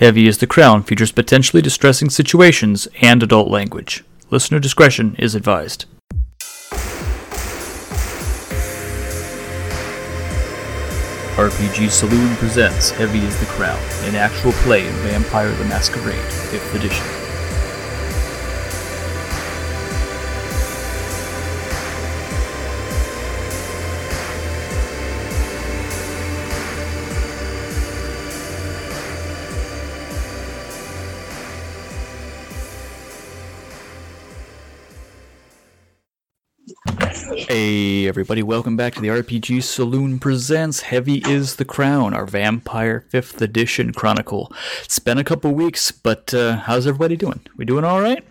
Heavy is the Crown features potentially distressing situations and adult language. Listener discretion is advised. RPG Saloon presents Heavy is the Crown, an actual play in Vampire the Masquerade, 5th edition. Everybody, welcome back to the RPG Saloon Presents Heavy is the Crown, our Vampire 5th Edition Chronicle. It's been a couple weeks, but uh, how's everybody doing? We doing alright?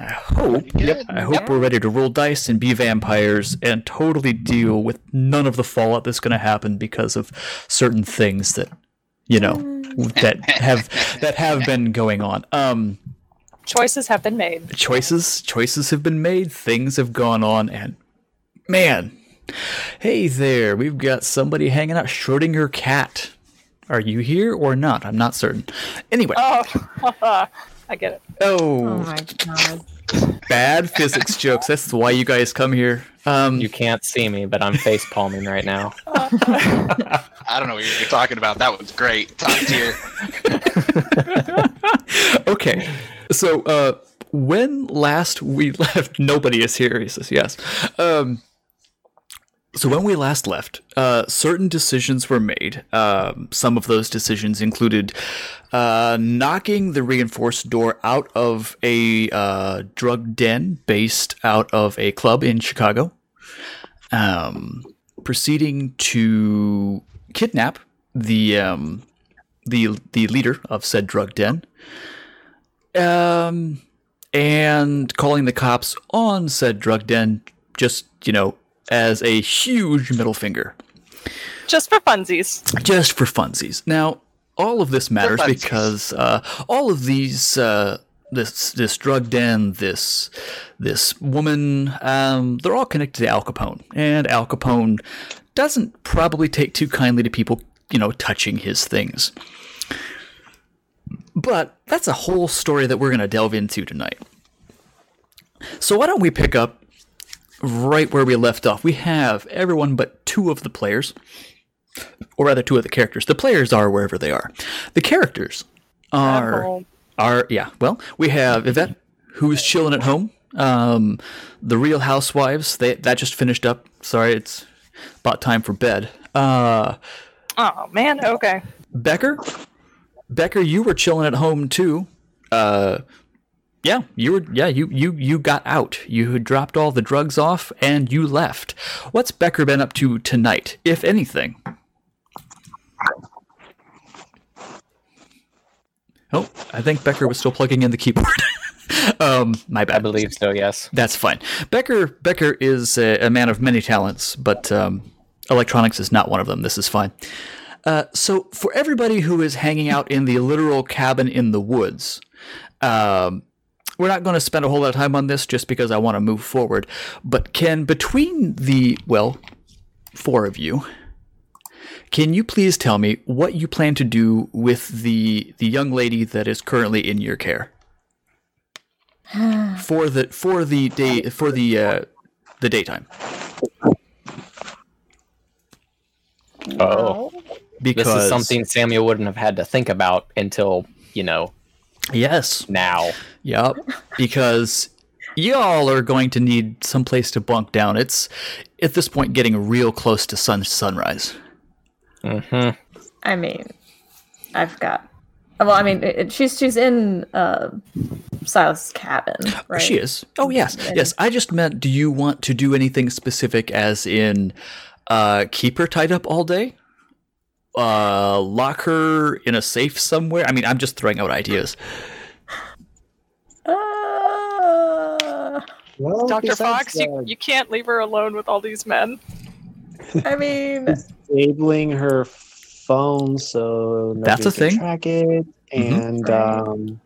I hope. Yep. I hope we're ready to roll dice and be vampires and totally deal with none of the fallout that's going to happen because of certain things that, you know, that have that have been going on. Um, Choices have been made. choices choices have been made things have gone on and man hey there we've got somebody hanging out schrodinger cat are you here or not i'm not certain anyway Oh, I get it. oh, Oh my god. bad physics jokes that's why you guys come here um You can't see me, but I'm face palming right now. I don't know what you're talking about. That was great. Top tier. okay so uh when last we left nobody is here he says yes um so when we last left uh certain decisions were made. Um some of those decisions included uh knocking the reinforced door out of a uh drug den based out of a club in chicago. Um proceeding to kidnap the um the the leader of said drug den. Um, and calling the cops on said drug den just, you know, as a huge middle finger, Just for funsies. just for funsies. Now, all of this matters because uh, all of these, uh, this this drug den, this this woman, um, they're all connected to Al Capone, and Al Capone doesn't probably take too kindly to people, you know, touching his things. But that's a whole story that we're going to delve into tonight. So why don't we pick up right where we left off? We have everyone but two of the players, or rather, two of the characters. The players are wherever they are. The characters are are yeah. Well, we have Yvette, who's chilling at home. Um, the Real Housewives. They that just finished up. Sorry, it's about time for bed. Uh, Oh man. Okay. Becker, Becker, you were chilling at home too. Uh, yeah, you were. Yeah, you you you got out. You had dropped all the drugs off and you left. What's Becker been up to tonight, if anything? Oh, I think Becker was still plugging in the keyboard. um, my I believe so, yes. That's fine. Becker Becker is a, a man of many talents, but um, electronics is not one of them. This is fine. Uh, so, for everybody who is hanging out in the literal cabin in the woods, um, we're not going to spend a whole lot of time on this just because I want to move forward. But can between the well, four of you, can you please tell me what you plan to do with the the young lady that is currently in your care? for the for the day for the uh, the daytime Oh, because this is something Samuel wouldn't have had to think about until, you know, yes. Now. yep because y'all are going to need some place to bunk down. It's at this point getting real close to sun sunrise. Hmm I mean, I've got. Well, I mean, it, it- she's she's in uh, Silas' cabin, right? she is. Oh yes. Yes. I just meant do you want to do anything specific as in uh keep her tied up all day uh lock her in a safe somewhere i mean i'm just throwing out ideas Uh, Well, Dr. besides, Fox, you, you can't leave her alone with all these men. I mean, disabling her phone so That's a can thing. Track it Mhm. and Right. um,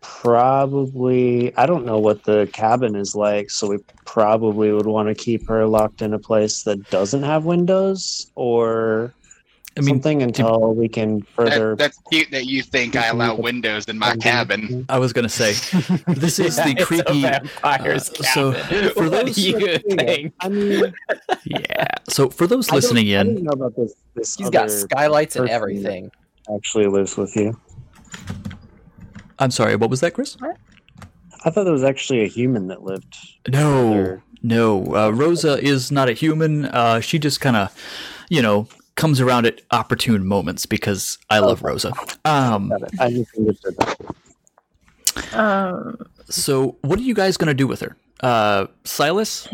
probably I don't know what the cabin is like, so we probably would want to keep her locked in a place that doesn't have windows or I mean, something until we can further. That, that's cute that you think I allow windows in my cabin. I was gonna say this is the It's a creepy. vampire's uh, so, for what those- do you think? I mean, Yeah. So for those I don't- listening I in, didn't know about this. This He's got skylights and everything. Actually, lives with you. I'm sorry. What was that, Chris? I thought there was actually a human that lived. No, Other- no. Uh, Rosa is not a human. Uh, she just kind of, you know, comes around at opportune moments because I love Rosa. Um, Got it. I misunderstood that. Um, so what are you guys gonna do with her? Uh, Silas?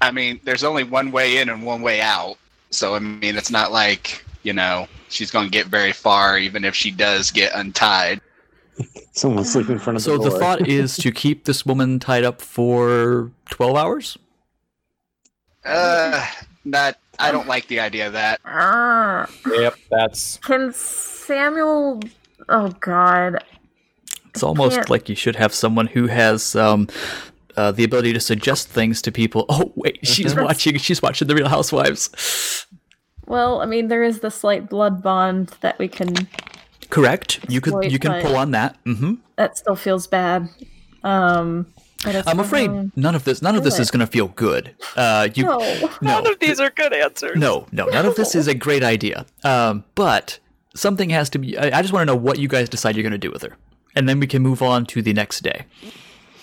I mean, there's only one way in and one way out. So I mean, it's not like you know she's going to get very far, even if she does get untied. Someone sleep in front of So the the thought is to keep this woman tied up for twelve hours. Uh, not. I don't like the idea of that. Yep, that's can Samuel? Oh God, It's almost can't- like you should have someone who has um, uh, the ability to suggest things to people. Oh wait, she's watching. She's watching The Real Housewives. Well, I mean, there is the slight blood bond that we can. Correct. You could. You can pull on that. hmm That still feels bad. Um, but it's I'm afraid fine. none of this. None of this is going to feel good. Uh, you. No. No. None of these are good answers. No, no, none of this is a great idea. Um, but something has to be. I, I just want to know what you guys decide you're going to do with her, and then we can move on to the next day.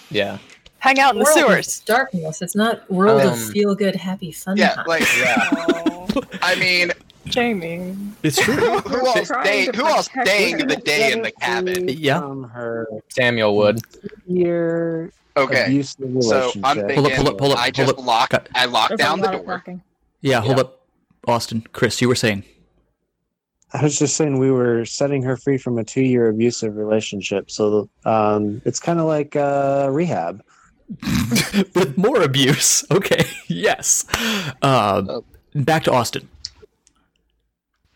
yeah. Hang out in the World sewers. is darkness. It's not world Um, of feel good, happy fun Yeah, time. like Oh, I mean, Jamie. It's true. who, who We're else trying stay, who else staying the day in the cabin? Yeah. From her Samuel would. year Okay, abusive so relationship. I'm Pull thinking up, pull up, pull up, I pull just up. lock. Cut. I lock There's down the door. Yeah, hold Yeah. up, Austin, Chris. You were saying. I was just saying we were setting her free from a two-year abusive relationship, so um, it's kind of like uh, rehab. with more abuse. Okay, yes. Uh, back to Austin.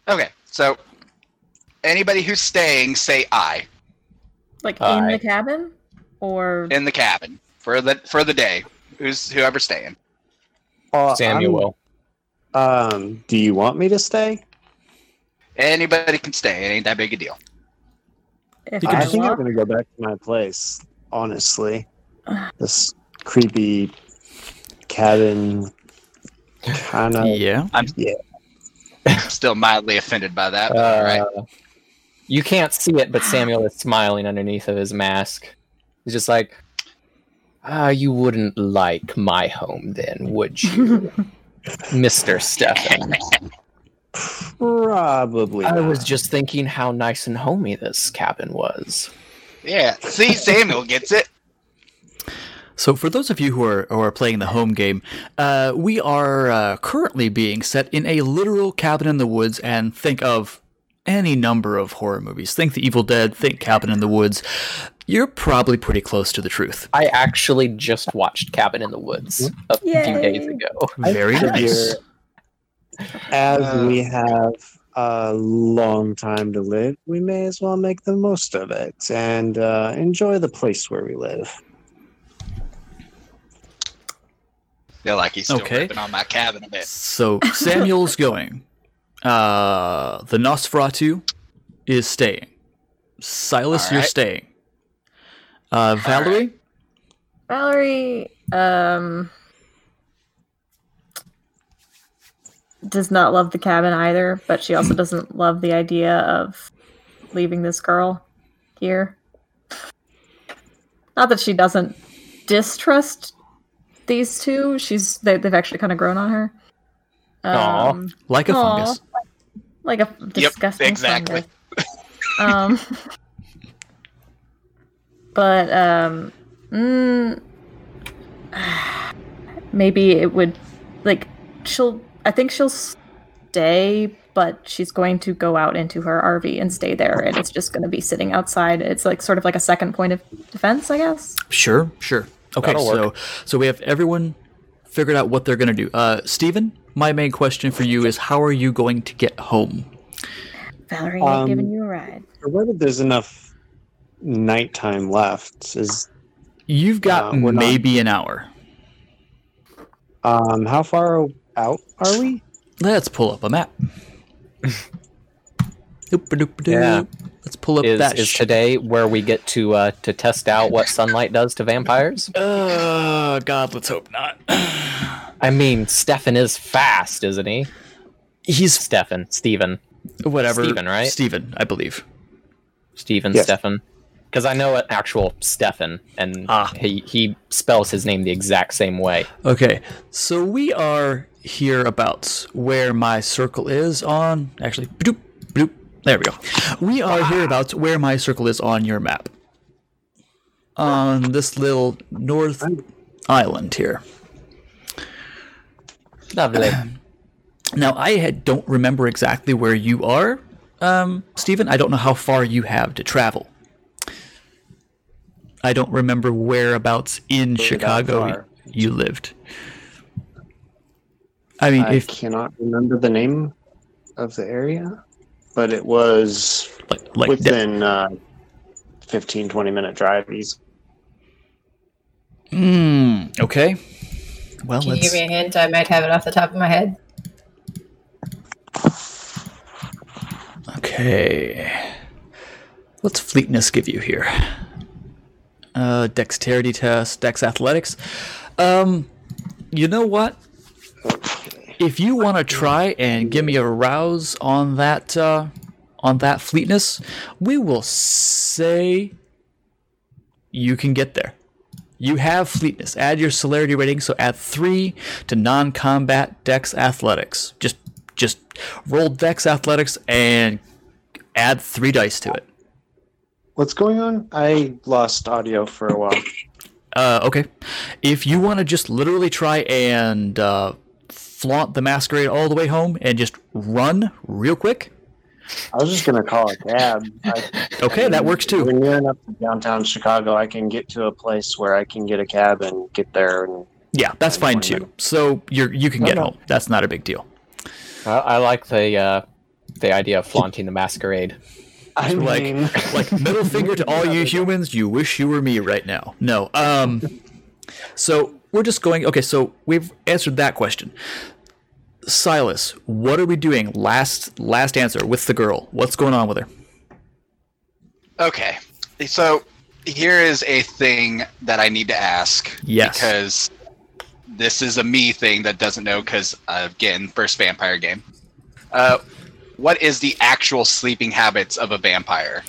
Okay, so anybody who's staying, say I Like in Aye. the cabin, or in the cabin for the for the day. Who's whoever's staying? Uh, Samuel. I'm- Um, do you want me to stay? Anybody can stay. It ain't that big a deal. if I I just- think I'm gonna go back to my place. Honestly, this creepy cabin kind of. Yeah. I'm still mildly offended by that. But all right. Uh, You can't see it, but Samuel is smiling underneath of his mask. He's just like, Ah, you wouldn't like my home then, would you? Mr. Stefan. Probably. I not. was just thinking how nice and homey this cabin was. Yeah. See, Samuel gets it. So, for those of you who are, who are playing the home game, uh, we are uh, currently being set in a literal cabin in the woods, and think of any number of horror movies. Think The Evil Dead, think Cabin in the Woods. You're probably pretty close to the truth. I actually just watched Cabin in the Woods a few days ago. Very nice. As Uh, we have a long time to live, we may as well make the most of it and uh, enjoy the place where we live. Feel like he's still Okay. ripping on my cabin a bit. So, Samuel's going. Uh, the Nosferatu is staying. Silas, you're staying. Uh, Valerie? Valerie, um, does not love the cabin either, but she also doesn't love the idea of leaving this girl here. Not that she doesn't distrust these two. She's they, they've actually kind of grown on her. Aw. Um, Like a Aw. fungus. like a disgusting yep, exactly. fungus. Um, but um, mm, maybe it would like she'll. I think she'll stay, but she's going to go out into her RV and stay there, and it's just going to be sitting outside. It's like sort of like a second point of defense, I guess. Sure, sure. Okay, so so we have everyone figured out what they're going to do. Uh, Steven, my main question for you is how are you going to get home? Valerie ain't Um, giving you a ride. Provided there's enough nighttime left, is You've got Uh, we're not- maybe an hour. um how far out are we? Let's pull up a map. Doop-a-doop-a-doop. Yeah. Let's pull up Is, that. is sh- today where we get to uh, to test out what sunlight does to vampires? uh, God, let's hope not. I mean, Stefan is fast, isn't he? He's Stefan, Stephen, whatever. Steven, right? Stephen, I believe. Stephen, Yes. Stefan. Because I know an actual Stefan, and Ah. he he spells his name the exact same way. Okay, so we are hereabouts where my circle is on. Actually, doop, doop, there we go. We are hereabouts where my circle is on your map. On this little north island here. Lovely. Now, I had, don't remember exactly where you are, um, Stephen. I don't know how far you have to travel. I don't remember whereabouts in that Chicago you lived. I mean, I if cannot remember the name of the area, but it was like, like within uh, 15, 20 minute drive. Easy. Mm, okay. Well, Can you let's. give me a hint? I might have it off the top of my head. Okay. What's fleetness give you here? Uh, dexterity test, dex athletics. Um, you know what? If you want to try and give me a rouse on that, uh, on that fleetness, we will say you can get there. You have fleetness. Add your celerity rating, so add three to non-combat dex athletics. Just, just roll dex athletics and add three dice to it. What's going on? I lost audio for a while. Uh, okay. If you want to just literally try and uh, flaunt the masquerade all the way home and just run real quick, I was just gonna call a cab. I, okay, that works too. When you're enough to downtown Chicago. I can get to a place where I can get a cab and get there. And Yeah, that's fine too. So you're you can get Okay. home. That's not a big deal. I, I like the uh, the idea of flaunting the masquerade. I Like- Like middle finger to all you humans. You wish you were me right now. No. Um. So we're just going. Okay. So we've answered that question. Silas, what are we doing? Last last answer with the girl. What's going on with her? Okay, so here is a thing that I need to ask. Yes. Because this is a me thing that doesn't know. Because again, first vampire game. Uh, what is the actual sleeping habits of a vampire?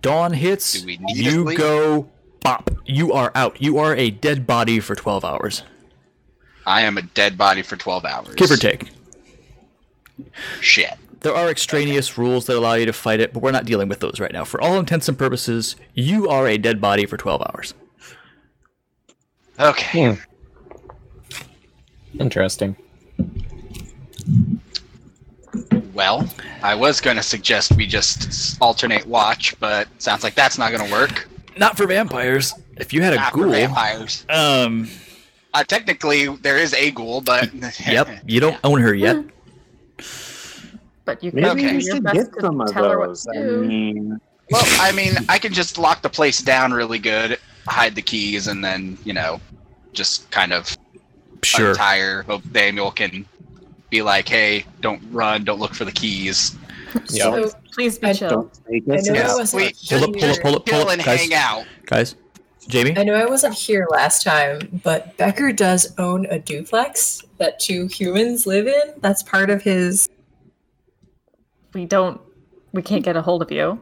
Dawn hits. Do we need to you go bop. You are out. You are a dead body for twelve hours, I am a dead body for twelve hours. give or take. Shit. There are extraneous rules that allow you to fight it, but we're not dealing with those right now. For all intents and purposes, you are a dead body for twelve hours. Okay. Hmm. Interesting. Well, I was going to suggest we just alternate watch, but sounds like that's not going to work. Not for vampires. If you had a Not for ghoul, vampires. um, Uh, technically, there is a ghoul, but yep, you don't own her yet. But you can maybe Okay. do we your should get some of tell her what those. I mean, Well, I mean, I can just lock the place down really good, hide the keys, and then you know, just kind of Sure. untire. Hope Daniel can be like, "Hey, don't run, don't look for the keys. Yeah. So Please be I chill. don't take I it. know Yeah, I wasn't here. Pull up, pull up, pull up, pull Chill up, and guys. hang out." Guys, Jamie. I know I wasn't here last time, but Becker does own a duplex that two humans live in. That's part of his. We don't. We can't get a hold of you.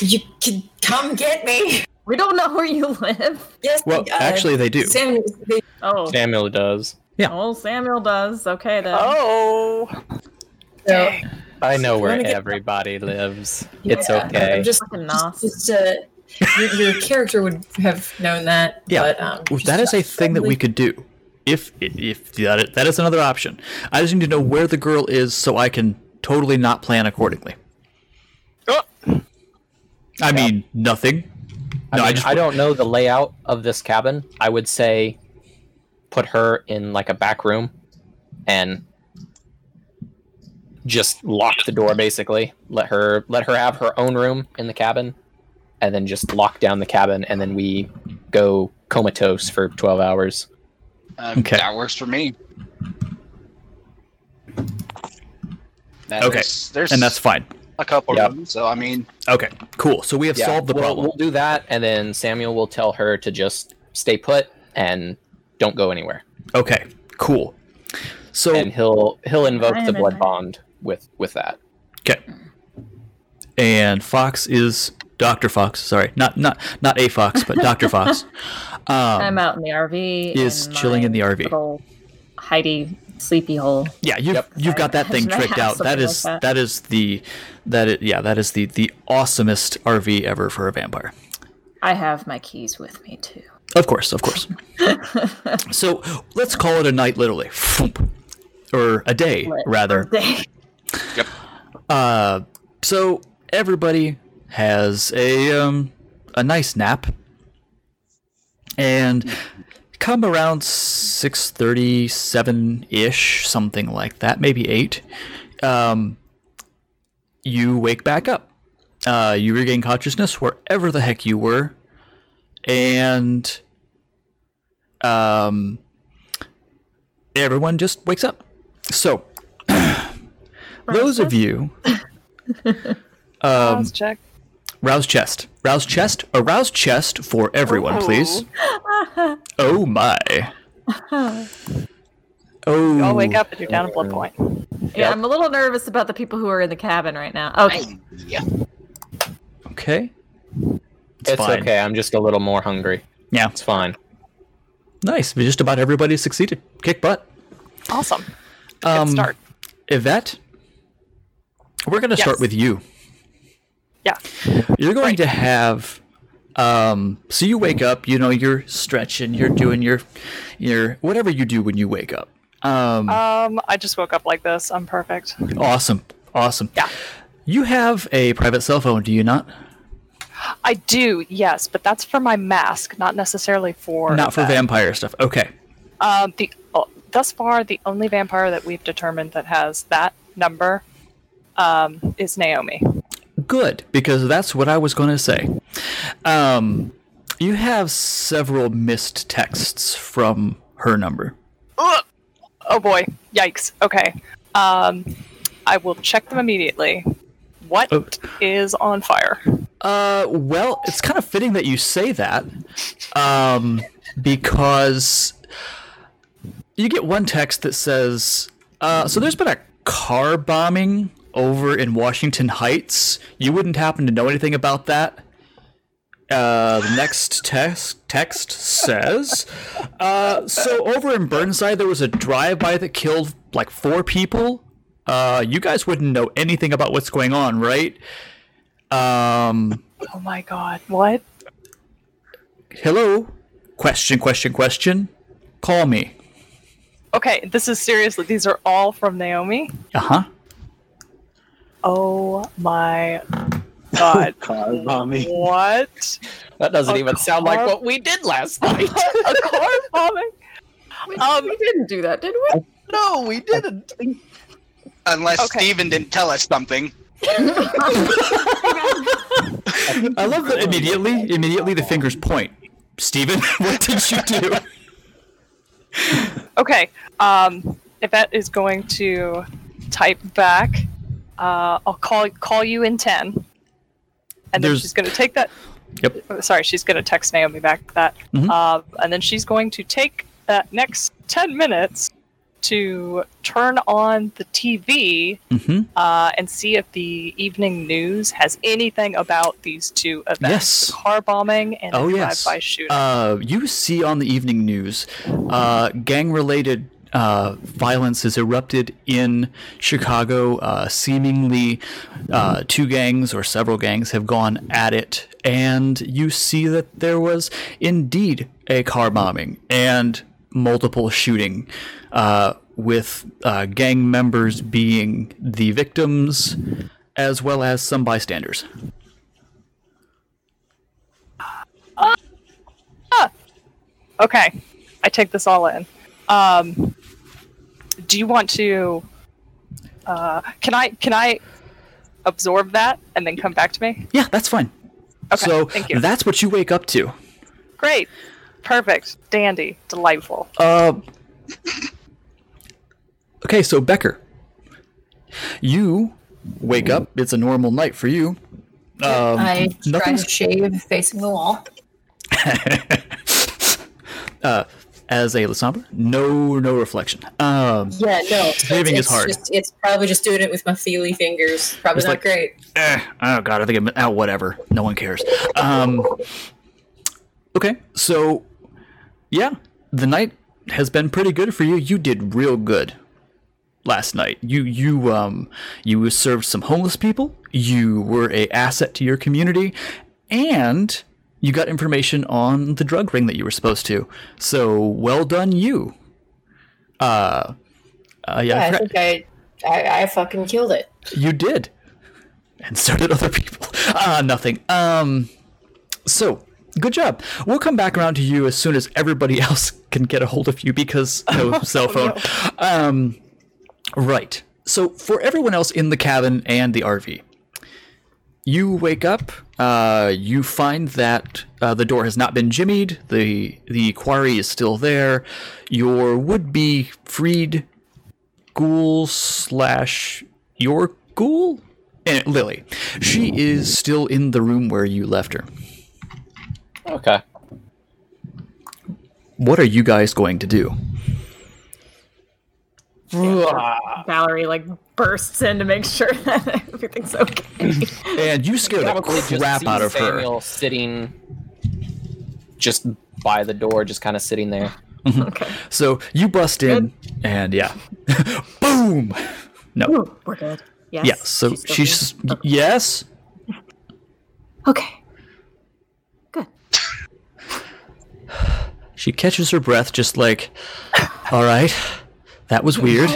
You can come get me. We don't know where you live. Yes. Well, uh, actually, they do. Sam, they, Oh, Samuel does. Yeah. oh, Samuel does. Okay then. Oh. so, I know where Wanna get- everybody lives. It's okay. I'm just, Fucking just, nos. just uh, your, your character would have known that. Yeah. But, um, Well, that is a thing that we could do. If if that is, that is another option. I just need to know where the girl is so I can totally not plan accordingly. Oh. I mean, nothing. I, No, I just I don't know the layout of this cabin. I would say put her in like a back room and just lock the door basically. Let her let her have her own room in the cabin and then just lock down the cabin and then we go comatose for 12 hours. Um, Okay. That works for me. Yeah, Okay. There's, there's and that's fine. a couple Yep. of them. So I mean, Okay, cool. So we have Yeah, solved the we'll, problem. We'll do that, and then Samuel will tell her to just stay put and don't go anywhere. Okay, cool. So and he'll he'll invoke the blood bond with with that. Okay. And Fox is Doctor Fox. Sorry, not not not a Fox, but Doctor Fox. I'm Um, out in the RV. is chilling in the RV. Little Heidi sleepy hole. yeah, you've Yep. you've got that thing tricked out. That something is like that. that is the that is, yeah that is the the awesomest RV ever for a vampire. I have my keys with me too. Of course, of course. so let's call it a night, literally, or a day rather. Yep. Uh, so everybody has a um a nice nap, and come around six thirty seven ish, something like that, maybe eight. Um, you wake back up. Uh, you regain consciousness wherever the heck you were, and um, everyone just wakes up. So, those of you Pause check. Rouse check. Rouse check. A rouse check for everyone, please. Oh my. Oh. I'll wake up and you're down a blood point. Yeah, I'm a little nervous about the people who are in the cabin right now. Okay. Yeah. Okay. It's, fine. okay. I'm just a little more hungry. Yeah. It's fine. Nice. Just about everybody succeeded. Kick butt. Awesome. Good Um, start. Yvette, we're going to start with you. Yeah. You're going to have. Um, so you wake up, you know, you're stretching, you're doing your, your whatever you do when you wake up. Um, Um, I just woke up like this. I'm perfect. awesome, awesome. Yeah. You have a private cell phone, do you not? I do, yes, but that's for my mask, not necessarily for Not for that. vampire stuff. Okay. Um, the uh, thus far the only vampire that we've determined that has that number um, is Naomi. Good, because that's what I was going to say. Um, you have several missed texts from her number. Ugh! Oh boy! Yikes! Okay, um, I will check them immediately. What is Oh. on fire? Uh, well, it's kind of fitting that you say that, um, because you get one text that says, uh, "So there's been a car bombing over in Washington Heights. You wouldn't happen to know anything about that?" Uh, the next text text says, uh, "So over in Burnside, there was a drive-by that killed like four people. Uh, you guys wouldn't know anything about what's going on, right?" Um, Oh my god! What? hello? Question, question, question. Call me. Okay, this is seriously. These are all from Naomi. Uh huh. Oh my god! Car bombing. what? That doesn't A even sound like what we did last night. A car bombing? Um, we didn't do that, did we? no, we didn't. Unless Okay. Steven didn't tell us something. I love that immediately. Immediately, the fingers point. Steven, what did you do? Okay. Um, Yvette is going to type back. Uh, I'll call call you in ten, and then she's going to take that. Yep. Sorry, she's going to text Naomi back that, Mhm. uh, and then she's going to take that next ten minutes to turn on the TV Mm-hmm. uh, and see if the evening news has anything about these two events: Yes. the car bombing and Oh the yes. drive-by shooting. Uh, you see on the evening news, uh, gang-related uh, violence has erupted in Chicago. Uh, seemingly, uh, two gangs or several gangs have gone at it, and you see that there was indeed a car bombing and multiple shooting, uh, with uh, gang members being the victims, as well as some bystanders. Okay, I take this all in. Um, do you want to? Uh, can I can I absorb that and then come back to me? Yeah, that's fine. Okay, so thank you. that's what you wake up to. Great, perfect, dandy, delightful. Uh, okay, so Becker, You wake up. It's a normal night for you. Um, I try nothing's to shave facing the wall. as a Lasombra. No, no reflection. Um, Yeah, no. Shaving it's, is hard. Just, it's probably just doing it with my feely fingers. Probably It's not like- great. eh, oh god, I think I'm out. whatever. No one cares. Um, okay, so yeah, the night has been pretty good for you. You did real good last night. You you um you served some homeless people. You were a asset to your community, and you got information on the drug ring that you were supposed to. So well done, you. Uh, uh yeah, I Yeah, I forgot- think I, I, I fucking killed it. you did. And so did other people. Ah, nothing. Um so good job. We'll come back around to you as soon as everybody else can get a hold of you because no cell phone. Um right. So for everyone else in the cabin and the RV, you wake up, uh, you find that uh, the door has not been jimmied, the the quarry is still there, your would be freed ghoul slash your ghoul and Lily. She is still in the room where you left her. Okay. What are you guys going to do? Valerie like bursts in to make sure that everything's okay. And you scare the Probably crap out of her. Samuel sitting just by the door, just kind of sitting there. Mm-hmm. okay. So you bust in, and yeah, boom. No, Ooh, we're good. Yes. yeah. So still she's here? yes. okay. Good. She catches her breath, just like, all right, that was weird.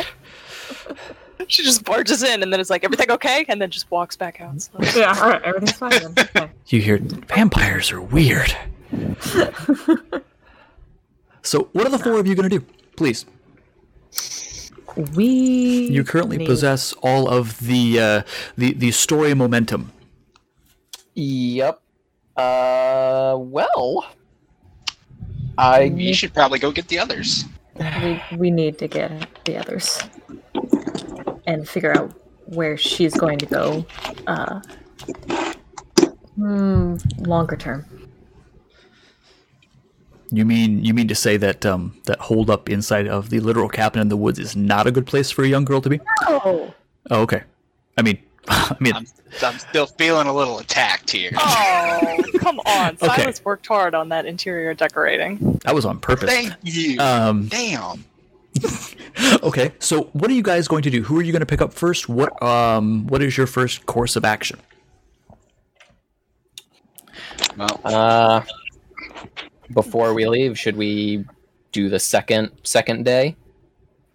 She just barges in and then it's like, everything okay? And then just walks back out. So- Yeah. All right. Everything's fine. Then. Okay. You hear vampires are weird. so, what are the four of you going to do? Please. We. You currently need- possess all of the uh, the the story momentum. Yep. Uh, well, I You should probably go get the others. We we need to get the others and figure out where she's going to go. Uh, hmm, longer term. You mean you mean to say that um, that hold up inside of the literal cabin in the woods is not a good place for a young girl to be? Oh. Oh, okay. I mean, I mean, I'm, I'm still feeling a little attacked here. Oh, come on. Okay. Silas worked hard on that interior decorating. that was on purpose. Thank you. Um, Damn. Okay, so what are you guys going to do? Who are you going to pick up first? What um what is your first course of action? Well, uh, before we leave, should we do the second second day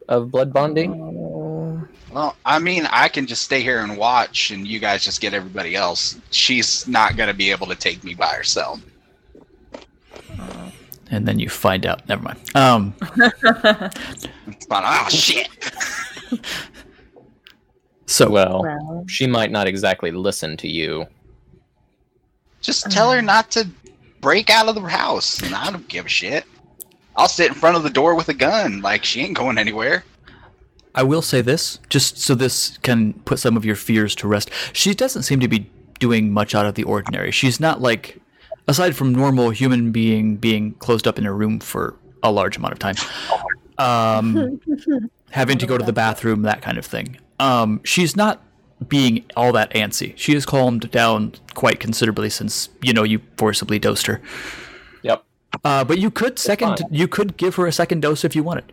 of blood bonding? Oh. well, I mean, I can just stay here and watch, and you guys just get everybody else. She's not gonna be able to take me by herself. And then you find out. Never mind. Um, It's. Oh shit! so Well, Well, she might not exactly listen to you. Just tell her not to break out of the house, and I don't give a shit. I'll sit in front of the door with a gun. Like she ain't going anywhere. I will say this, just so this can put some of your fears to rest. She doesn't seem to be doing much out of the ordinary. She's not like, aside from normal human being being closed up in a room for a large amount of time, um, having to go to the bathroom, that kind of thing. Um, she's not being all that antsy. She has calmed down quite considerably since you know you forcibly dosed her. Yep. Uh, but you could second, you could give her a second dose if you wanted.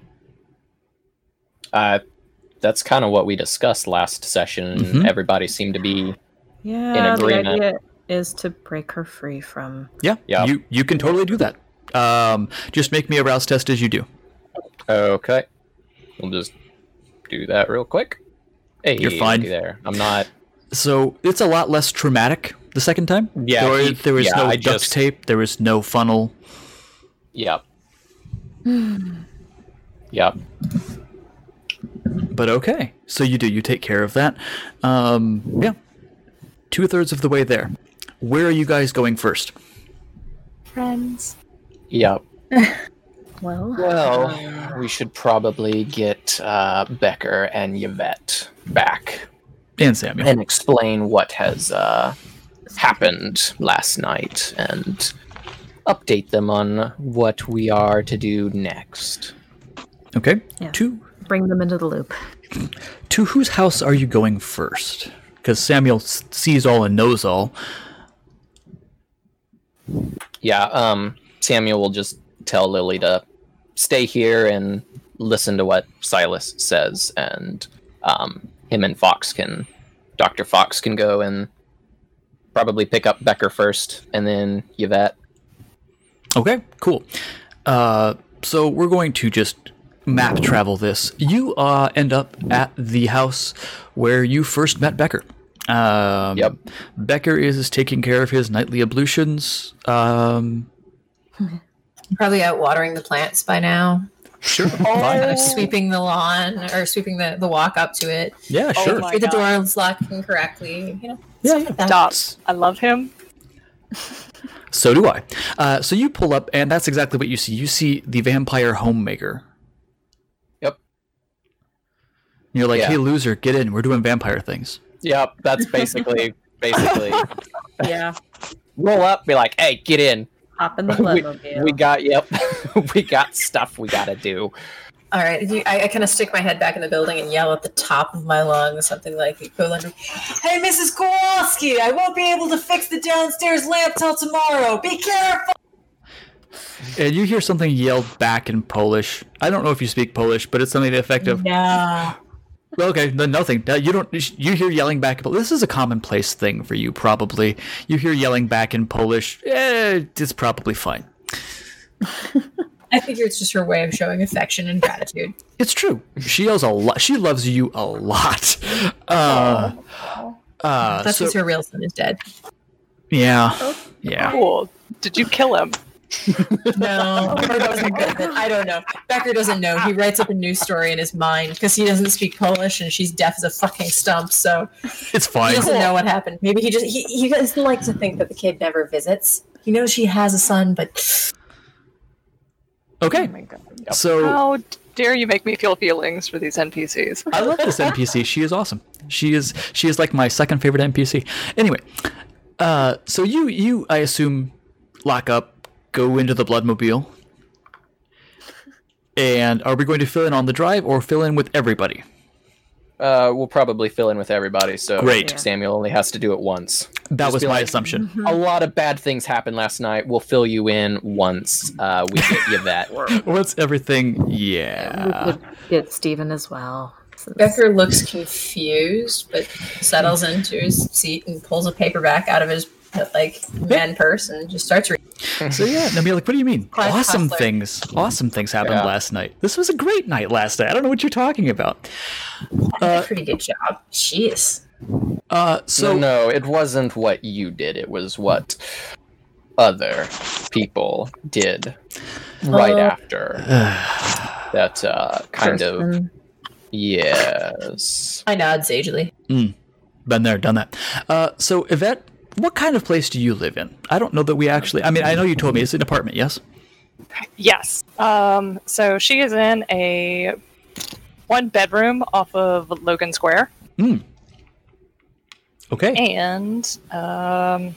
Uh, that's kind of what we discussed last session. and Mhm. Everybody seemed to be yeah. The agreement. Idea is to break her free from. Yeah, Yeah. You you can totally do that. Um, just make me a rouse test as you do. okay. We'll just do that real quick. Hey, You're fine. there. I'm not. So it's a lot less traumatic the second time. Yeah, there, he- there was yeah, no I duct just- tape. There was no funnel. Yep. yep. But okay, so you do. You take care of that. Um, yeah, two thirds of the way there. Where are you guys going first? Friends. Yep. Well, Well, we should probably get uh, Becker and Yvette back And Samuel. and explain what has uh, happened last night and update them on what we are to do next. Okay. Yeah. To bring them into the loop. to whose house are you going first? Because Samuel s- sees all and knows all. Yeah, um, Samuel will just tell Lily to stay here and listen to what Silas says, and um, him and Fox can, Dr. Fox can go and probably pick up Becker first, and then Yvette. Okay, cool. Uh, so we're going to just map travel this. You uh, end up at the house where you first met Becker. Um, Yep. Becker is taking care of his nightly ablutions. Um, Probably out watering the plants by now. sure. Kind fine. of sweeping the lawn or sweeping the, the walk up to it. Yeah, Oh sure. my Sure the door is locking correctly. You know, Yeah, stuff like. Dots. I love him. So do I. Uh, so you pull up, and that's exactly what you see. You see the vampire homemaker. Yep. You're like, Yeah. hey, loser, get in. We're doing vampire things. Yep, that's basically basically Yeah. roll up, be like, "Hey, get in. Hop in the We, we got yep, we got stuff we gotta do." All right, you, I, I kind of stick my head back in the building and yell at the top of my lungs something like equivalent "Hey, Mrs. Kowalski, I won't be able to fix the downstairs lamp till tomorrow. Be careful." And you hear something yelled back in Polish. I don't know if you speak Polish, but it's something effective. the effect of, No. Well, okay, no, nothing. No, You don't. You hear yelling back. But this is a commonplace thing for you, probably. You hear yelling back in Polish. Eh, it's probably fine. I figure it's just her way of showing affection and gratitude. It's true. She yells a lot. She loves you a lot. Uh, uh, That's so- because her real son is dead. yeah, yeah. Cool. Did you kill him? No, or doesn't get it. I don't know. Becker doesn't know. He writes up a news story in his mind because he doesn't speak Polish and she's deaf as a fucking stump. So It's fine. he doesn't know what happened. Maybe he just he, he doesn't like to think that the kid never visits. He knows she has a son, but Okay. So How dare you make me feel feelings for these NPCs? I love this NPC. She is awesome. She is she is like my second favorite NPC. Anyway, uh, so you you I assume lock up, go into the Bloodmobile, and are we going to fill in on the drive or fill in with everybody? Uh, we'll probably fill in with everybody, so Great. Samuel only has to do it once. That Just was my like- assumption. A lot of bad things happened last night. We'll fill you in once uh, we get that What's everything? we Yeah. could get Steven as well. since- Becker looks confused, but settles into his seat and pulls a paperback out of his like man purse and just starts reading. So yeah, and be like, what do you mean? Clive awesome Cussler. things. Awesome things happened Yeah. last night. This was a great night last night. I don't know what you're talking about. Uh, Pretty good job. Jeez. Uh, So so no, it wasn't what you did. It was what other people did right Uh, after that. Uh, kind of yes. I nod sagely. Been there, done that. Uh, so Yvette, what kind of place do you live in? I don't know that we actually. I mean, I know you told me it's an apartment. Yes. Yes. Um, so she is in a one bedroom off of Logan Square, Okay. and um,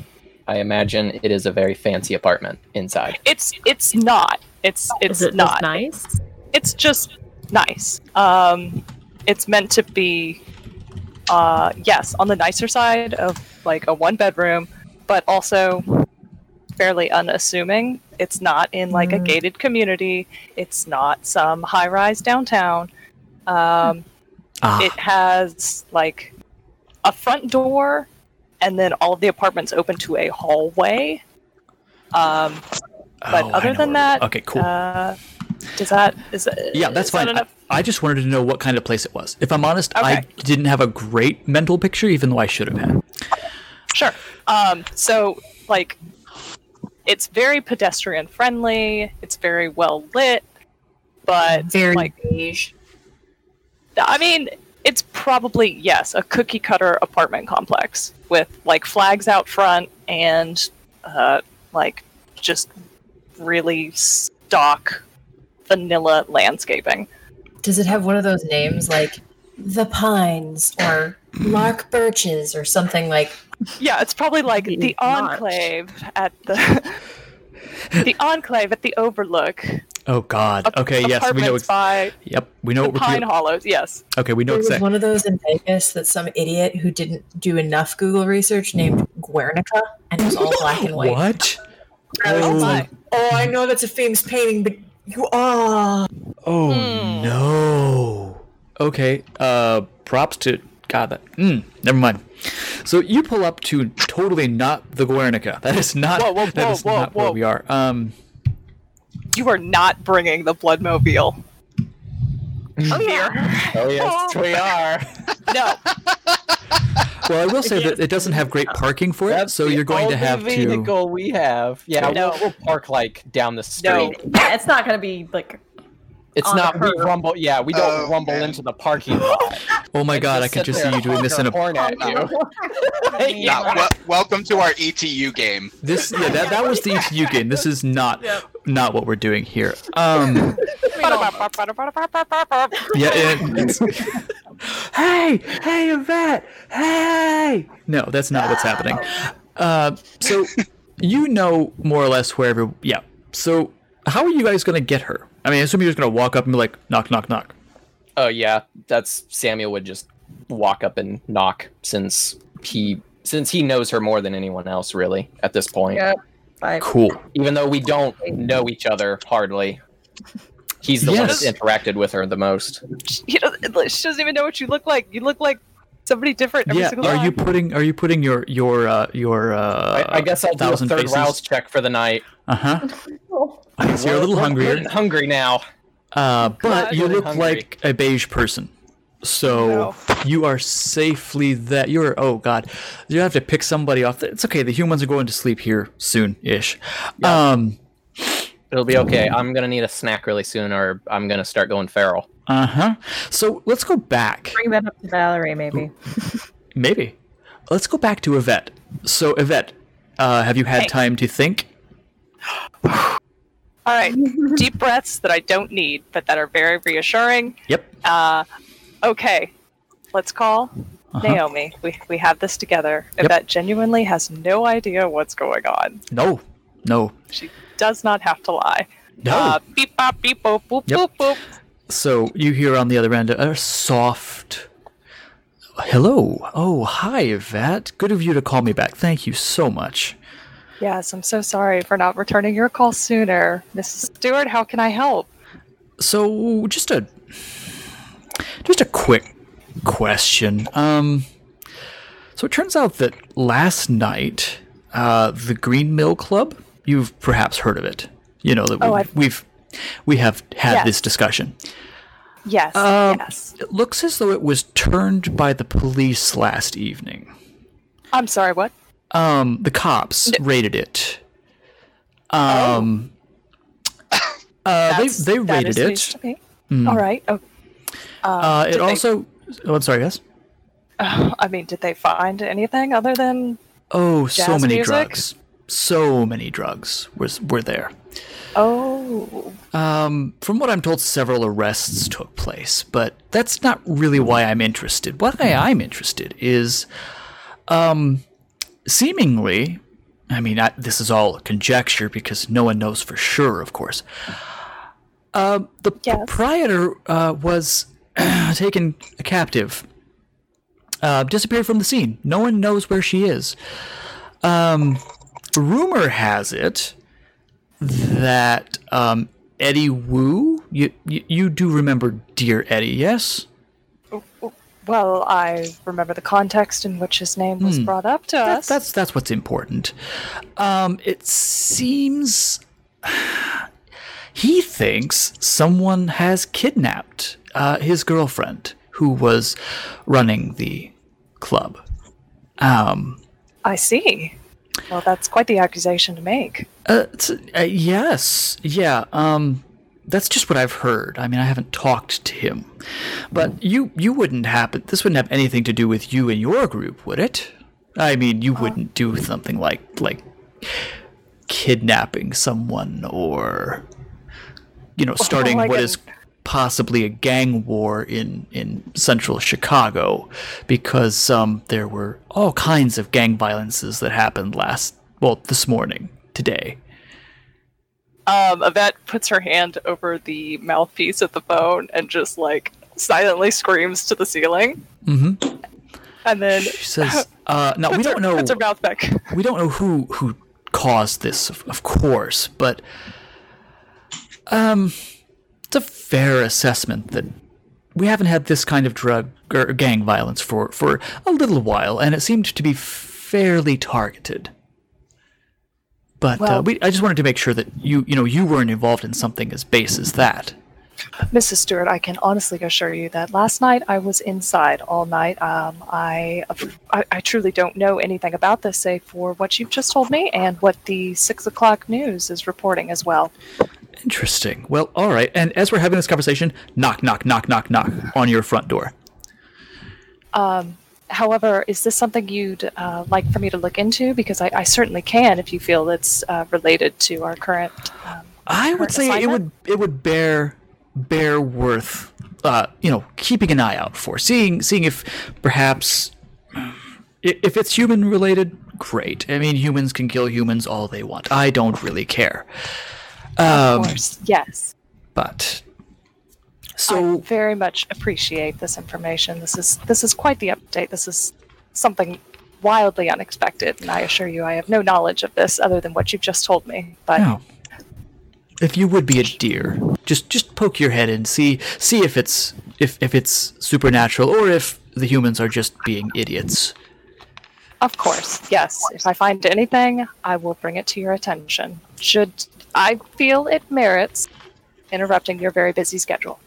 I imagine it is a very fancy apartment inside. it's it's not. It's it's Is it not. just nice? It's just nice. Um, it's meant to be, uh, yes, on the nicer side of like a one bedroom, but also fairly unassuming. It's not in like a Mm. gated community. It's not some high rise downtown. Um, Ah, it has like a front door and then all of the apartments open to a hallway um, but oh, other than that okay, cool. uh, does that is that, yeah, that's that fine. I, just wanted to know what kind of place it was. If I'm honest, I didn't have a great mental picture, even though I should have had. sure um, so like it's very pedestrian friendly it's very well lit but Very like beige. I mean, it's probably yes, a cookie cutter apartment complex with like flags out front and uh, like just really stock vanilla landscaping. Does it have one of those names like the Pines or Mark Birches or something like? Yeah, it's probably like The the March. enclave at the the enclave at the Overlook. Oh God. Okay. Yes, we know. Ex- by yep, we know the what we're Pine doing. Hollows. Yes. Okay, we know There was one of those in Vegas that some idiot who didn't do enough Google research named Guernica, and it was all black and white. What? Oh my. Oh, oh I know that's a famous painting, but you are. Oh Hmm. no. Okay. Uh, props to God. That. Mm, never mind. So you pull up to totally not the Guernica. That is not. Whoa, whoa, that whoa, is whoa, not where we are. Um. You are not bringing the Bloodmobile. Oh yeah. Oh yes, we are. No. Well, I will say that it doesn't have great parking for it, so the you're going to only have to. vehicle we have. Yeah, No. we'll, we'll park like down the street. No, it's not gonna be like It's On not we curb. rumble. Yeah, we don't Oh, rumble man. into the parking lot. Oh my God! I can just see you doing this in a. honk our horn at you. Yeah, wel- welcome to our ETU game. This yeah that, that was the ETU game. This is not not what we're doing here. Um. Yeah. and it's- hey, hey, Yvette, hey. No, that's not what's happening. Uh, so you know more or less wherever. Yeah. So how are you guys gonna get her? I mean, I assume you're just gonna walk up and be like, knock, knock, knock. Oh yeah, that's Samuel would just walk up and knock since he since he knows her more than anyone else really at this point. yeah. I, Cool. Even though we don't know each other hardly. He's the one that's interacted with her the most. You know, she doesn't even know what you look like. You look like somebody different every Yeah. single Are you putting Are you putting your your uh, your uh? I, I guess I'll do a third faces? rouse check for the night. Uh huh. I you're a little We're- we're hungrier. hungry now. Uh, but God. you look Hungry. like a beige person. So No. you are safely that you're oh god. You have to pick somebody off. It's okay, the humans are going to sleep here soon ish. Um It'll be okay. I'm gonna need a snack really soon, or I'm gonna start going feral. uh-huh. So let's go back. bring that up to Valerie, maybe. Maybe. Let's go back to Yvette. So Yvette, uh, have you had Hey. time to think? All right. Deep breaths that I don't need, but that are very reassuring. Yep. Uh, okay. Let's call Uh-huh. Naomi. We, we have this together. Yep. Yvette genuinely has no idea what's going on. No. No. She does not have to lie. No. Uh, beep, bop, beep, boop, boop, Yep. boop, boop. So you hear on the other end a soft hello. Oh, hi, Yvette. Good of you to call me back. Thank you so much. Yes, I'm so sorry for not returning your call sooner. Mrs. Stewart, how can I help? So just a just a quick question. Um so it turns out that last night uh the Green Mill Club, you've perhaps heard of it. You know that Oh, we, I've- we've we have had Yes. this discussion. Yes, Um, yes. It looks as though it was turned by the police last evening. I'm sorry, what? Um, the cops raided it. Um, uh, That's- they they raided it. to me. All right. Oh, Uh, it did they- also. Oh, I'm sorry. Yes. I mean, did they find anything other than? Oh, so many music? drugs. So many drugs was were there. Oh, Um, from what I'm told, several arrests took place, but that's not really why I'm interested. Why I'm interested is, um, seemingly, I mean, I, this is all conjecture because no one knows for sure, of course. Uh, the Yes. proprietor uh, was taken captive, uh, disappeared from the scene. No one knows where she is. Um, rumor has it that um, Eddie Wu, you, you you do remember Dear Eddie, yes? well, I remember the context in which his name was brought up to That, us. that's that's what's important. Um, it seems he thinks someone has kidnapped uh, his girlfriend, who was running the club. Um, I see. Well, that's quite the accusation to make. Uh, uh, yes, yeah. Um, that's just what I've heard. I mean, I haven't talked to him, but you you wouldn't happen. This wouldn't have anything to do with you and your group, would it? I mean, you wouldn't do something like like kidnapping someone or you know, starting what is possibly a gang war in in central Chicago, because um, there were all kinds of gang violences that happened last, well, this morning, today. Um, Yvette puts her hand over the mouthpiece of the phone and just like silently screams to the ceiling, Mm-hmm. and then She says, uh, "Now we don't know." puts her mouth back. we don't know who who caused this, of, of course, but um, fair assessment that we haven't had this kind of drug or gang violence for for a little while, and it seemed to be fairly targeted. But uh, we, I just wanted to make sure that you you know you weren't involved in something as base as that. Mrs. Stewart, I can honestly assure you that last night I was inside all night. Um, I, I, I truly don't know anything about this, save for what you've just told me and what the six o'clock news is reporting as well. Interesting. Well, all right. And as we're having this conversation, knock, knock, knock, knock, knock on your front door. Um, However, is this something you'd uh, like for me to look into? Because I, I certainly can if you feel it's uh, related to our current. Um, I would current say it would it would bear bear worth uh, you know keeping an eye out for seeing seeing if perhaps if it's human related great i mean humans can kill humans all they want i don't really care of um, course, yes. but I so very much appreciate this information. This is this is quite the update. This is something wildly unexpected, and I assure you, I have no knowledge of this other than what you've just told me. But no. if you would be a deer just just poke your head and see see if it's if if it's supernatural or if the humans are just being idiots Of course, yes. If I find anything, I will bring it to your attention. Should I feel it merits interrupting your very busy schedule.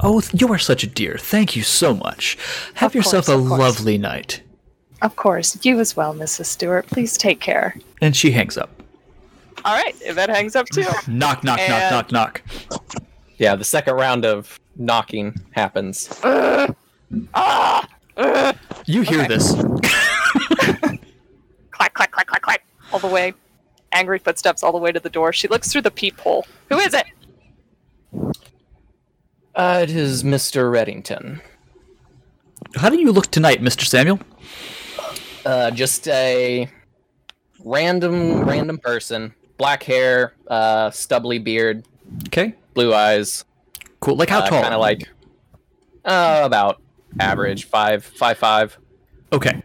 Oh, you are such a dear. Thank you so much. Have Of yourself course, a lovely night. Of course, you as well, Mrs. Stewart. Please take care. And she hangs up. All right, Yvette hangs up too. Knock, knock, knock, And- knock, knock. Yeah, the second round of knocking happens. Uh, uh, uh. You hear Okay. this. clack, clack, clack, clack, clack, all the way. Angry footsteps all the way to the door. She looks through the peephole. Who is it? Uh, it is Mr. Reddington. How do you look tonight, Mr. Samuel? Uh, just a random, random person. Black hair, uh, stubbly beard, Okay. blue eyes. Cool. Like how tall? Kind of like, uh, about average, five, five, five. Okay.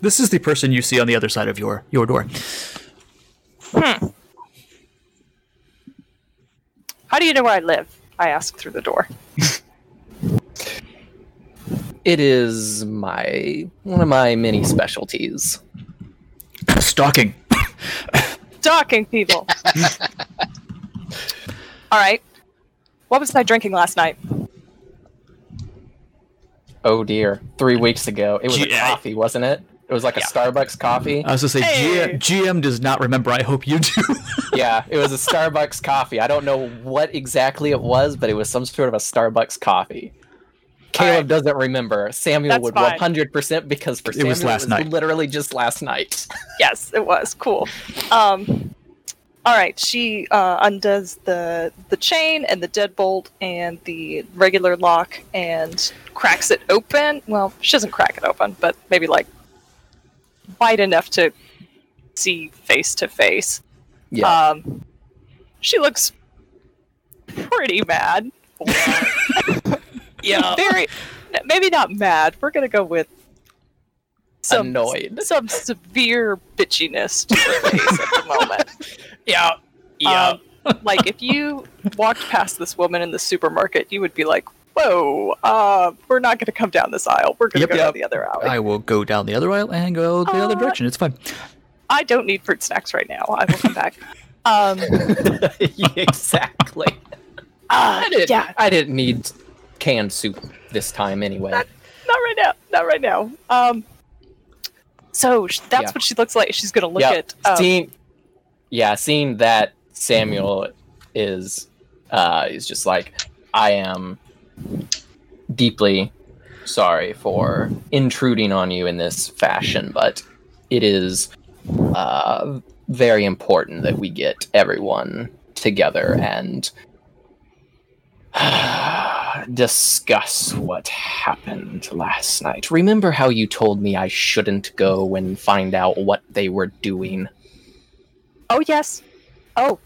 This is the person you see on the other side of your your door. Hmm. How do you know where I live? I ask through the door. It is my one of my many specialties. Stalking. Stalking people. all right. What was I drinking last night? Oh dear, three weeks ago. It was Gee, a I- coffee, wasn't it? It was like a Starbucks coffee. I was gonna say Hey. GM, GM does not remember. I hope you do. yeah, it was a Starbucks coffee. I don't know what exactly it was, but it was some sort of a Starbucks coffee. Caleb Alright. doesn't remember. Samuel That's would 100% because for It Samuel was last night. literally just last night. Yes, it was cool. Um, all right, she uh, undoes the the chain and the deadbolt and the regular lock and cracks it open. Well, she doesn't crack it open, but maybe like wide enough to see face to face. Yeah. Um, she looks pretty mad. yeah. Very, maybe not mad. We're gonna go with some Annoyed. some severe bitchiness to her face at the moment. Yeah. Um, like if you walked past this woman in the supermarket, you would be like, "Whoa, uh, we're not going to come down this aisle. We're going to Yep, go yep. down the other alley." I will go down the other aisle and go the other Uh, direction. It's fine. I don't need fruit snacks right now. I will come back. Um, exactly. uh, I didn't, yeah, I didn't need canned soup this time anyway. not right now. Not right now. Um, so sh- that's Yeah. what she looks like. She's going to look yeah. at. Um, seeing, yeah, seeing that Samuel is, uh, is just like, I am deeply sorry for intruding on you in this fashion, but it is uh, very important that we get everyone together and discuss what happened last night. Remember how you told me I shouldn't go and find out what they were doing? Oh yes. Oh.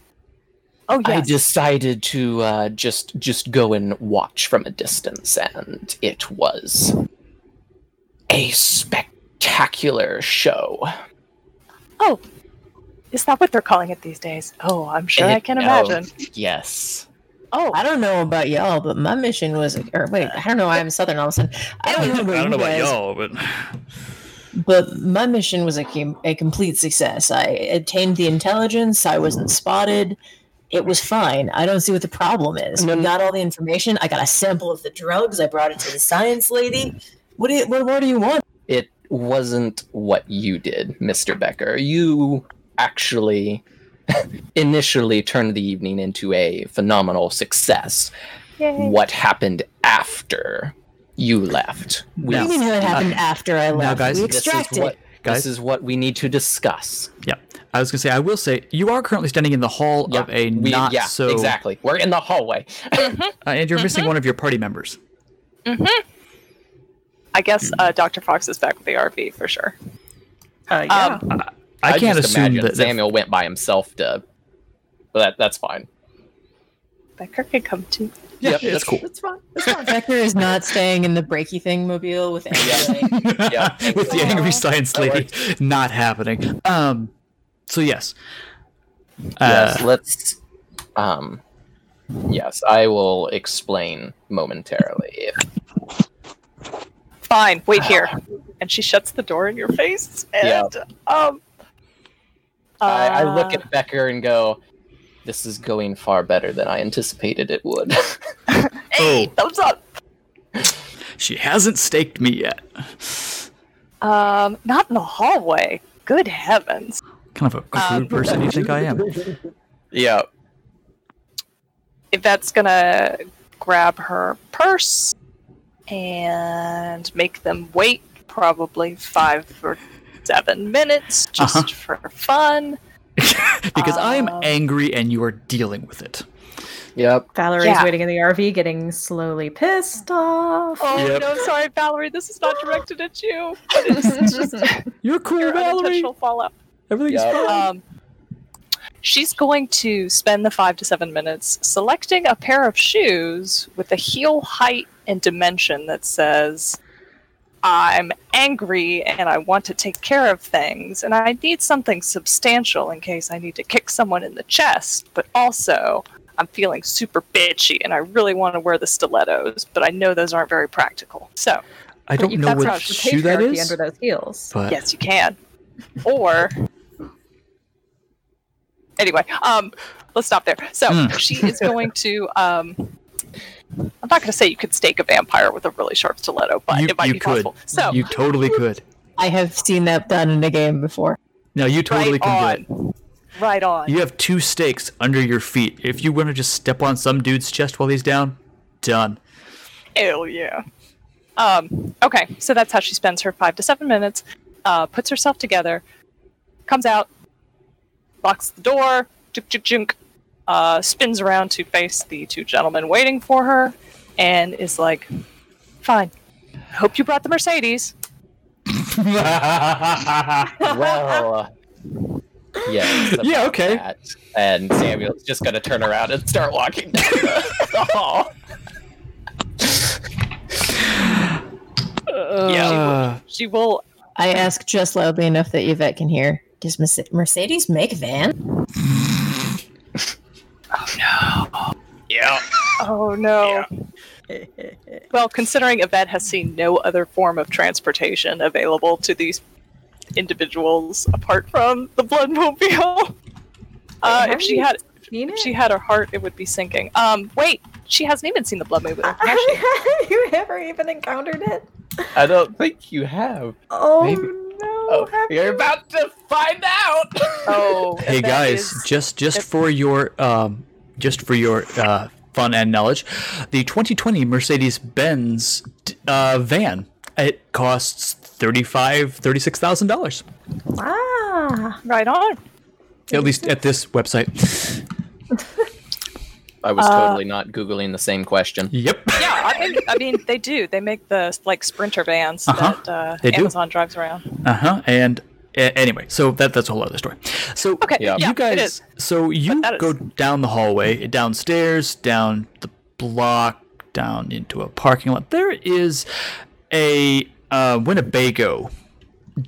Oh I decided to uh, just just go and watch from a distance, and it was a spectacular show. Oh. Is that what they're calling it these days? Oh, I'm sure I It- can oh, imagine. yes. Oh, I don't know about y'all, but my mission was, or wait, I don't know why I'm Southern all of a sudden. I don't know about, I don't know you about guys, y'all, but but my mission was a, a complete success. I obtained the intelligence. I wasn't spotted. It was fine. I don't see what the problem is. We got all the information. I got a sample of the drugs. I brought it to the science lady. What do you, what more do you want? It wasn't what you did, Mr. Becker. You actually initially turned the evening into a phenomenal success. yay. What happened after you left? What do you mean it happened after I left? Now, guys, we this This is extracted. what Guys? this is what we need to discuss. yeah. I was gonna say I will say you are currently standing in the hall of a we- not yeah, so exactly. We're in the hallway. uh, and you're missing one of your party members. Mhm. I guess uh, Dr. Fox is back with the RV for sure. Uh, yeah. Um, I, can't just assume imagine that, that Samuel went by himself to. But that that's fine. Becker can come too. yeah, Yep, that's- cool. That's fine. That's fine. Vector is not staying in the breaky thing mobile with Angela. Yeah, with the angry science lady not happening. Um, so yes, yes, Uh, let's. Um, yes, I will explain momentarily. If, Fine, wait here. And she shuts the door in your face. And um, I, I look uh, at Becker and go, "This is going far better than I anticipated it would." Hey, thumbs up. she hasn't staked me yet. Um, not in the hallway. Good heavens. Kind of a crude Um, person you think I am. yeah, Yvette's gonna grab her purse and make them wait probably five or seven minutes just Uh-huh. for fun. because I am Um, angry and you are dealing with it. yep. Valerie's yeah. waiting in the RV, getting slowly pissed off. Oh Yep. no, sorry, Valerie, this is not directed at you. But it's just You're cool, your Valerie. unintentional fallout. Everything's Yeah. fine. Um, she's going to spend the five to seven minutes selecting a pair of shoes with a heel height and dimension that says, I'm angry and I want to take care of things, and I need something substantial in case I need to kick someone in the chest, but also I'm feeling super bitchy and I really want to wear the stilettos, but I know those aren't very practical. So, I don't you know can what touch shoe that patriarchy is, under those heels. but yes, you can. Or anyway, um, let's stop there. So Mm. she is going to. Um, I'm not going to say you could stake a vampire with a really sharp stiletto, but you, it might you be could. possible. So you totally could. I have seen that done in a game before. No, you totally right can do it. right on. You have two stakes under your feet. If you want to just step on some dude's chest while he's down, done. Hell yeah. Um, okay, so that's how she spends her five to seven minutes. Uh, puts herself together, comes out, locks the door, juk juk junk, uh, spins around to face the two gentlemen waiting for her, and is like, "Fine. Hope you brought the Mercedes." Well, uh, yes. Yeah, okay. that. And Samuel's just gonna turn around and start walking down the, the hall. Yeah. Uh, She will. I ask just loudly enough that Yvette can hear. Does Mercedes make van? Oh no. Yeah. Oh no. well, considering Yvette has seen no other form of transportation available to these individuals apart from the Bloodmobile, uh, if she had Seen if it? she had her heart, it would be sinking. Um, wait, she hasn't even seen the Bloodmobile, has she? Have you ever even encountered it? I don't think you have. Oh Maybe. No! Oh, you're about to find out. Oh, hey guys, is- just just for your um, just for your uh, fun and knowledge, the 2020 Mercedes-Benz uh, van it costs thirty-five, thirty-six thousand dollars. Ah, right on. At least at this website. I was Uh, totally not googling the same question. Yep. Yeah, I mean, I mean, they do. They make the like sprinter vans Uh-huh. that uh, They do. Amazon drives around. Uh huh. And a- anyway, so that that's a whole other story. So Okay, Yeah. yeah, you it guys, is. so you that is- go down the hallway, downstairs, down the block, down into a parking lot. There is a uh, Winnebago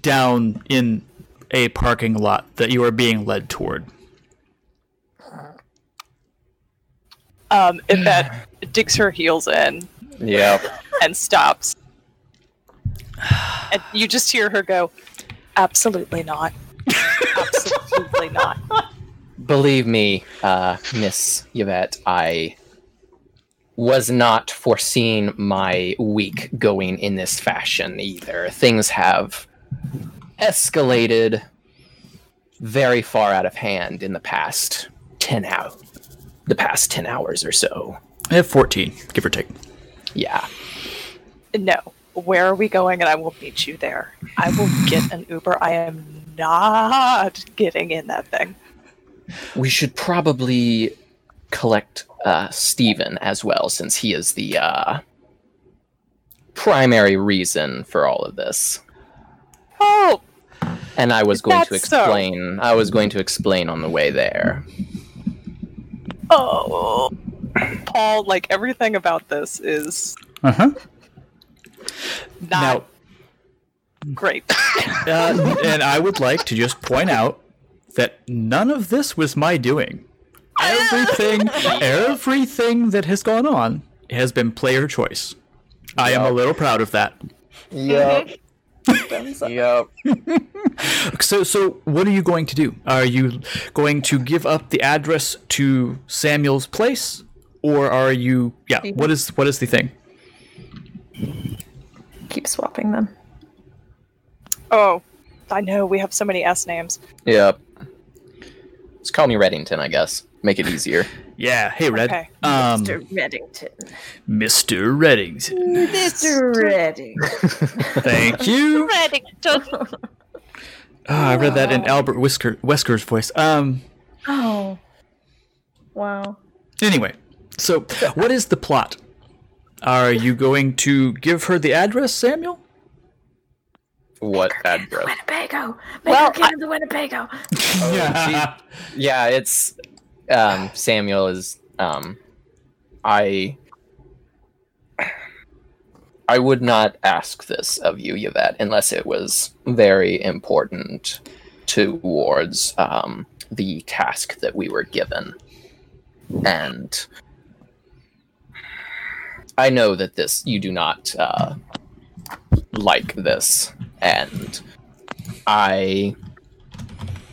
down in a parking lot that you are being led toward. Um, Yvette digs her heels in Yeah. and stops, and you just hear her go, "Absolutely not, absolutely not." Believe me, uh, Miss Yvette, I was not foreseeing my week going in this fashion either. Things have escalated very far out of hand in the past 10 hours. The past 10 hours or so. I have 14, give or take. Yeah. No, where are we going? And I will meet you there. I will get an Uber. I am not getting in that thing. We should probably collect uh, Steven as well, since he is the uh, primary reason for all of this. Oh, And I was Is going to that so? explain. I was going to explain on the way there. Oh, Paul. Like everything about this is Uh huh. not Now, great. uh, and I would like to just point out that none of this was my doing. Everything, everything that has gone on has been player choice. I am a little proud of that. Yep. Yep. So, so what are you going to do? Are you going to give up the address to Samuel's place, or are you? Yeah. What is what is the thing? Keep swapping them. Oh, I know we have so many S names. Yep. Just call me Reddington, I guess. Make it easier. Yeah. Hey, Red. Okay. Um, Reddington. Mr. Reddington. Mr. Redding. Thank you. Reddington. Oh, I read that in Albert Whisker Wesker's voice. Um. Oh. Wow. Anyway, so what is the plot? Are you going to give her the address, Samuel? What address? Winnebago. Make Well, her get in the Winnebago. Yeah. Yeah, it's um Samuel is um I I would not ask this of you, Yvette, unless it was very important towards um the task that we were given. And I know that this you do not uh like this and I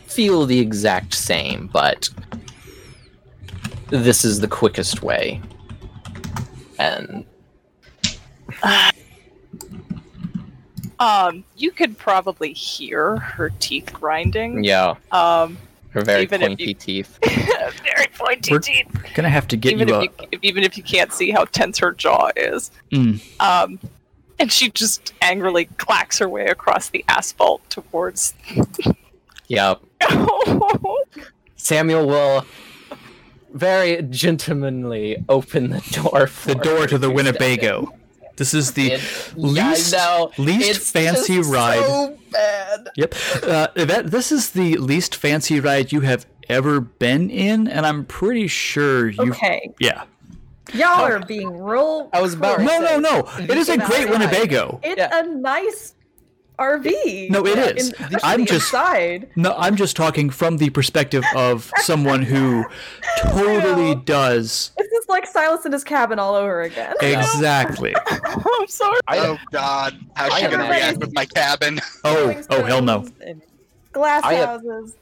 feel the exact same, but this is the quickest way. And Um, you could probably hear her teeth grinding. yeah, Um, her very Even if pointy you- teeth. very pointy We're teeth. Gonna have to get Even you if a. you, if, even if you can't see how tense her jaw is. Mm. Um, and she just angrily clacks her way across the asphalt towards. Yeah, Samuel will very gentlemanly open the door. For the door to the. Winnebago. This is the It- least yeah, I least It's fancy just ride. So bad. Yep. Uh, that this is the least fancy ride you have ever been in, and I'm pretty sure you. Okay. Yeah. Y'all are being real. I was about to No, no, no. It is a great ride. Winnebago. It's Yeah. a nice RV. No, it is. In- especially I'm just- inside. No, I'm just talking from the perspective of someone who totally does This is like Silas in his cabin all over again. exactly. I'm sorry. Oh God, how's I she gonna imagine- react with my cabin? Oh, oh hell no. Glass I have- houses.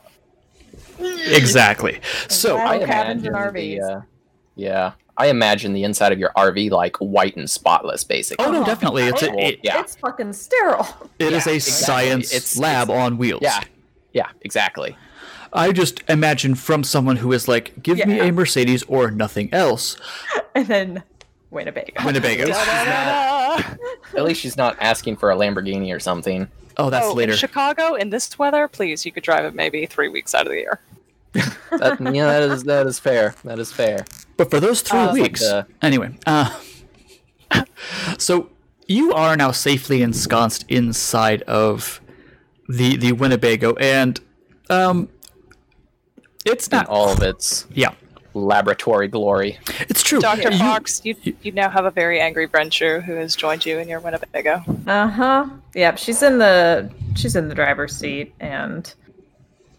Exactly. So I cabins and imagine the, RVs. uh, yeah, I imagine the inside of your RV like white and spotless, basically. Oh no, definitely. It's a, it, yeah. It's fucking sterile. it is Yeah, a exactly. science It's- lab it's- on wheels. Yeah, yeah, exactly. I just imagine from someone who is like, give me Yeah. a Mercedes or nothing else. And then Winnebago. Winnebago. Da-da-da-da. At least she's not asking for a Lamborghini or something. Oh, that's oh, later. in Chicago in this weather, please, you could drive it maybe three weeks out of the year. That, yeah, that is that is fair. That is fair. But for those three Uh, It's like weeks, the- anyway. Uh, so you are now safely ensconced inside of the the Winnebago, and um, it's in not all of its Yeah, laboratory glory. it's true. Dr. You- Fox, you, you now have a very angry Ventrue who has joined you in your Winnebago. Uh huh. Yep. She's in the she's in the driver's seat and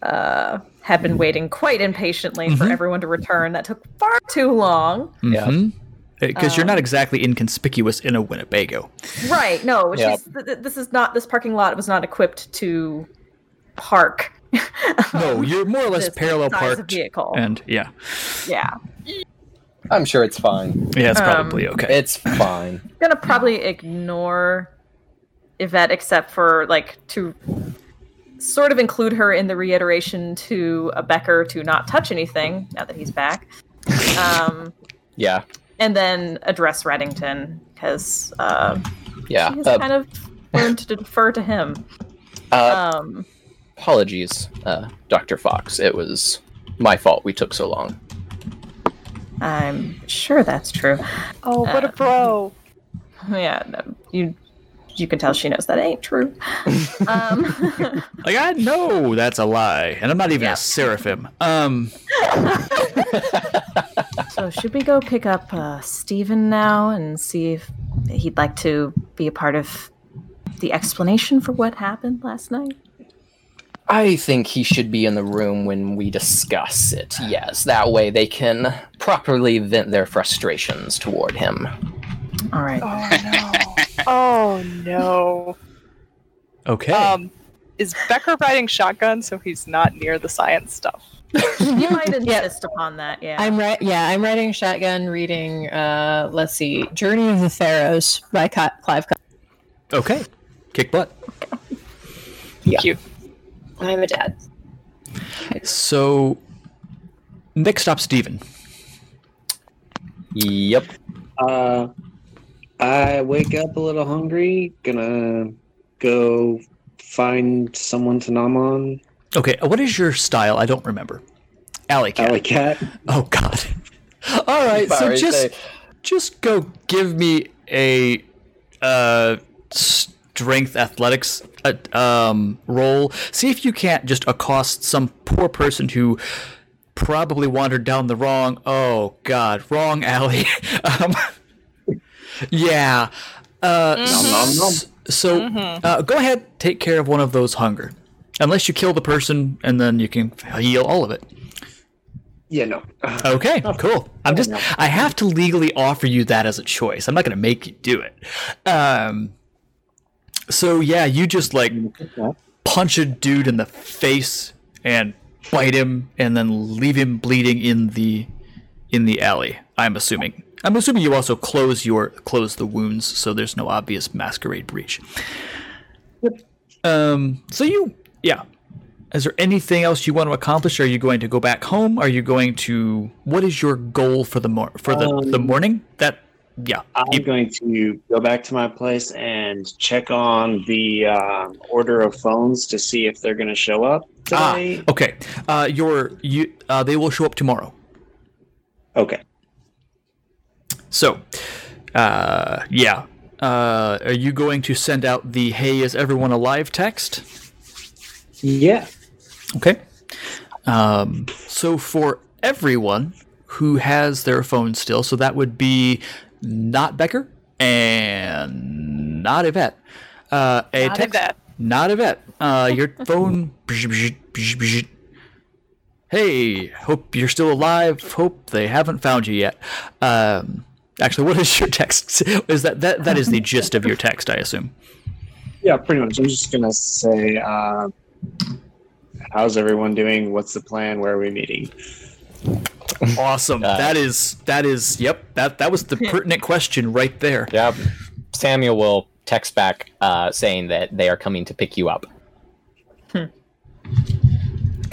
uh have been waiting quite impatiently for everyone to return. That took far too long. Yeah. Mhm. Because you're not exactly inconspicuous in a Winnebago. Right. No. Yep. She's, th- th- this is not this parking lot was not equipped to park. No, you're more or less this parallel size parked. vehicle. And yeah, yeah. I'm sure it's fine. yeah, it's Um, probably okay. It's fine. gonna probably ignore Yvette except for like to sort of include her in the reiteration to a Becker to not touch anything now that he's back. Um, Yeah. and then address Reddington because uh, Yeah. he has Uh, kind of learned to defer to him. uh, Um, apologies, uh, Dr. Fox. It was my fault we took so long. I'm sure that's true. Oh, what Uh, a bro! Yeah, no, you you can tell she knows that ain't true. um, like I know that's a lie, and I'm not even Yeah. a seraphim. Um, so should we go pick up uh, Stephen now and see if he'd like to be a part of the explanation for what happened last night? I think he should be in the room when we discuss it. Yes, that way they can properly vent their frustrations toward him. All right. Oh no! Oh no! okay. Um, is Becker riding shotgun so he's not near the science stuff? You might insist upon that, yeah. I'm right. Yeah, I'm writing shotgun, reading. Uh, let's see, Journey of the Pharaohs by Ca- Clive. Co- okay. Kick butt. Thank you. I'm a dad. So, next up, Steven. Yep. Uh, I wake up a little hungry. Gonna go find someone to nom on. Okay, what is your style? I don't remember. Alley cat. Alley cat. Oh God. All right, so just say- just go give me a uh strength athletics uh, um roll. See if you can't just accost some poor person who probably wandered down the wrong. Oh God, wrong alley. um, yeah. Uh, Nom, nom. s- So uh, go ahead, take care of one of those hunger. Unless you kill the person, and then you can heal all of it. Yeah, no. Okay, cool. I'm just I have to legally offer you that as a choice. I'm not gonna make you do it. Um so yeah, you just like punch a dude in the face and bite him and then leave him bleeding in the in the alley, I'm assuming. I'm assuming you also close your close the wounds so there's no obvious masquerade breach. Um so you yeah. Is there anything else you want to accomplish? Are you going to go back home? Are you going to? What is your goal for the mor- for the, the Um, morning? That yeah. I'm Keep- going to go back to my place and check on the um, order of phones to see if they're going to show up ah, okay. Uh, your you uh, they will show up tomorrow. Okay. So, uh, yeah. Uh, are you going to send out the "Hey, is everyone alive?" text? Yeah. Okay. Um, so for everyone who has their phone still, so that would be not Becker and not Yvette. Uh, a Not text, Yvette. Not Yvette. Uh, your phone. Hey, hope you're still alive. Hope they haven't found you yet. Um, actually, what is your text? Is that that that is the gist of your text? I assume. Yeah, pretty much. I'm just going to say, uh, how's everyone doing? What's the plan? Where are we meeting? Awesome. Uh, that is that is yep. That that was the pertinent question right there. Yep. Samuel will text back uh, saying that they are coming to pick you up.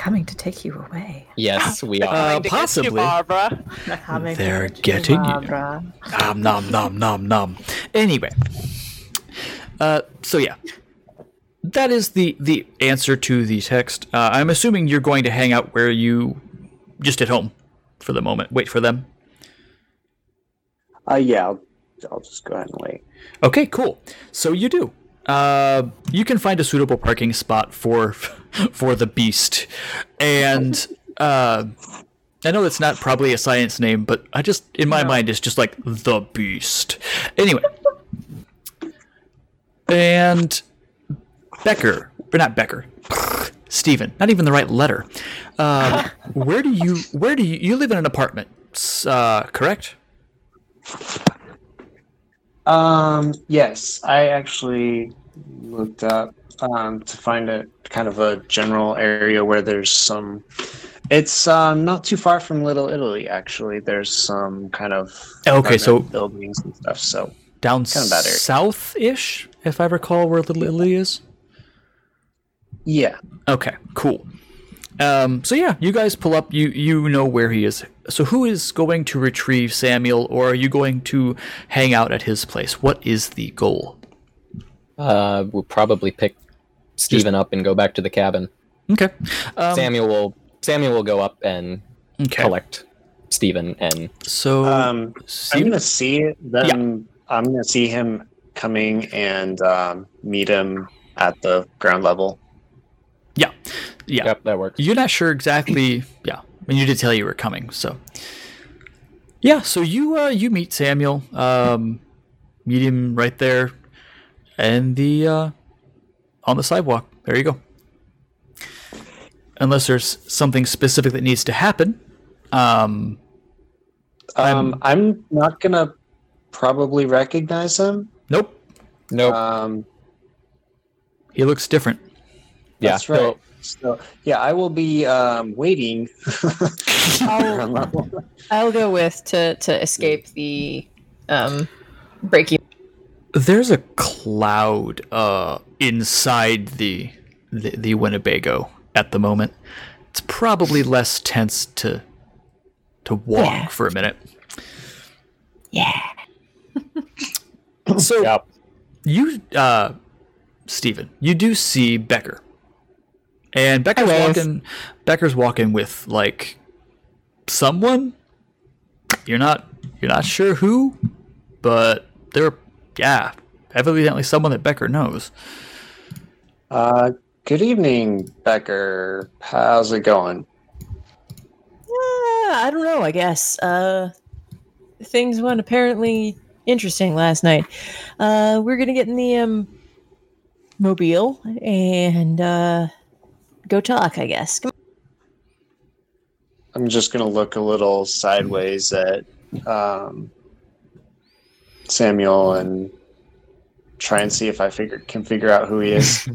Coming to take you away. Yes, we are. Uh, Coming to get you, possibly. Barbara. Coming to They're getting you. Barbara. Nom nom nom nom nom. Anyway, uh, so yeah, that is the the answer to the text. Uh, I'm assuming you're going to hang out where you just at home for the moment? Wait for them. Uh, yeah, I'll, I'll just go ahead and wait. Okay, cool. So you do. Uh, you can find a suitable parking spot for for the beast, and uh, I know it's not probably a science name, but I just in my mind it's just like the beast. Anyway, and Becker, or not Becker, Stephen, not even the right letter. Uh, where do you where do you you live in an apartment? Uh, correct. Um, yes, I actually looked up um, to find a kind of a general area where there's some. It's um, not too far from Little Italy, actually. There's some kind of Okay, so- buildings and stuff. So down that area. south-ish, if I recall where Little Italy is. yeah, Okay, cool. Um, so yeah, you guys pull up. You you know where he is. So who is going to retrieve Samuel, or are you going to hang out at his place? What is the goal? Uh, we'll probably pick Stephen up and go back to the cabin. Okay. Um, Samuel will Samuel will go up and okay. collect Stephen and So um, I'm gonna see them. I'm gonna see him coming and um, meet him at the ground level. Yeah, yeah. yep, that works. You're not sure exactly. Yeah, and you did tell you were coming. So yeah, so you uh, you meet Samuel. Um, meet him right there, and the uh, on the sidewalk. There you go. Unless there's something specific that needs to happen. Um, Um, I'm not gonna probably recognize him. nope. Nope. Um, He looks different. yeah. that's right. so- So yeah, I will be um, waiting. I'll, I'll go with to to escape the um breaking. There's a cloud uh, inside the, the the Winnebago at the moment. It's probably less tense to to walk Yeah. for a minute. Yeah. So Yep. you, uh, Stephen, you do see Becker, and Becker's Hi, walking. Becker's walking with like someone. You're not you're not sure who, but they're yeah, evidently someone that Becker knows. Uh, good evening, Becker. How's it going? Uh, I don't know. I guess uh, things went apparently interesting last night. Uh, we're gonna get in the um mobile and uh, go talk. I guess. Come I'm just gonna look a little sideways at um, Samuel and try and see if I figure can figure out who he is.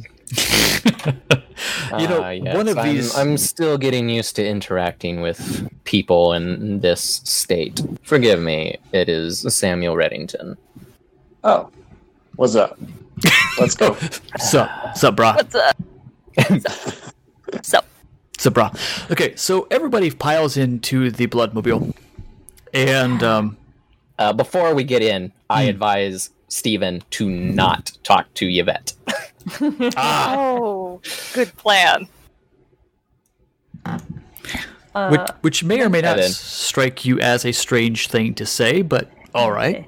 you know, Ah, yes, one of I'm- these. I'm, still getting used to interacting with people in this state. Forgive me. It is Samuel Reddington. oh, what's up? Let's go. Sup, sup, brah. What's up? so, Sup, brah. Okay, so everybody piles into the Bloodmobile, and um, Uh, before we get in, I Hmm. advise Stephen to not talk to Yvette. ah, oh, good plan. Uh, which, which may or may not in. strike you as a strange thing to say, but all right.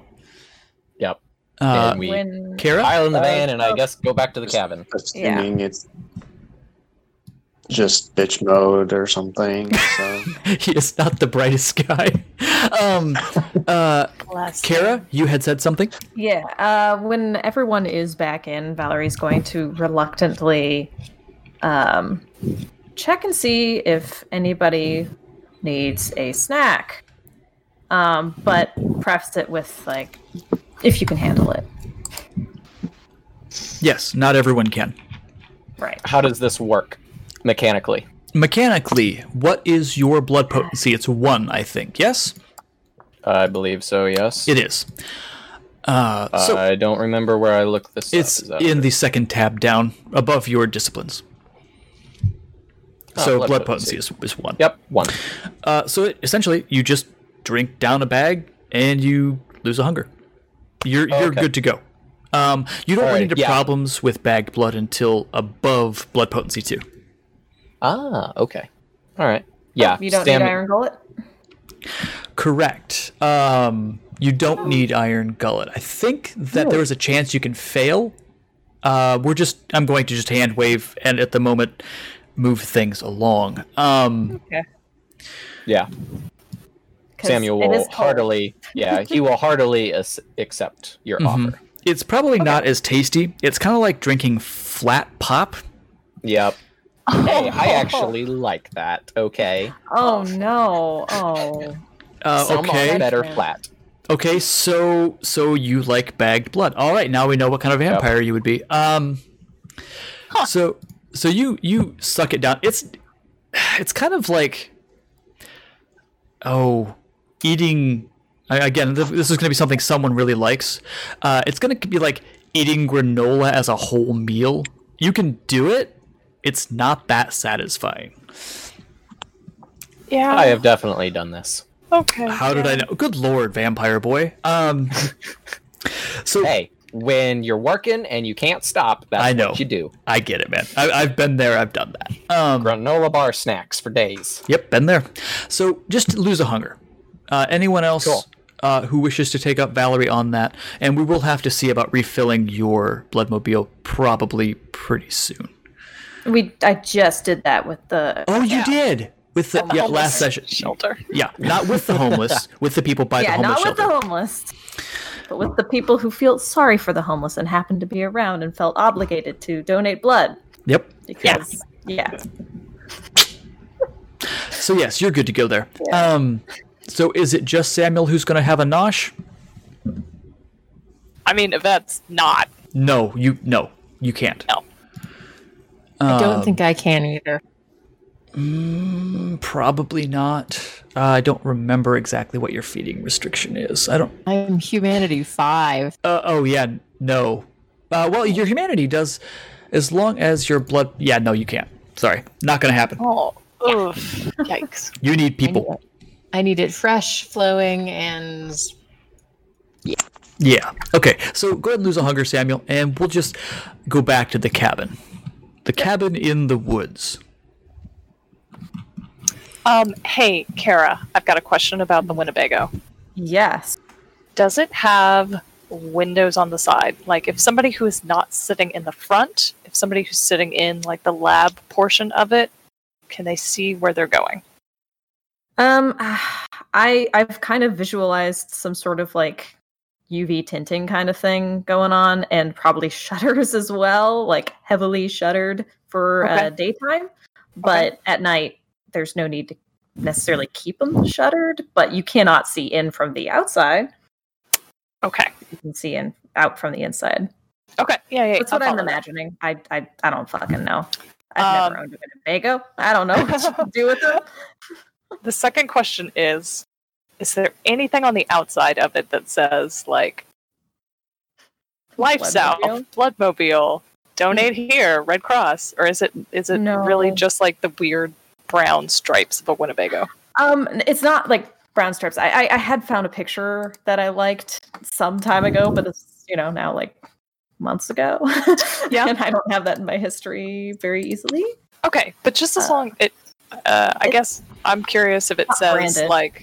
Yep. Uh, and we when pile in the Uh, van, and I guess go back to the cabin. Assuming it's just bitch mode or something. So he is not the brightest guy. Um, uh, Kara, you had said something. Yeah, uh, when everyone is back in, Valerie's going to reluctantly um, check and see if anybody needs a snack. Um, but preface it with, like, if you can handle it. Yes, not everyone can. Right. How does this work mechanically? Mechanically, what is your blood potency? It's one, I think. Yes, I believe so. Yes. it is. Uh, so I don't remember where I looked this it's. In what the second tab down above your disciplines. Oh, so blood blood, potency. potency is, is one. Yep. One. Uh, so it, essentially, you just drink down a bag and you lose a hunger. You're you're Okay. good to go. Um, you don't run into yeah. problems with bagged blood until above blood potency two. Ah. Okay. All right. Yeah, You don't Sam- need iron gullet. Correct. Um, you don't need iron gullet. I think that there is a chance you can fail. Uh, we're just. I'm going to just hand wave and at the moment move things along. Um, Yeah, Samuel will heartily. Yeah, he will heartily as- accept your Mm-hmm. offer. it's probably not as tasty. It's kind of like drinking flat pop. Yep. Hey, I actually like that. Okay. Oh no! Oh, Uh, Some are okay. better flat. Okay. So so you like bagged blood. All right. Now we know what kind of vampire you would be. Um. So so you you suck it down. It's it's kind of like oh eating again this is going to be something someone really likes uh, it's going to be like eating granola as a whole meal you can do it it's not that satisfying Yeah. I have definitely done this. Okay. how did i know good lord vampire boy um so Hey, when you're working and you can't stop, that's I know. what you do. i get it man I, i've been there i've done that um Granola bar snacks for days. Yep, been there. So just lose a hunger. Uh, anyone else Cool. uh, who wishes to take up Valerie on that, and we will have to see about refilling your bloodmobile probably pretty soon. We I just did that with the. Oh, you did with the yeah, last session. Shelter. Yeah, not with the homeless, with the people by yeah, the homeless not with shelter. the homeless, but with the people who feel sorry for the homeless and happen to be around and felt obligated to donate blood Yep. because yeah, So yes, you're good to go there. Um, so is it just Samuel who's going to have a nosh? I mean, if that's not. No, you no, you can't. No. I Um, don't think I can either. Probably not. Uh, I don't remember exactly what your feeding restriction is. I don't. I'm humanity five. Uh, oh yeah, no. Uh, well, your humanity does, as long as your blood. Yeah, no, you can't. Sorry, not gonna happen. Oh, ugh. Yikes. You need I need, people. I need it fresh, flowing, and yeah. Yeah. Okay. So go ahead and lose a hunger, Samuel, and we'll just go back to the cabin. The cabin in the woods. Um, hey, Kara, I've got a question about the Winnebago. yes, Does it have windows on the side? Like, if somebody who is not sitting in the front, if somebody who's sitting in like the lab portion of it, can they see where they're going? Um, I I've kind of visualized some sort of like UV tinting kind of thing going on, and probably shutters as well, like heavily shuttered for uh, daytime. But at night, there's no need to necessarily keep them shuttered. But you cannot see in from the outside. Okay. You can see in out from the inside. Okay. Yeah, yeah. That's I'll what I'm that. imagining. I, I I don't fucking know. I've Um, never owned a Winnebago. I don't know what you do with them. The second question is Is there anything on the outside of it that says, like, LifeSouth, Bloodmobile? Bloodmobile, donate here, Red Cross? Or is it is it really just like the weird brown stripes of a Winnebago? Um, it's not like brown stripes. I, I I had found a picture that I liked some time ago, but it's you know now like months ago. Yeah. and I don't have that in my history very easily. Okay, but just as Uh, long it, uh, I guess I'm curious if it says branded. like,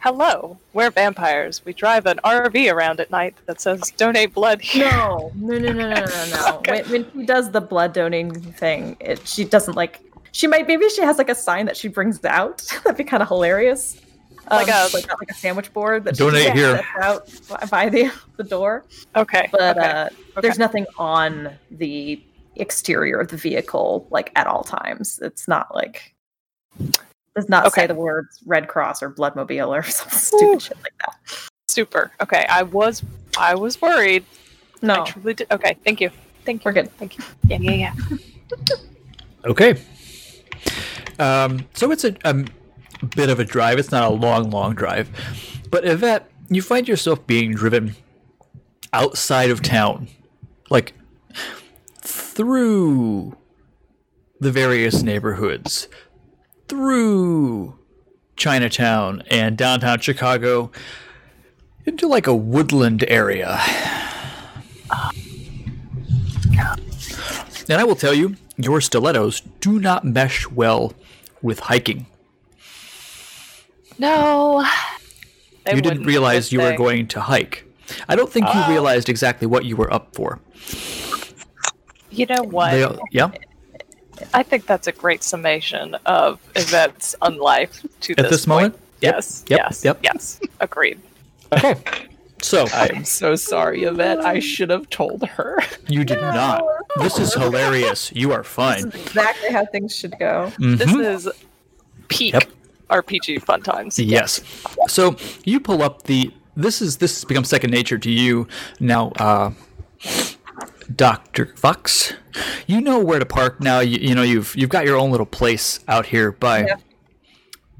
"Hello, we're vampires. We drive an RV around at night that says donate blood here." No, no, no, no, no, no, no. no. Okay. when, when she does the blood donating thing, it, she doesn't like. She might maybe she has like a sign that she brings out. That'd be kind of hilarious. Um, Like a- like, like a sandwich board that Donate she here. out by- by the the door. Okay, but okay. uh, okay. there's nothing on the exterior of the vehicle like at all times. It's not like does not Okay. say the words Red Cross or Bloodmobile or some stupid shit like that. super. Okay, I was I was worried. No, I No, truly did. Okay, thank you. Thank you. we're good. Thank you. Yeah, yeah, yeah. Okay. Um, so it's a, a bit of a drive. It's not a long, long drive. But Yvette, you find yourself being driven outside of town, like through the various neighborhoods, through Chinatown and downtown Chicago, into like a woodland area. And I will tell you, your stilettos do not mesh well with hiking. No. You didn't realize you were going to hike. I don't think you Oh. realized exactly what you were up for. You know what? They, yeah. I think that's a great summation of events on life to At this, this point. moment? Yep, Yes. yep, yes. yep. Yes. Agreed. Okay. So I'm so sorry, Yvette. I should have told her. you did not. This is hilarious. You are fine. exactly how things should go. This Mhm. is peak Yep. RPG fun times. Yes. So you pull up the. This is this has become second nature to you now, uh, Doctor Fox. You know where to park now. You, you know you've you've got your own little place out here by Yeah.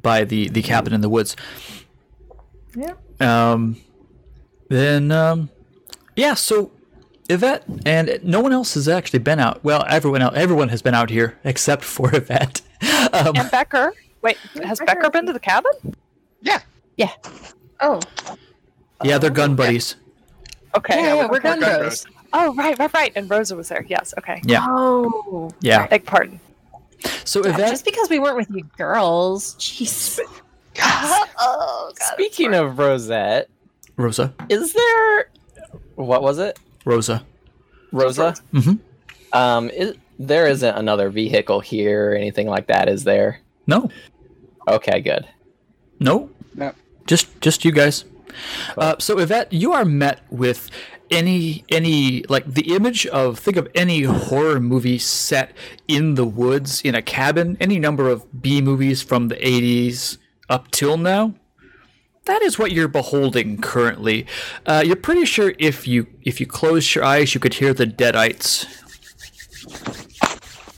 by the the cabin in the woods. Yeah. Um, then um, yeah. So Yvette and no one else has actually been out. Well, everyone else, everyone has been out here except for Yvette. Um, And Becker. Wait, has Becker- Becker been to the cabin? Yeah. Yeah. Oh, yeah, they're gun buddies. Okay. Yeah, yeah, we're okay. gun gun bros. Oh, right, right, right. And Rosa was there. Yes. Okay. Yeah, oh, yeah. Beg pardon. So Yeah, Yvette, just because we weren't with you girls, jeez. oh, God, Speaking of Rosette, Rosa, is there what was it? Rosa. Rosa? Mhm. Um, is, there isn't another vehicle here or anything like that, is there? No, Okay, good. no, No. just just you guys. Uh, so Yvette, you are met with any any like the image of think of any horror movie set in the woods in a cabin. Any number of B movies from the '80s up till now. That is what you're beholding currently. Uh, you're pretty sure if you if you closed your eyes, you could hear the Deadites.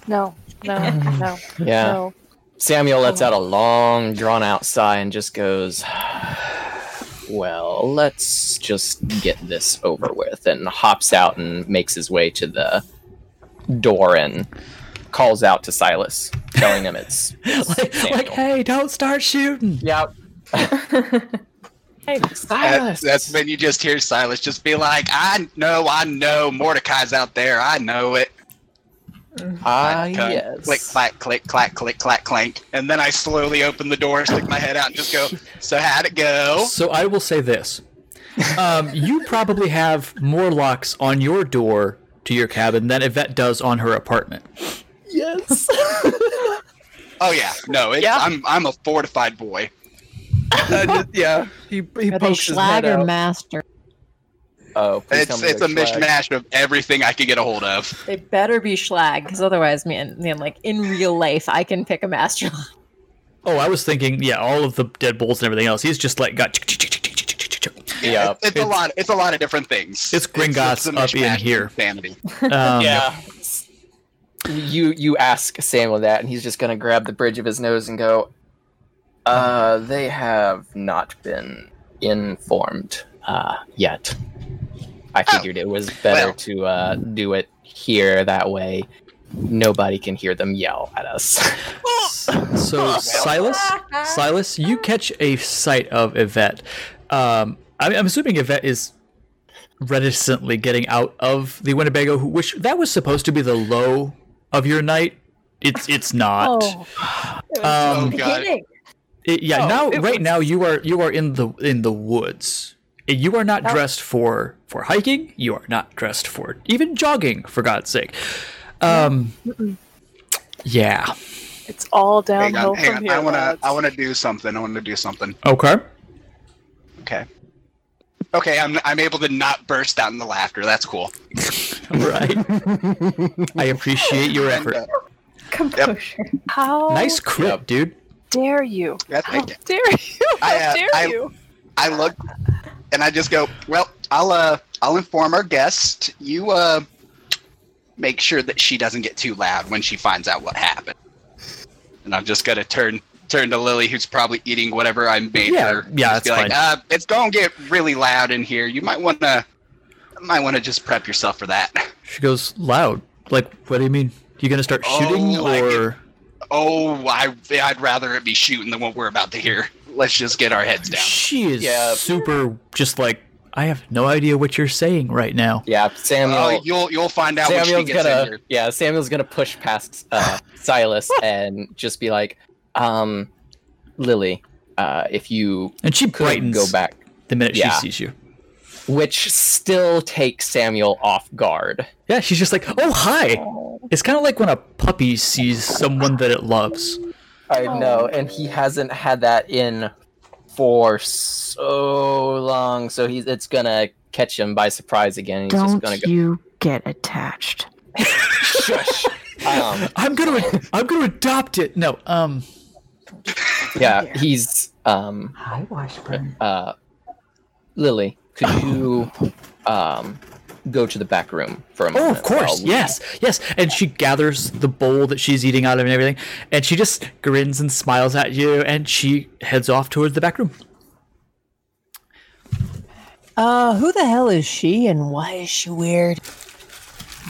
No, no, no, Yeah. no. Samuel lets out a long, drawn out sigh and just goes, Well, let's just get this over with. And hops out and makes his way to the door and calls out to Silas, telling him it's. it's like, like, hey, don't start shooting. Yep. Hey, That, that's when you just hear Silas just be like, I know, I know, Mordecai's out there. I know it. Ah, Click, yes. Click, clack, click, clack, click, clack, clank. And then I slowly open the door, stick my head out, and just go, So, how'd it go? So I will say this: um, you probably have more locks on your door to your cabin than Yvette does on her apartment. Yes. Oh, yeah. No, it's, Yeah. I'm, I'm a fortified boy. yeah. He, he Are they pokes his head out. master? Oh, please It's, it's a Schlage. mishmash of everything I could get a hold of. They better be Schlage, because otherwise, man, man, like in real life, I can pick a master. Oh, I was thinking, yeah, all of the deadbolts and everything else. He's just like got. Yeah. It's, it's a lot. It's a lot of different things. It's Gringotts a up in here. Insanity. Um, yeah. You you ask Samuel that, and he's just gonna grab the bridge of his nose and go, "Uh, they have not been informed uh, yet. I Oh, figured it was better well. to uh, do it here. That way, nobody can hear them yell at us." So Silas, Silas, you catch a sight of Yvette. Um, I I'm assuming Yvette is reticently getting out of the Winnebago, which that was supposed to be the low of your night. It's it's not. Oh, Oh Um, god. it- yeah, Oh, now it right was- now you are you are in the in the woods. You are not That- dressed for for hiking. You are not dressed for even jogging. For God's sake. Um. Yeah. it's all Hang downhill on, hang from here. I wanna. I wanna do something. I wanna do something. Okay. Okay. Okay, I'm, I'm able to not burst out in the laughter. That's cool. Right. I appreciate your And, effort. uh, composure. How Nice crit, Yep. dude. dare you? Yeah, How dare you? How I, uh, dare I- you? I look and I just go, well, I'll uh I'll inform our guest. You uh make sure that she doesn't get too loud when she finds out what happened. And I'm just gonna turn turn to Lily, who's probably eating whatever I made Yeah, her. yeah, Just be that's like, uh, it's gonna get really loud in here. You might wanna might wanna just prep yourself for that. She goes loud. Like, what do you mean? You gonna start Oh, shooting like or? Oh, I I'd rather it be shooting than what we're about to hear. Let's just get our heads down. She is Yeah. super. Just like I have no idea what you're saying right now. yeah, Samuel. Oh, you'll you'll find out when she Samuel's gets gonna here. yeah, Samuel's gonna push past uh, Silas and just be like, um, Lily, uh, if you And she could brightens go back, the minute Yeah. she sees you. which still takes Samuel off guard. Yeah, she's just like, "Oh, hi." It's kind of like when a puppy sees someone that it loves. I know, and he hasn't had that in for so long, so he's it's gonna catch him by surprise again. He's Don't gonna go. you get attached. Shush. Um, I'm gonna, I'm gonna adopt it. No, um, yeah, he's um Hi, Washburn. uh Lily. Could you um go to the back room for a moment. oh, moment? of course, we- yes, yes. And she gathers the bowl that she's eating out of and everything, and she just grins and smiles at you, and she heads off towards the back room. Uh, who the hell is she and why is she weird?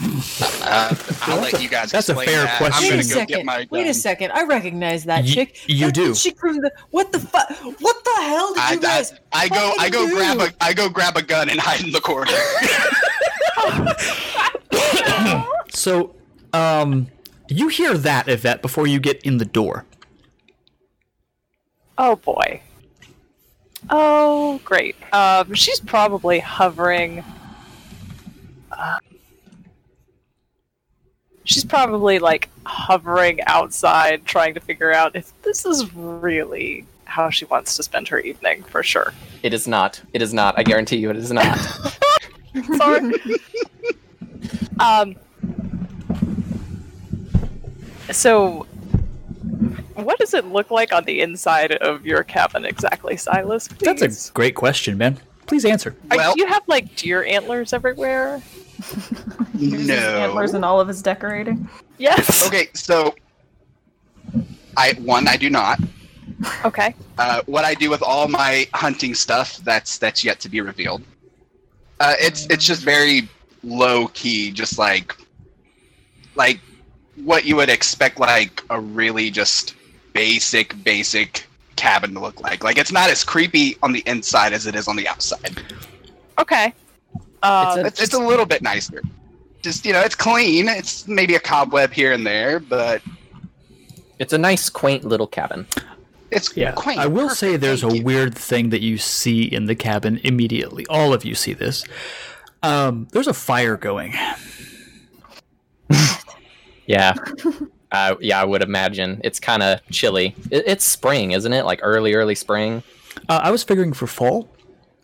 Uh, I'll let you guys. That's a fair that. question. I'm Wait gonna a go second. get my Wait a second. I recognize that Y- chick. you That's the do. chick from the what the fuck? What the hell did I, you guys? I, I go I go fucking grab a I go grab a gun and hide in the corner. So, um, you hear that, Yvette, before you get in the door. Oh boy. Oh, great. Um, she's probably hovering. uh, she's probably like hovering outside, trying to figure out if this is really how she wants to spend her evening, for sure. It is not. It is not. I guarantee you, it is not. Sorry. um. So, what does it look like on the inside of your cabin exactly, Silas? Please? That's a great question, man. Please answer. Are- Well- do you have like deer antlers everywhere? His antlers and all of his decorating. Yes. Okay, so I one I do not. Okay. Uh, what I do with all my hunting stuff that's that's yet to be revealed. Uh, it's it's just very low key, just like like what you would expect like a really just basic basic cabin to look like. Like it's not as creepy on the inside as it is on the outside. Okay. Uh, a- It's, it's a little bit nicer. Just you know, it's clean. It's maybe a cobweb here and there, but It's a nice, quaint little cabin. it's Yeah, quaint. I will Perfect, say there's a you. weird thing that you see in the cabin immediately. All of you see this. Um, there's a fire going. Yeah. Uh, yeah, I would imagine it's kind of chilly. It, it's spring, isn't it? Like early, early spring, Uh, I was figuring for fall.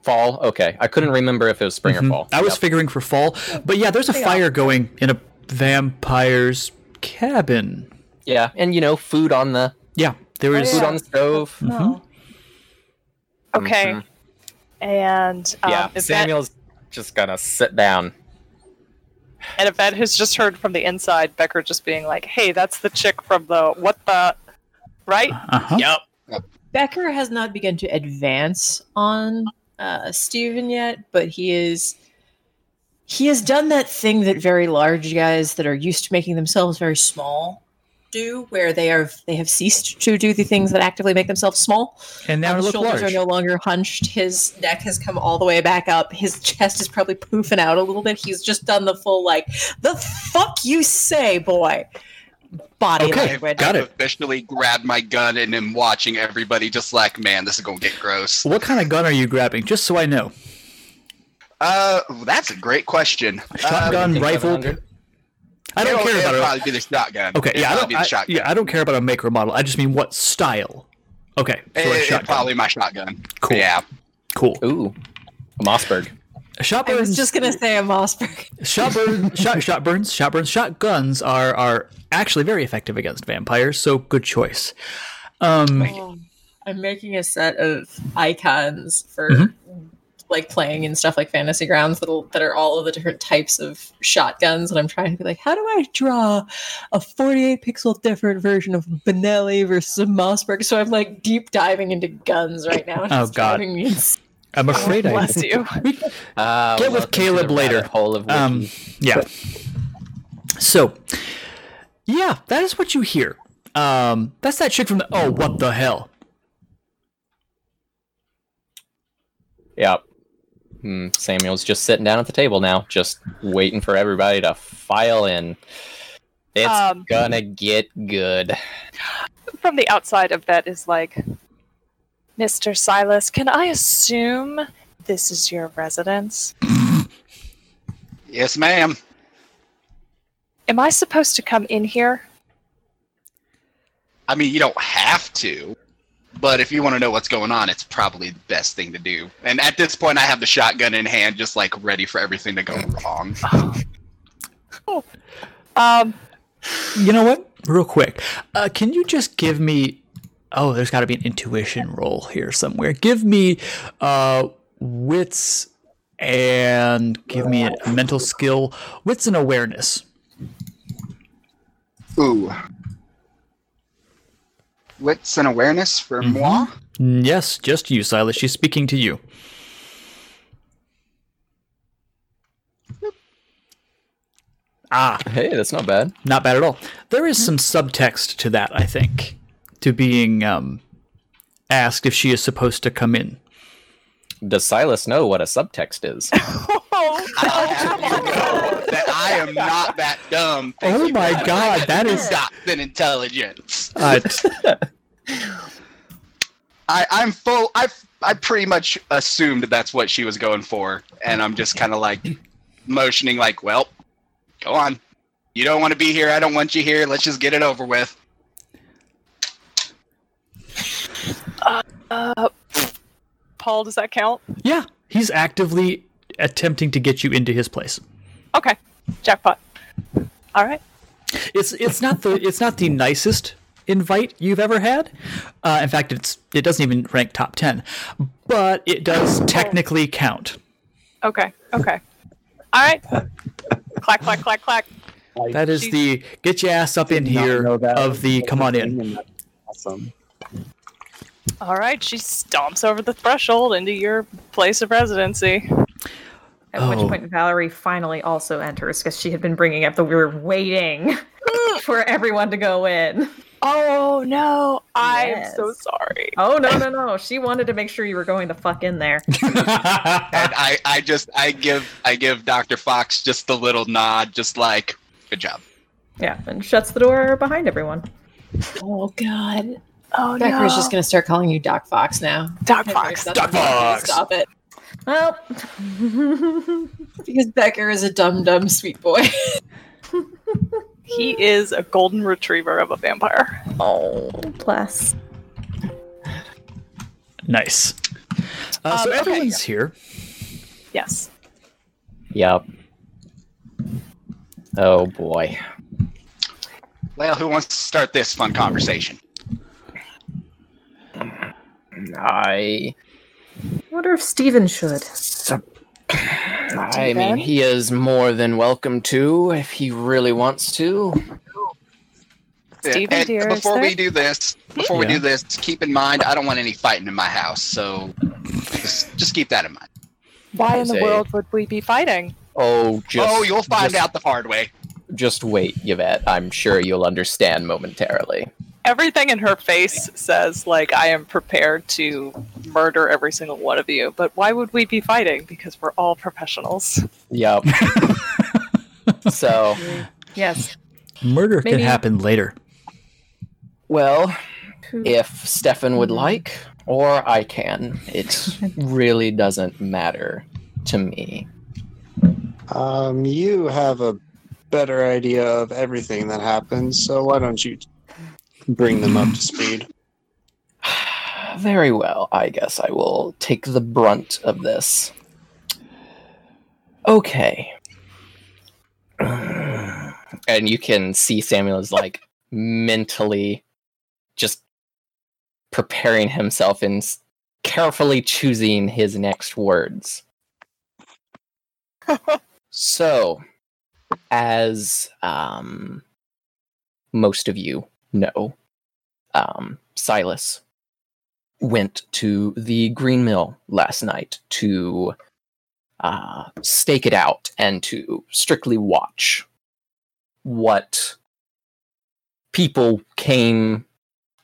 Fall. Okay, I couldn't remember if it was spring Mhm. or fall. I was Yep. figuring for fall, but yeah, there's a fire going in a vampire's cabin. yeah, and you know, food on the Yeah, there is. food on the stove. No. okay. Mhm. And um, yeah, Yvette, Samuel's just gonna sit down. and Yvette has just heard from the inside Becker just being like, "Hey, that's the chick from the what the right." Uh-huh. Yep. Becker has not begun to advance on uh, Steven yet, but he is. He has done that thing that very large guys that are used to making themselves very small do, where they are they have ceased to do the things that actively make themselves small. And now his shoulders large. are no longer hunched. His neck has come all the way back up. His chest is probably poofing out a little bit. He's just done the full like the fuck you say, boy. Body Okay. language. Got I've it. Officially grabbed my gun and am watching everybody just like, man, this is gonna get gross. What kind of gun are you grabbing? Just so I know. Uh, that's a great question. Shotgun, Um, rifle. I don't it'll, care it'll about it. probably be the shotgun. Okay, It'll yeah, I don't. be the I, shotgun. yeah, I don't care about a make or model. I just mean what style. Okay, so It- a it's probably my shotgun. Cool. Yeah. Cool. Ooh, a Mossberg. I was just gonna say a Mossberg. Shotburn, shot, shotburns, shotburns, shotguns are are actually very effective against vampires. So good choice. Um, I'm making a set of icons for Mhm. like playing and stuff like fantasy grounds that'll that are all of the different types of shotguns and I'm trying to be like, how do I draw a 48 pixel different version of Benelli versus a Mossberg? So I'm like deep diving into guns right now. Oh, God. driving me ins- I'm afraid I. Bless you. Uh, Get with Caleb later. rabbit of Um, yeah. So, yeah, that is what you hear. Um, that's that chick from the. Oh, what the hell? Yep. Hmm, Samuel's just sitting down at the table now, just waiting for everybody to file in. It's Um, gonna get good. From the outside, of that is like, Mr. Silas, can I assume this is your residence? Yes, ma'am. Am I supposed to come in here? I mean, you don't have to, but if you want to know what's going on, it's probably the best thing to do. And at this point, I have the shotgun in hand, just like ready for everything to go wrong. Oh, Um, You know what? Real quick, uh, can you just give me? Oh, there's got to be an intuition roll here somewhere. Give me uh, wits and give me a mental skill. Wits and awareness. Ooh. Wits and awareness for moi? Mm, Yes, just you, Silas. She's speaking to you. Ah, Hey, that's not bad. not bad at all. There is some subtext to that, I think, to being um, asked if she is supposed to come in. Does Silas know what a subtext is? I have you know that I am not that dumb. Thank Oh my very God, that is- got an intelligence. Uh, I, I'm full. I I pretty much assumed that's what she was going for, and I'm just kind of like motioning, like, "Well, go on. You don't want to be here. I don't want you here. Let's just get it over with." Uh, Paul, does that count? yeah, he's actively attempting to get you into his place. Okay, jackpot. All right. It's it's not the it's not the nicest invite you've ever had. Uh, in fact, it's it doesn't even rank top ten, but it does technically count. Okay. Okay. All right. clack, clack, clack, clack. That is She's- the get your ass up in here of the come on thing, in. Awesome. All right. She stomps over the threshold into your place of residency. At Oh. which point Valerie finally also enters because she had been bringing up that we were waiting for everyone to go in. Oh no! I'm Yes. so sorry. Oh no no no! She wanted to make sure you were going the fuck in there. And I, I just I give I give Doctor Fox just a little nod, just like, "Good job." Yeah, and shuts the door behind everyone. Oh God. Oh Becker's no! just gonna start calling you Doc Fox now. Doc Becker's Fox. Doc Fox. Stop it. Well, Because Becker is a dumb dumb sweet boy. He is a golden retriever of a vampire. oh bless. nice. Uh, so Um, okay, everyone's here. Yes. Yep. Oh boy. Well, who wants to start this fun conversation? I I wonder if Steven should. I mean he is more than welcome to if he really wants to. Steven, And dear, before we do this, before we do this, keep in mind I don't want any fighting in my house, so just, just keep that in mind. Why in the Say- world would we be fighting? Oh just oh, you'll find just- out the hard way. Just wait, Yvette. I'm sure you'll understand momentarily. Everything in her face says like I am prepared to murder every single one of you. But why would we be fighting? Because we're all professionals. Yep. so Yes. Murder can Maybe- happen later. well, if Stefan would like, or I can. It really doesn't matter to me. Um, you have a better idea of everything that happens, so why don't you bring them up to speed? Very well. I guess I will take the brunt of this. Okay. And you can see Samuel is like mentally just preparing himself and carefully choosing his next words. so, as um, most of you know, um, Silas went to the Green Mill last night to uh, stake it out and to strictly watch what people came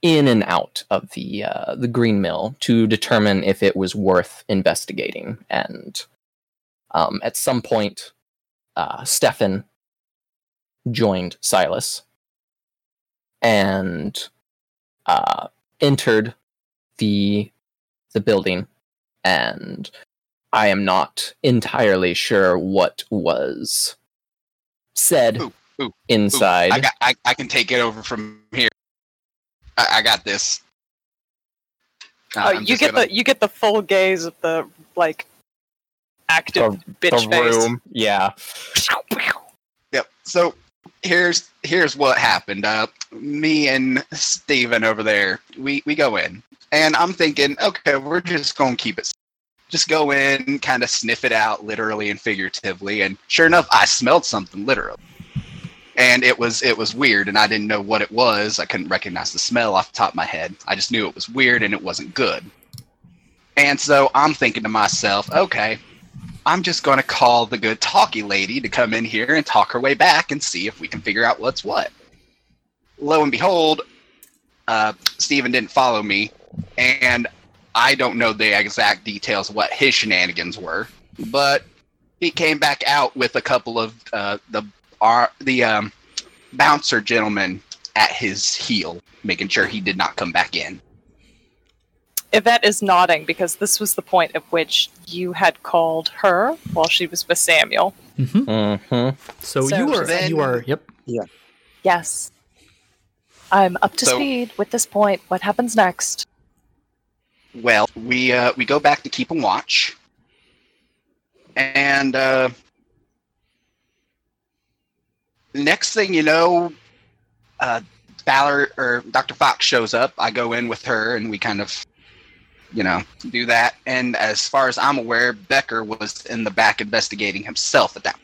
in and out of the uh, the Green Mill to determine if it was worth investigating. And um, at some point, uh, Stefan joined Silas and uh, entered the the building, and I am not entirely sure what was said Ooh, ooh, Ooh, inside. I got. I, I can take it over from here. I, I got this. Uh, Oh, you get gonna- the you get the full gaze of the like active bitch the face. room, yeah. Yep. So here's here's what happened. Uh, me and Steven over there, we we go in, and I'm thinking, okay, we're just gonna keep it. Just go in, kind of sniff it out, literally and figuratively. And sure enough, I smelled something literally, and it was it was weird, and I didn't know what it was. I couldn't recognize the smell off the top of my head. I just knew it was weird and it wasn't good. And so I'm thinking to myself, okay, I'm just going to call the good talky lady to come in here and talk her way back and see if we can figure out what's what. Lo and behold, uh, Steven didn't follow me, and I don't know the exact details of what his shenanigans were, but he came back out with a couple of uh, the our, the um, bouncer gentlemen at his heel, making sure he did not come back in. Yvette is nodding because this was the point at which you had called her while she was with Samuel. hmm hmm So, So you are then- you are yep. Yeah. Yes. I'm up to So- speed with this point. What happens next? Well, we uh, we go back to keep a watch, and uh, next thing you know, uh, Ballard or Doctor Fox shows up. I go in with her, and we kind of, you know, do that. And as far as I'm aware, Becker was in the back investigating himself at that.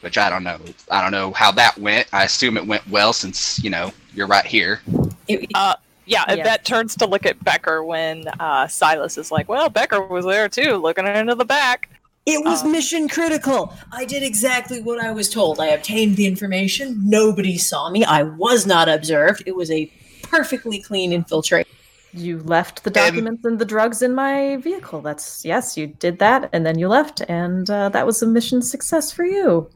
Which I don't know. I don't know how that went. I assume it went well since you know you're right here. Uh, yeah, Yeah. Yvette turns to look at Becker when uh, Silas is like, "Well, Becker was there too, looking into the back." It was Uh, mission critical. I did exactly what I was told. I obtained the information. Nobody saw me. I was not observed. It was a perfectly clean infiltration. You left the documents and the drugs in my vehicle. That's yes, you did that, and then you left, and uh, that was a mission success for you.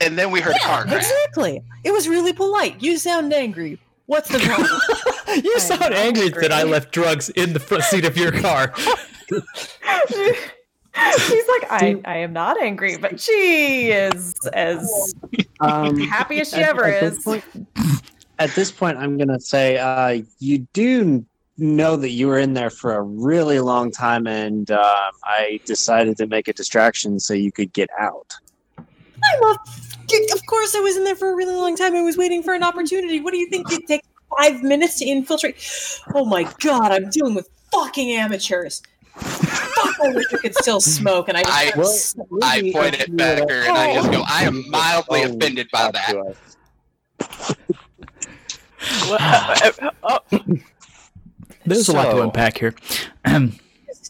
And then we heard a car crash. exactly. It was really polite. You sound angry. What's the problem? You I sound am angry that I left drugs in the front seat of your car. She's like, I, I am not angry, but she is as Um, happy as she at- ever at this is. point- at this point, I'm gonna say uh, you do know that you were in there for a really long time, and um, I decided to make a distraction so you could get out. I'm a, of course, I was in there for a really long time. I was waiting for an opportunity. What do you think? It takes five minutes to infiltrate? Oh my god, I'm dealing with fucking amateurs. Fuck, I wish I could still smoke, and I just I- kept Well, s- I Maybe point if at you Becker and I just go, I am mildly would offended by that. to us. oh, There's a lot to unpack here.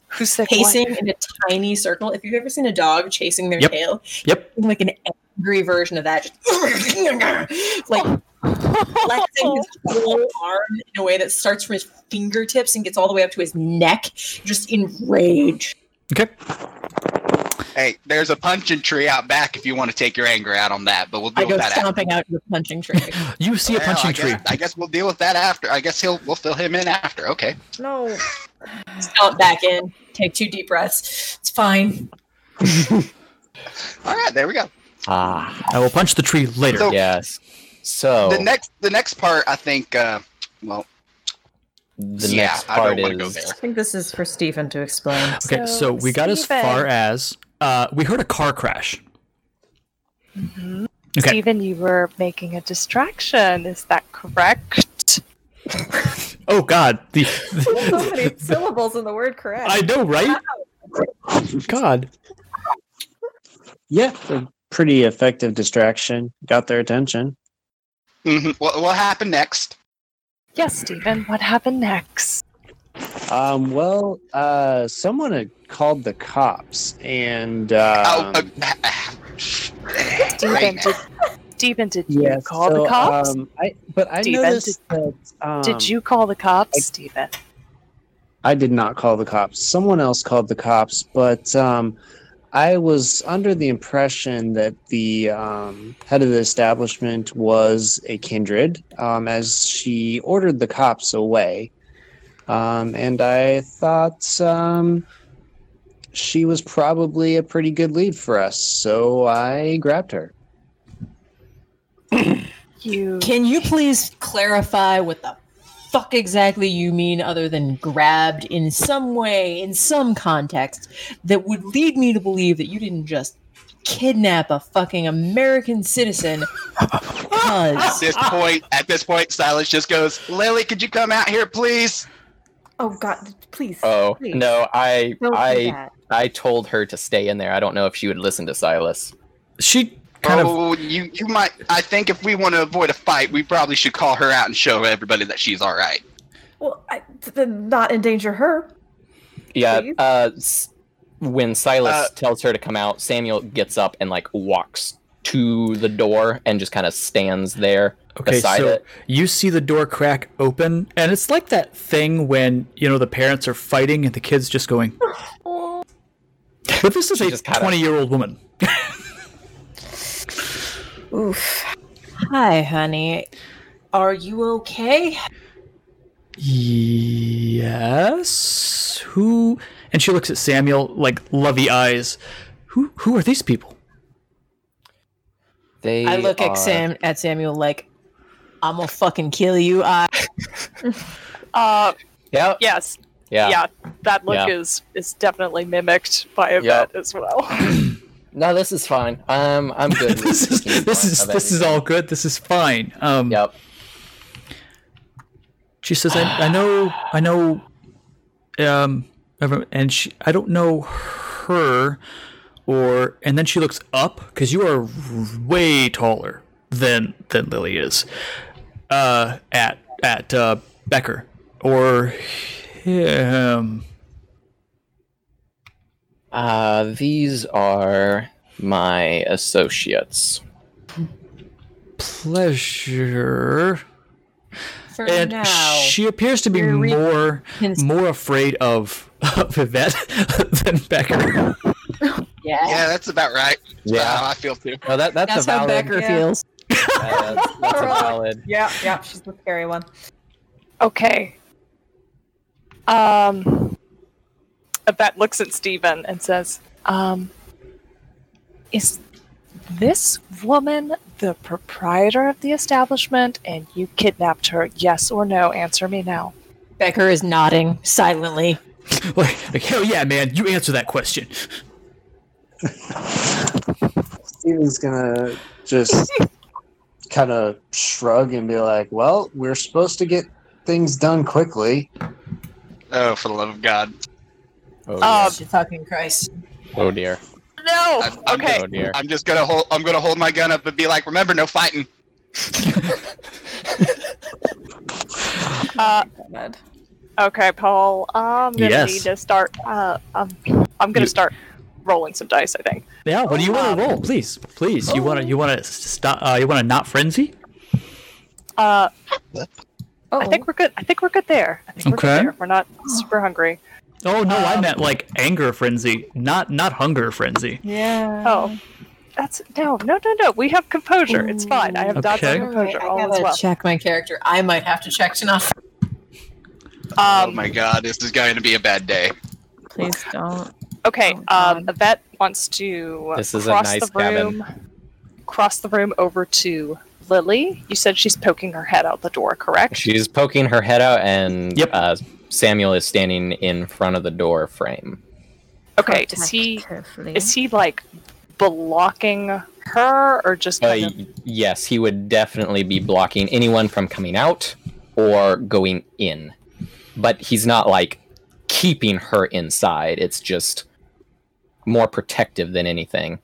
who said what? pacing in a tiny circle. If you've ever seen a dog chasing their Yep. tail, Yep. like an angry version of that, just like flexing his whole arm in a way that starts from his fingertips and gets all the way up to his neck, just in rage. Okay. Hey, there's a punching tree out back if you want to take your anger out on that, but we'll I deal go with that after. stomping out the punching tree. You see a punching I tree. guess, I guess we'll deal with that after. I guess he'll we'll fill him in after. Okay. No. Stomp back in, take two deep breaths. It's fine. All right, there we go. Ah, I will punch the tree later. So- yes. So The next the next part, I think. Uh, well, the yeah, next I don't part wanna go is there. I think this is for Stephen to explain. okay, so, So, we got as far as uh, we heard a car crash. Mhm. Okay. Stephen, you were making a distraction. Is that correct? Oh God, the, so many syllables in the word correct. I know, right? God. Yeah, a pretty effective distraction. Got their attention. mhm. what what happened next? Yes, Stephen. What happened next? Um, well, uh, someone had called the cops, and um, oh, uh, Stephen, did, Stephen, did you yeah, call so, the cops? Um, I, but I Steven, noticed that. Um, did you call the cops, I- Stephen? I did not call the cops. Someone else called the cops, but um, I was under the impression that the um, head of the establishment was a kindred, um, as she ordered the cops away. Um, and I thought um, she was probably a pretty good lead for us, so I grabbed her. You Can you please clarify what the fuck exactly you mean other than grabbed in some way, in some context, that would lead me to believe that you didn't just kidnap a fucking American citizen At this point, at this point, Silas just goes, "Lily, could you come out here, please?" Oh God, please. Oh please. no, I Don't I. I told her to stay in there. I don't know if she would listen to Silas. She kind of oh, you you might. I think if we want to avoid a fight, we probably should call her out and show everybody that she's all right. Well, I, to not endanger her. Yeah. Please? Uh, when Silas Uh, tells her to come out, Samuel gets up and like walks to the door and just kind of stands there Okay, so it. you see the door crack open, and it's like that thing when you know the parents are fighting and the kids just going. But this is She a twenty-year-old woman. Oof. Hi, honey. Are you okay? Yes. Who? And she looks at Samuel like lovey eyes. Who? Who are these people? They I look are- at Sam at Samuel like I'm gonna fucking kill you. I uh Yep. yes. Yeah. Yeah. that look Yeah. is is definitely mimicked by a Yep. vet as well. No, this is fine. Um, I'm good. this is this is this is all good. This is fine. Um, Yep. She says, "I, I know, I know." Um, and she, I don't know her, or and then she looks up because you are way taller than than Lily is. Uh, at at uh, Becker or him. Uh, these are my associates. Pleasure. for and now. she appears to be more cons- more afraid of of Yvette than Becker. yeah. Yeah, that's about right. That's Yeah. about I feel too. No, that that's, That's a how. Becker Yeah. feels. uh, that's, that's a valid. Yeah, yeah, she's the scary one. okay. Um Yvette looks at Steven and says, um is this woman the proprietor of the establishment and you kidnapped her? Yes or no? Answer me now. Becker is nodding silently. like, like, hell yeah, man! You answer that question. Steven's gonna just kind of shrug and be like, "Well, we're supposed to get things done quickly." Oh, for the love of God! Oh, Um, dear. fucking Christ. oh dear. No. I'm, I'm okay. Oh dear. I'm just gonna hold. I'm gonna hold my gun up and be like, "Remember, no fighting." Uh, okay, Paul. I'm gonna Yes. need to start. Uh, um, I'm gonna You- start rolling some dice. I think. Yeah. What do you want Um, to roll, please? Please. You want to you want to stop? Uh, you want to not frenzy? Uh, Oh, I think we're good. I think we're good there. I think we're Okay. good there. We're not super hungry. Oh no, I Um, meant like anger frenzy, not not hunger frenzy. Yeah. Oh, that's no, no, no, no. We have composure. It's fine. I have dots Okay. on composure. I gotta is well. check my character. I might have to check to not. oh Um, my God, this is going to be a bad day. Please don't. okay. Oh, Um, Yvette wants to This is a cross nice the room. Cross the room over to Lily. You said she's poking her head out the door, correct? She's poking her head out, and Yep. uh, Samuel is standing in front of the door frame. Okay. Is he Protectively. is he like blocking her or just Uh, of? yes, he would definitely be blocking anyone from coming out or going in, but he's not like keeping her inside. It's just more protective than anything.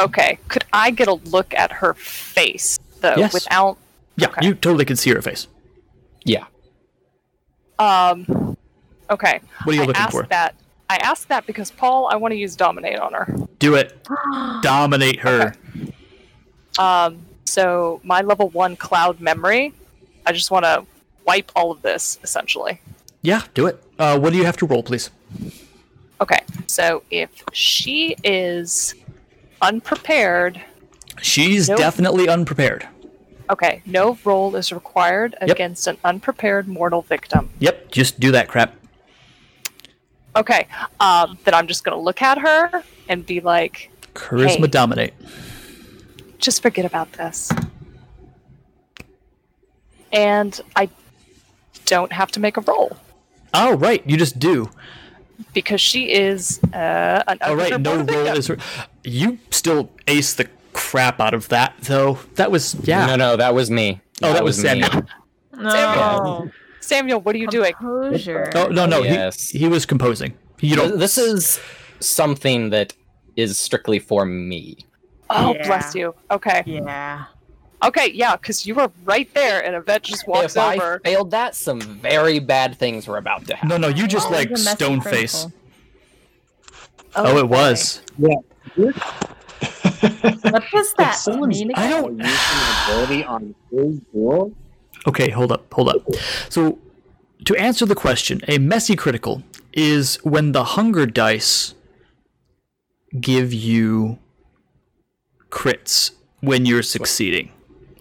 Okay. Could I get a look at her face though, Yes. without? Yeah, Okay. you totally can see her face. Yeah. Um. Okay. What are you I looking for? that. I asked that because Paul, I want to use dominate on her. Do it. Dominate her. Um. So my level one cloud memory, I just want to wipe all of this essentially. Yeah, do it. Uh, what do you have to roll, please? Okay. So if she is unprepared, She's Nope. definitely unprepared. Okay, no roll is required Yep. against an unprepared mortal victim. Yep, just do that crap. Okay, um, then I'm just gonna look at her and be like, Charisma Hey. dominate. just forget about this. And I don't have to make a roll Oh, right, you just do. because she is uh, an All right, no mortal roll victim. is. You still ace the crap out of that, though. That was yeah. No, no, that was me. Oh, that was me. Samuel. No. Samuel, what are you doing? Composure. Oh no, no, Yes. he, he was composing. You Th- don't. This is something that is strictly for me. Oh, Yeah. bless you. Okay. Yeah. Okay, yeah, because you were right there and Yvette just walks if I over. failed that, some very bad things were about to happen. No, no, you just Oh, like it was stone face. critical. Oh, it was. What does that someone's mean I don't- ability on his duel, Okay, hold up, hold up. So, to answer the question, a messy critical is when the hunger dice give you crits when you're succeeding.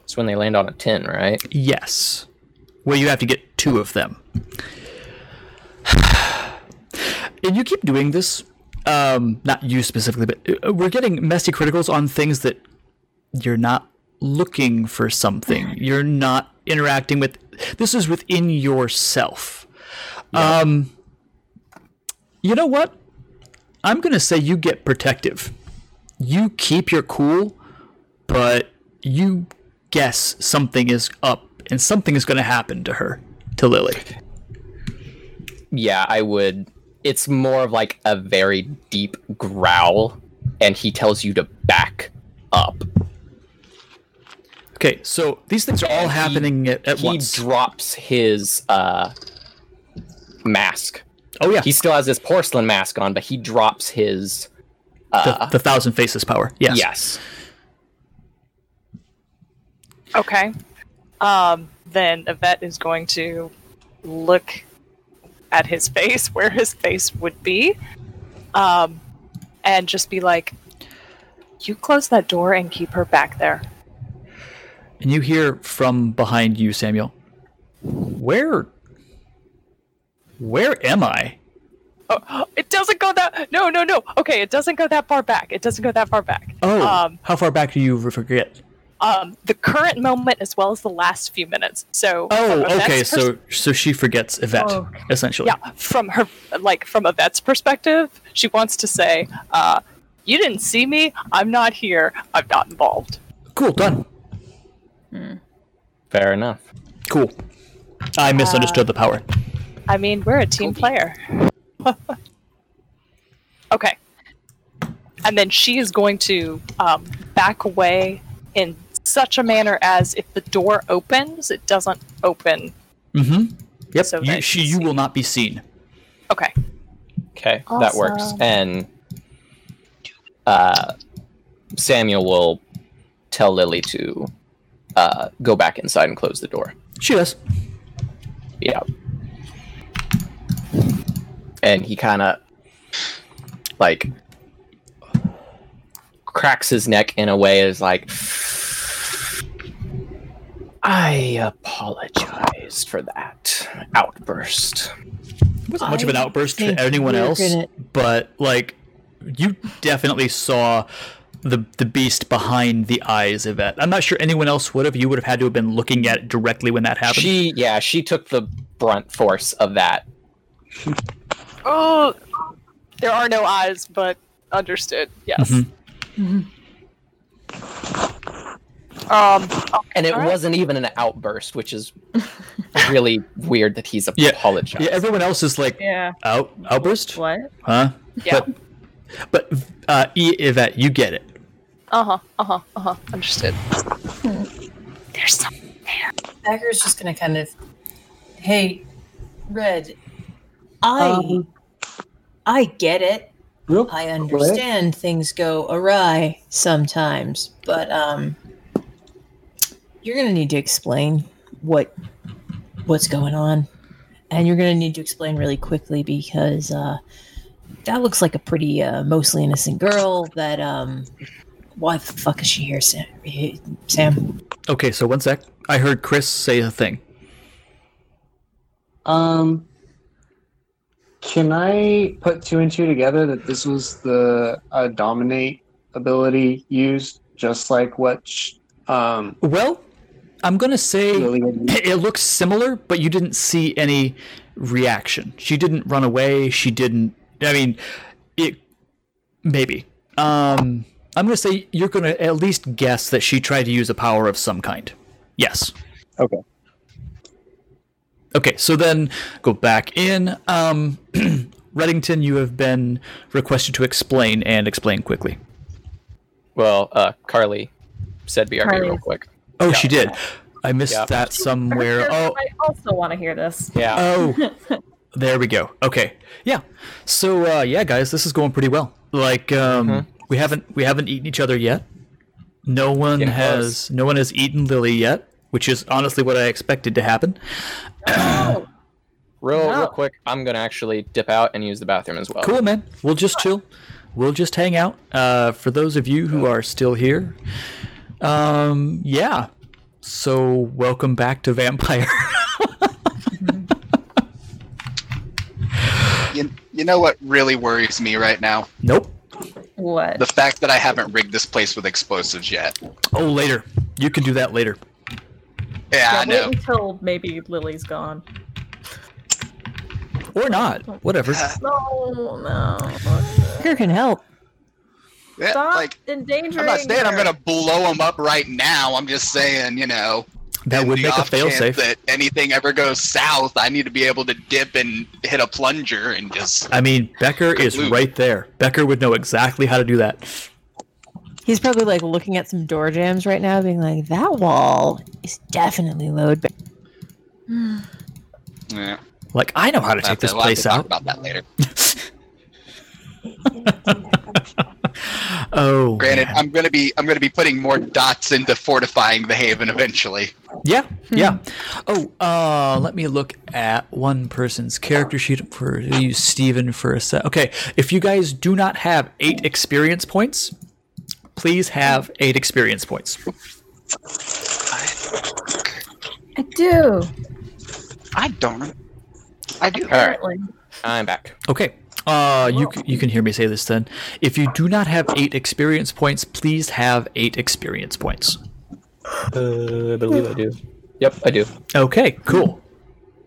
It's when they land on a 10, right? Yes. Where you have to get two of them. And you keep doing this. Um, not you specifically, but uh, we're getting messy criticals on things that you're not looking for something. You're not interacting with. This is within yourself. Um, you know what? I'm gonna say you get protective. You keep your cool, but you guess something is up and something is going to happen to her, to Lily. Yeah, I would. It's more of like a very deep growl, and he tells you to back up. Okay, so these things are all And he- happening at, at he once. drops his uh, mask. oh yeah, He still has his porcelain mask on, but he drops his. the, Uh, the thousand faces power. Yes. yes. Okay. Um, then Yvette is going to look at his face where his face would be. Um, and just be like, You close that door and keep her back there. And you hear from behind you, Samuel. Where? Where am I? Oh, it doesn't go that no no no. Okay, it doesn't go that far back. It doesn't go that far back. Oh, Um how far back do you forget? Um the current moment as well as the last few minutes. So Oh, okay. pers- So, so she forgets Yvette, Okay. essentially. yeah from her like from Yvette's perspective she wants to say uh you didn't see me i'm not here i'm not involved Cool. Done. Fair enough. Cool. I misunderstood the power. i mean we're a team player okay and then she is going to um, back away in such a manner as if the door opens it doesn't open Mm-hmm. Yep. So you, she, you will not be seen. okay Okay, that works. And uh, Samuel will tell Lily to uh, go back inside and close the door. She does. Yeah. And he kind of like cracks his neck in a way as like I apologize for that outburst. It wasn't much of an outburst to anyone else, gonna- but like you definitely saw the the beast behind the eyes of it. I'm not sure anyone else would have. You would have had to have been looking at it directly when that happened. She yeah, she took the brunt force of that. oh there are no eyes but understood yes Mhm. Um And it Alright. wasn't even an outburst, which is really weird that he's Yeah. apologized. yeah, everyone else is like Yeah. out outburst, What? huh? yeah But but uh, E- Yvette, you get it. uh-huh uh-huh uh-huh understood there's something there Bagger's just gonna kind of, hey, Red, I Um, I get it. real I quick, understand things go awry sometimes, but um you're going to need to explain what what's going on. And you're going to need to explain really quickly because uh that looks like a pretty uh, mostly innocent girl that um Why the fuck is she here, Sam? Sam? Okay, so one sec. I heard Chris say a thing. Um, can I put two and two together that this was the uh, dominate ability used, just like what sh- um Well, I'm gonna say Lily it looks similar, but you didn't see any reaction. She didn't run away. She didn't. I mean, it maybe. Um, I'm gonna say you're gonna at least guess that she tried to use a power of some kind. Yes. Okay. Okay, so then go back in. Um, Reddington, you have been requested to explain and explain quickly. Well, uh, Carly said BRB real quick. Oh, she did. I missed Yeah. that somewhere. Oh, I also want to hear this. Yeah. Oh, there we go. Okay, yeah. So uh, yeah, guys, this is going pretty well. Like um, we haven't we haven't eaten each other yet. No one Getting has close. no one has eaten Lily yet, which is honestly what I expected to happen. Oh, real, No. real quick, I'm gonna actually dip out and use the bathroom as well. Cool, man. We'll just chill. We'll just hang out. Uh, for those of you who are still here, um, yeah. So welcome back to Vampire. You, you know what really worries me right now? nope. what? The fact that I haven't rigged this place with explosives yet. Oh, later. You can do that later. Yeah, I know. wait until maybe Lily's gone. Or not. Whatever. No, no. Who can help? Yeah, like, endangering. I'm not saying I'm gonna blow them up right now. I'm just saying, you know, That would make a off chance failsafe. That anything ever goes south, I need to be able to dip and hit a plunger and just. I mean, Becker is Kablooey. right there. Becker would know exactly how to do that. He's probably like looking at some door jams right now, being like, "That wall is definitely load." ba- Yeah, Like, I know how to take this we'll have place to talk out. about that later. Oh, Granted, man. I'm gonna be I'm gonna be putting more dots into fortifying the haven eventually. yeah, yeah. Oh, uh, let me look at one person's character sheet for you, Steven for a sec. Okay, if you guys do not have eight experience points, please have eight experience points. I do. I don't. I do. All right, Apparently. I'm back. Okay. Uh, you you can hear me say this then. If you do not have eight experience points, please have eight experience points. Uh, I believe I do. Yep, I do. Okay, cool.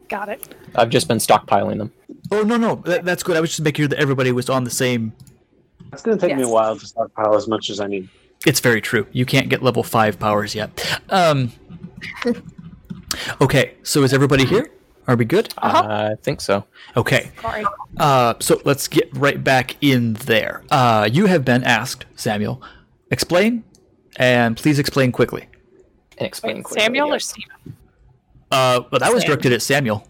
Got it. I've just been stockpiling them. Oh no no, that, that's good. I was just making sure that everybody was on the same. It's gonna take me a while to stockpile as much as I need. It's very true. You can't get level five powers yet. Um. Okay, so is everybody here? Are we good? I think so. Okay. Sorry. Uh, so let's get right back in there. Uh, you have been asked, Samuel. Explain, and please explain quickly. And explain Wait, quickly, Samuel yeah. or Steven? Uh, well, that was directed at Samuel.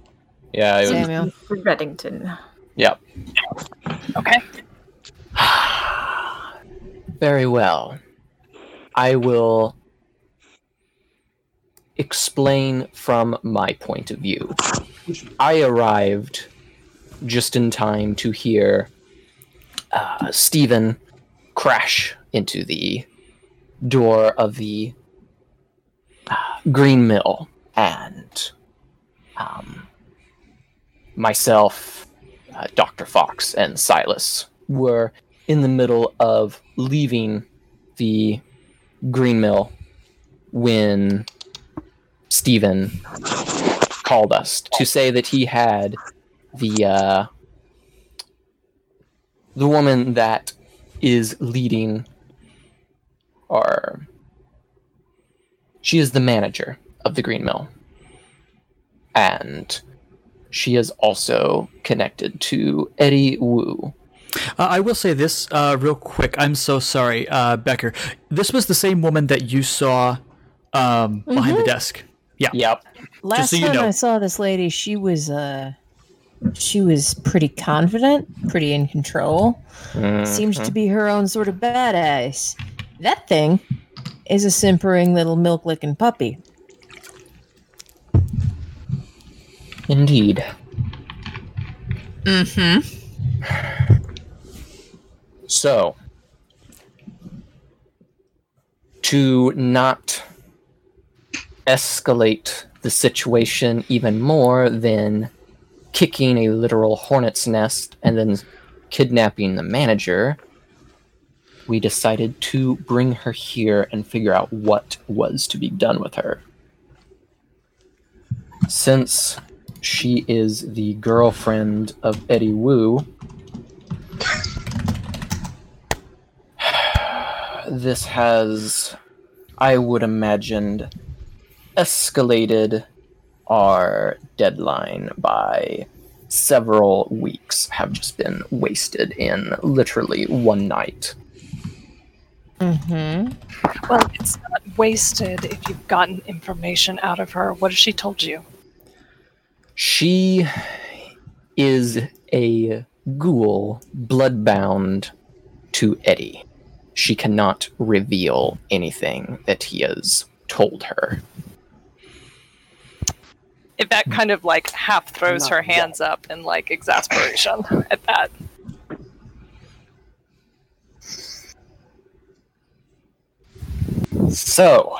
Yeah, it was, Samuel. Reddington. yeah. Okay. Very well. I will explain from my point of view. I arrived just in time to hear uh, Stephen crash into the door of the uh, green mill, and um, myself, uh, Dr. Fox, and Silas were in the middle of leaving the green mill when Stephen called us to say that he had the uh, the woman that is leading or she is the manager of the green mill and she is also connected to Eddie Wu. Uh, I will say this uh, real quick. I'm so sorry, uh, Becker. This was the same woman that you saw um, behind the desk. Yeah. Yep. Last so you time know. I saw this lady, she was uh she was pretty confident, pretty in control. Seems to be her own sort of badass. That thing is a simpering little milk licking puppy. Indeed. Mm-hmm. So, to not escalate the situation even more than kicking a literal hornet's nest and then kidnapping the manager, we decided to bring her here and figure out what was to be done with her. Since she is the girlfriend of Eddie Wu, this has, I would imagine, escalated our deadline by several weeks have just been wasted in literally one night. Mm-hmm. Well, it's not wasted if you've gotten information out of her. What has she told you? She is a ghoul bloodbound to Eddie. She cannot reveal anything that he has told her. If that kind of like half throws Not her yet. hands up in like exasperation at that. So,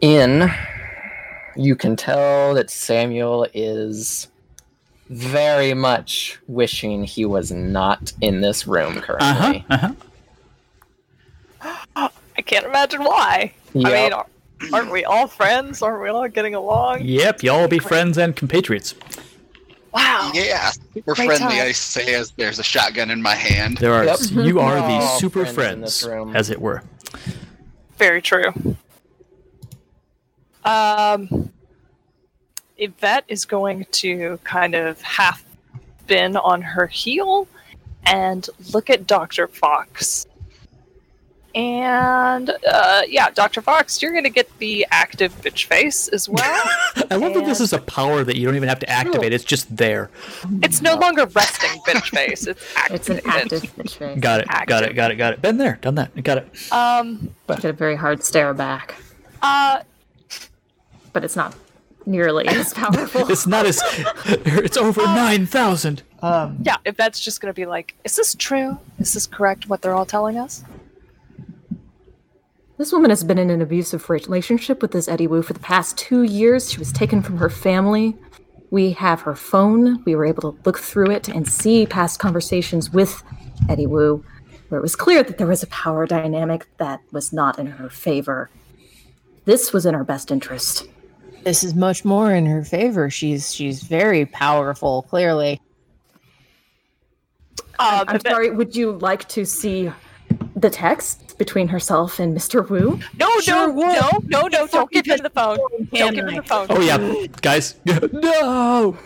in, you can tell that Samuel is very much wishing he was not in this room huh. currently. Uh huh. I can't imagine why. I mean, ar- aren't we all friends? Aren't we all getting along? Yep. Y'all will be friends and compatriots. Wow. Yeah, we're Great friendly. time. I say as there's a shotgun in my hand. There are. Yep. You are the all super friends friends, as it were. Very true. Um, Yvette is going to kind of half spin on her heel and look at Dr. Fox. And uh, yeah, Dr. Fox, you're going to get the active bitch face as well. I love that this is a power that you don't even have to activate. It's just there. it's no longer resting bitch face. It's active. It's an active bitch face. Got it. Got it. Got it. Got it. Been there. Done that. Got it. Um. Get a very hard stare back, Uh. but it's not nearly as powerful. It's not as. It's over nine thousand. Um, Yeah. Yvette's just going to be like, is this true? Is this correct? What they're all telling us? This woman has been in an abusive relationship with this Eddie Wu for the past two years. She was taken from her family. We have her phone. We were able to look through it and see past conversations with Eddie Wu, where it was clear that there was a power dynamic that was not in her favor. This was in her best interest. This is much more in her favor. She's she's very powerful, clearly. Um, I'm sorry, would you like to see the text between herself and Mr. Wu? No, Sure no, would. no, no, no! Don't give him the phone. Don't give him the phone. Oh yeah, guys. no.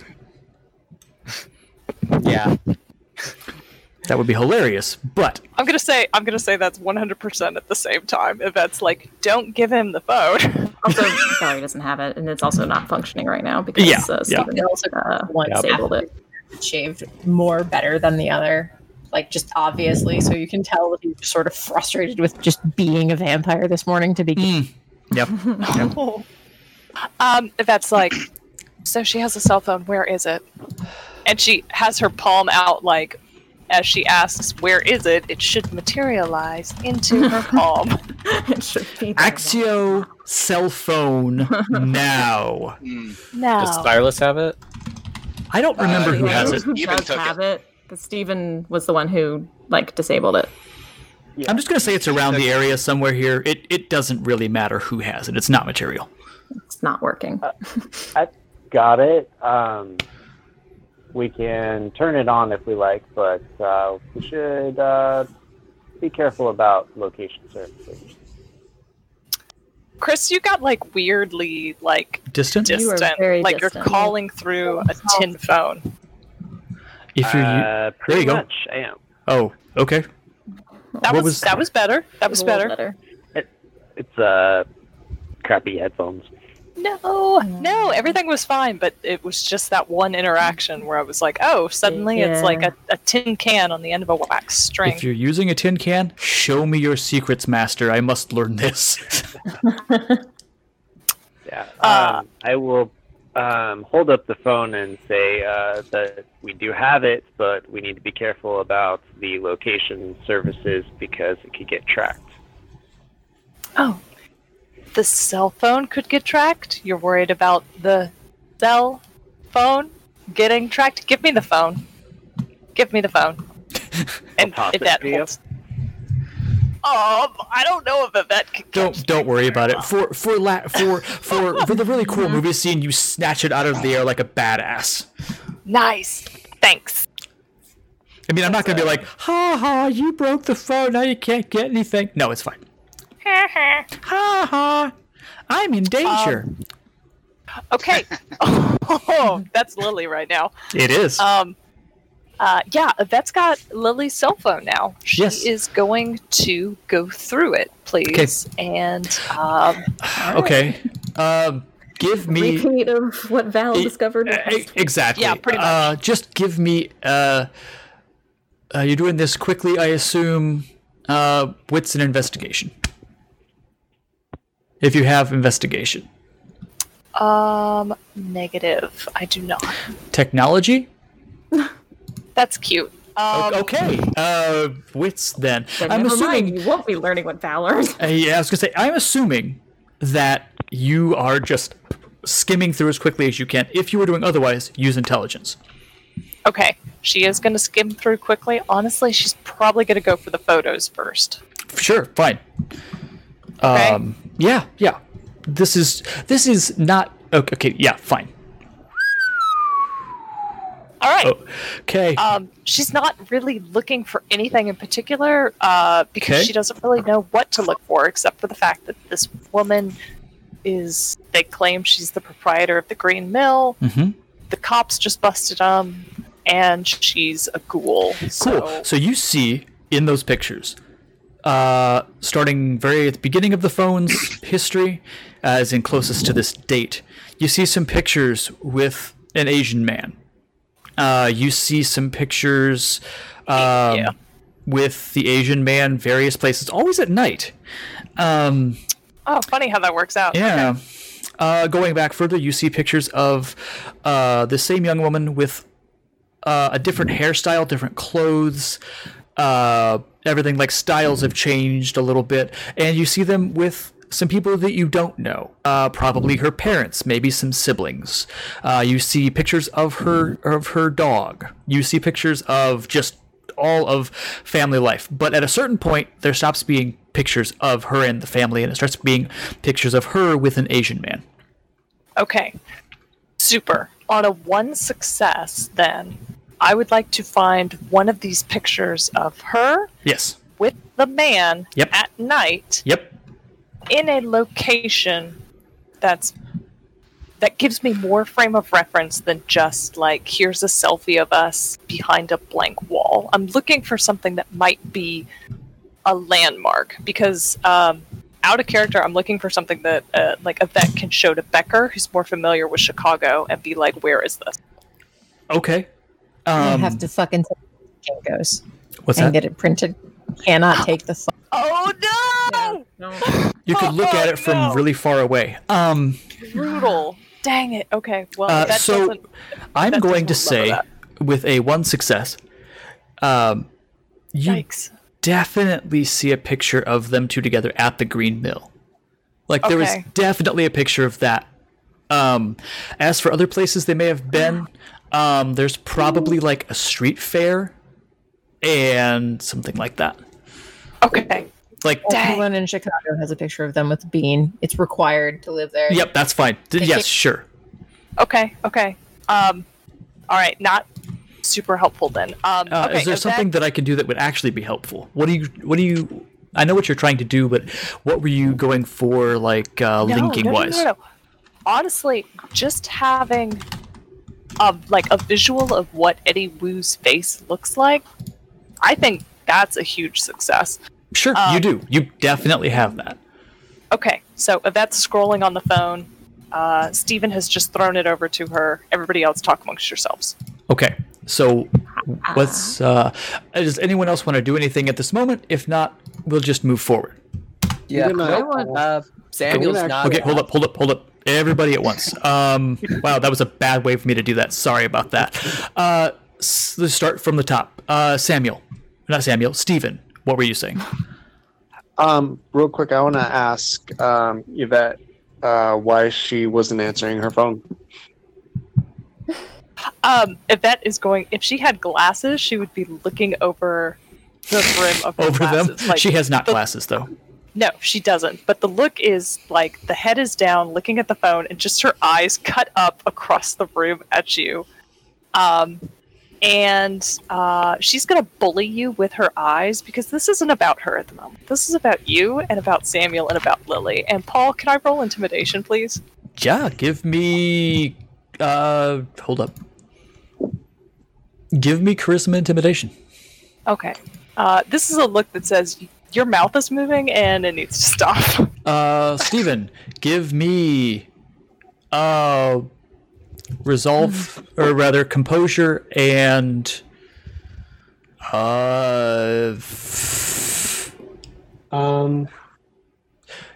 Yeah. That would be hilarious, but I'm gonna say, I'm gonna say that's 100% at the same time. Yvette's like, don't give him the phone. Also, Valerie doesn't have it, and it's also not functioning right now because Yeah, uh, yeah. Steven also uh, one disabled it. shaved more better than the other. Like just obviously, so you can tell that he's sort of frustrated with Just being a vampire this morning to begin. yep. um, that's like, so she has a cell phone. Where is it? And she has her palm out, like, as she asks, "Where is it?" It should materialize into her palm. it should be there. Accio cell phone now. Mm. Now, Does Silas have it? I don't remember Uh, who has it. Who Steven does took have it? Because Steven was the one who like disabled it. I'm just gonna say it's around the area somewhere here. It it doesn't really matter who has it. It's not material. It's not working. I got it. Um, we can turn it on if we like, but uh, we should uh, be careful about location services. Chris, you got like weirdly like Distant. You distant, very like distant. you're calling through a tin phone. If you're, Uh, pretty you go. much, I am. oh, okay. That was, was- that was better. That was It's a little better. It's uh, crappy headphones. No, no, everything was fine, but it was just that one interaction where I was like, oh, suddenly it's like a, a tin can on the end of a wax string. If you're using a tin can, show me your secrets, master. I must learn this. Yeah. Uh, um, I will um, hold up the phone and say uh, that we do have it, but we need to be careful about the location services because it could get tracked. Oh, the cell phone could get tracked. You're worried about the cell phone getting tracked. Give me the phone. Give me the phone. and if that holds. Um, I don't know if Yvette can Don't catch don't worry about it. For for la- for for for the really cool movie scene, you snatch it out of the air like a badass. Nice. Thanks. I mean, I'm not gonna be like, ha ha, you broke the phone, now you can't get anything. No, it's fine. Ha ha, I'm in danger. Okay. oh, that's Lily right now. it is. Um, uh, yeah, Yvette's got Lily's cell phone now. She Yes. is going to go through it, please. And um, okay. Um, give me Repeat of what Val E- discovered. E- exactly. Yeah, pretty much. Uh, just give me. Uh, uh, you're doing this quickly, I assume. Uh, what's an investigation? If you have investigation, um, negative. I do not. technology. That's cute. Um, okay. Uh, wits then. Then I'm assuming. mind, you won't be learning what Val learned. Uh, yeah, I was gonna say. I'm assuming that you are just skimming through as quickly as you can. If you were doing otherwise, use intelligence. Okay, she is going to skim through quickly. Honestly, she's probably going to go for the photos first. Sure, fine. Okay. Um, yeah, yeah. This is this is not okay. okay yeah, fine. All right. Okay. Um, she's not really looking for anything in particular uh, because Okay. she doesn't really know what to look for, except for the fact that this woman is. They claim she's the proprietor of the Green Mill. Mhm. The cops just busted them, and she's a ghoul. Cool. So, So you see in those pictures, uh, starting very at the beginning of the phone's history, as in closest to this date, you see some pictures with an Asian man. Uh, you see some pictures um, Yeah. with the Asian man various places, always at night. Um, oh, funny how that works out. yeah. Uh, going back further, you see pictures of uh, the same young woman with uh, a different hairstyle, different clothes. Uh, everything like styles have changed a little bit, and you see them with some people that you don't know. Uh, probably her parents, maybe some siblings. Uh, you see pictures of her of her dog. You see pictures of just all of family life. But at a certain point, there stops being pictures of her and the family, and it starts being pictures of her with an Asian man. Okay. Super. On a one success, then, I would like to find one of these pictures of her Yes. with the man Yep. at night Yep. In a location that's that gives me more frame of reference than just like here's a selfie of us behind a blank wall. I'm looking for something that might be a landmark because um, out of character, I'm looking for something that uh, like Yvette can show to Becker, who's more familiar with Chicago, and be like, "Where is this?" Okay. I Um, have to fucking take goes what's and that? get it printed. Cannot take the phone. Oh no! You could look at it from Oh, no. really far away. Um, Brutal. Dang it. Okay. Well, Uh, that so. I'm That going to doesn't say, with a one success, um, you Yikes. definitely see a picture of them two together at the Green Mill. Like there was Okay. definitely a picture of that. Um, as for other places they may have been, um, there's probably like a street fair and something like that. Okay. Like, Dang. Everyone in Chicago has a picture of them with Bean. It's required to live there. yep, that's fine. D- Thank yes, you. sure. Okay. Okay. Um. All right. Not super helpful then. Um. Uh, okay. is there something that I can do that would actually be helpful? What do you? What do you? I know what you're trying to do, but what were you going for, like uh, No, linking no, no, wise? No, no, Honestly, just having a like a visual of what Eddie Wu's face looks like, I think that's a huge success. Sure, you Um, do. You definitely have that. Okay, so Yvette's scrolling on the phone. Uh, Stephen has just thrown it over to her. Everybody else, talk amongst yourselves. Okay, so what's? Uh, does anyone else want to do anything at this moment? If not, we'll just move forward. Yeah. Good night. nope. Uh, Samuel's Don't. Okay, hold up, hold up, hold up. Everybody at once. Um, wow, that was a bad way for me to do that. Sorry about that. Uh, let's start from the top. Uh, Samuel, not Samuel. Stephen, what were you saying? Um, real quick, I want to ask um, Yvette uh, why she wasn't answering her phone. Um, Yvette is going. If she had glasses, she would be looking over the brim of her Over them? Like, she has not the- glasses though. No, she doesn't. But the look is like the head is down, looking at the phone, and just her eyes cut up across the room at you. Um, and uh, she's gonna bully you with her eyes because this isn't about her at the moment. This is about you and about Samuel and about Lily. And Paul, can I roll intimidation, please? Yeah, give me. Uh, hold up. Give me charisma intimidation. Okay. Uh, this is a look that says your mouth is moving and it needs to stop. Uh, Stephen, give me. Uh, resolve, or rather, composure and. Uh. Um,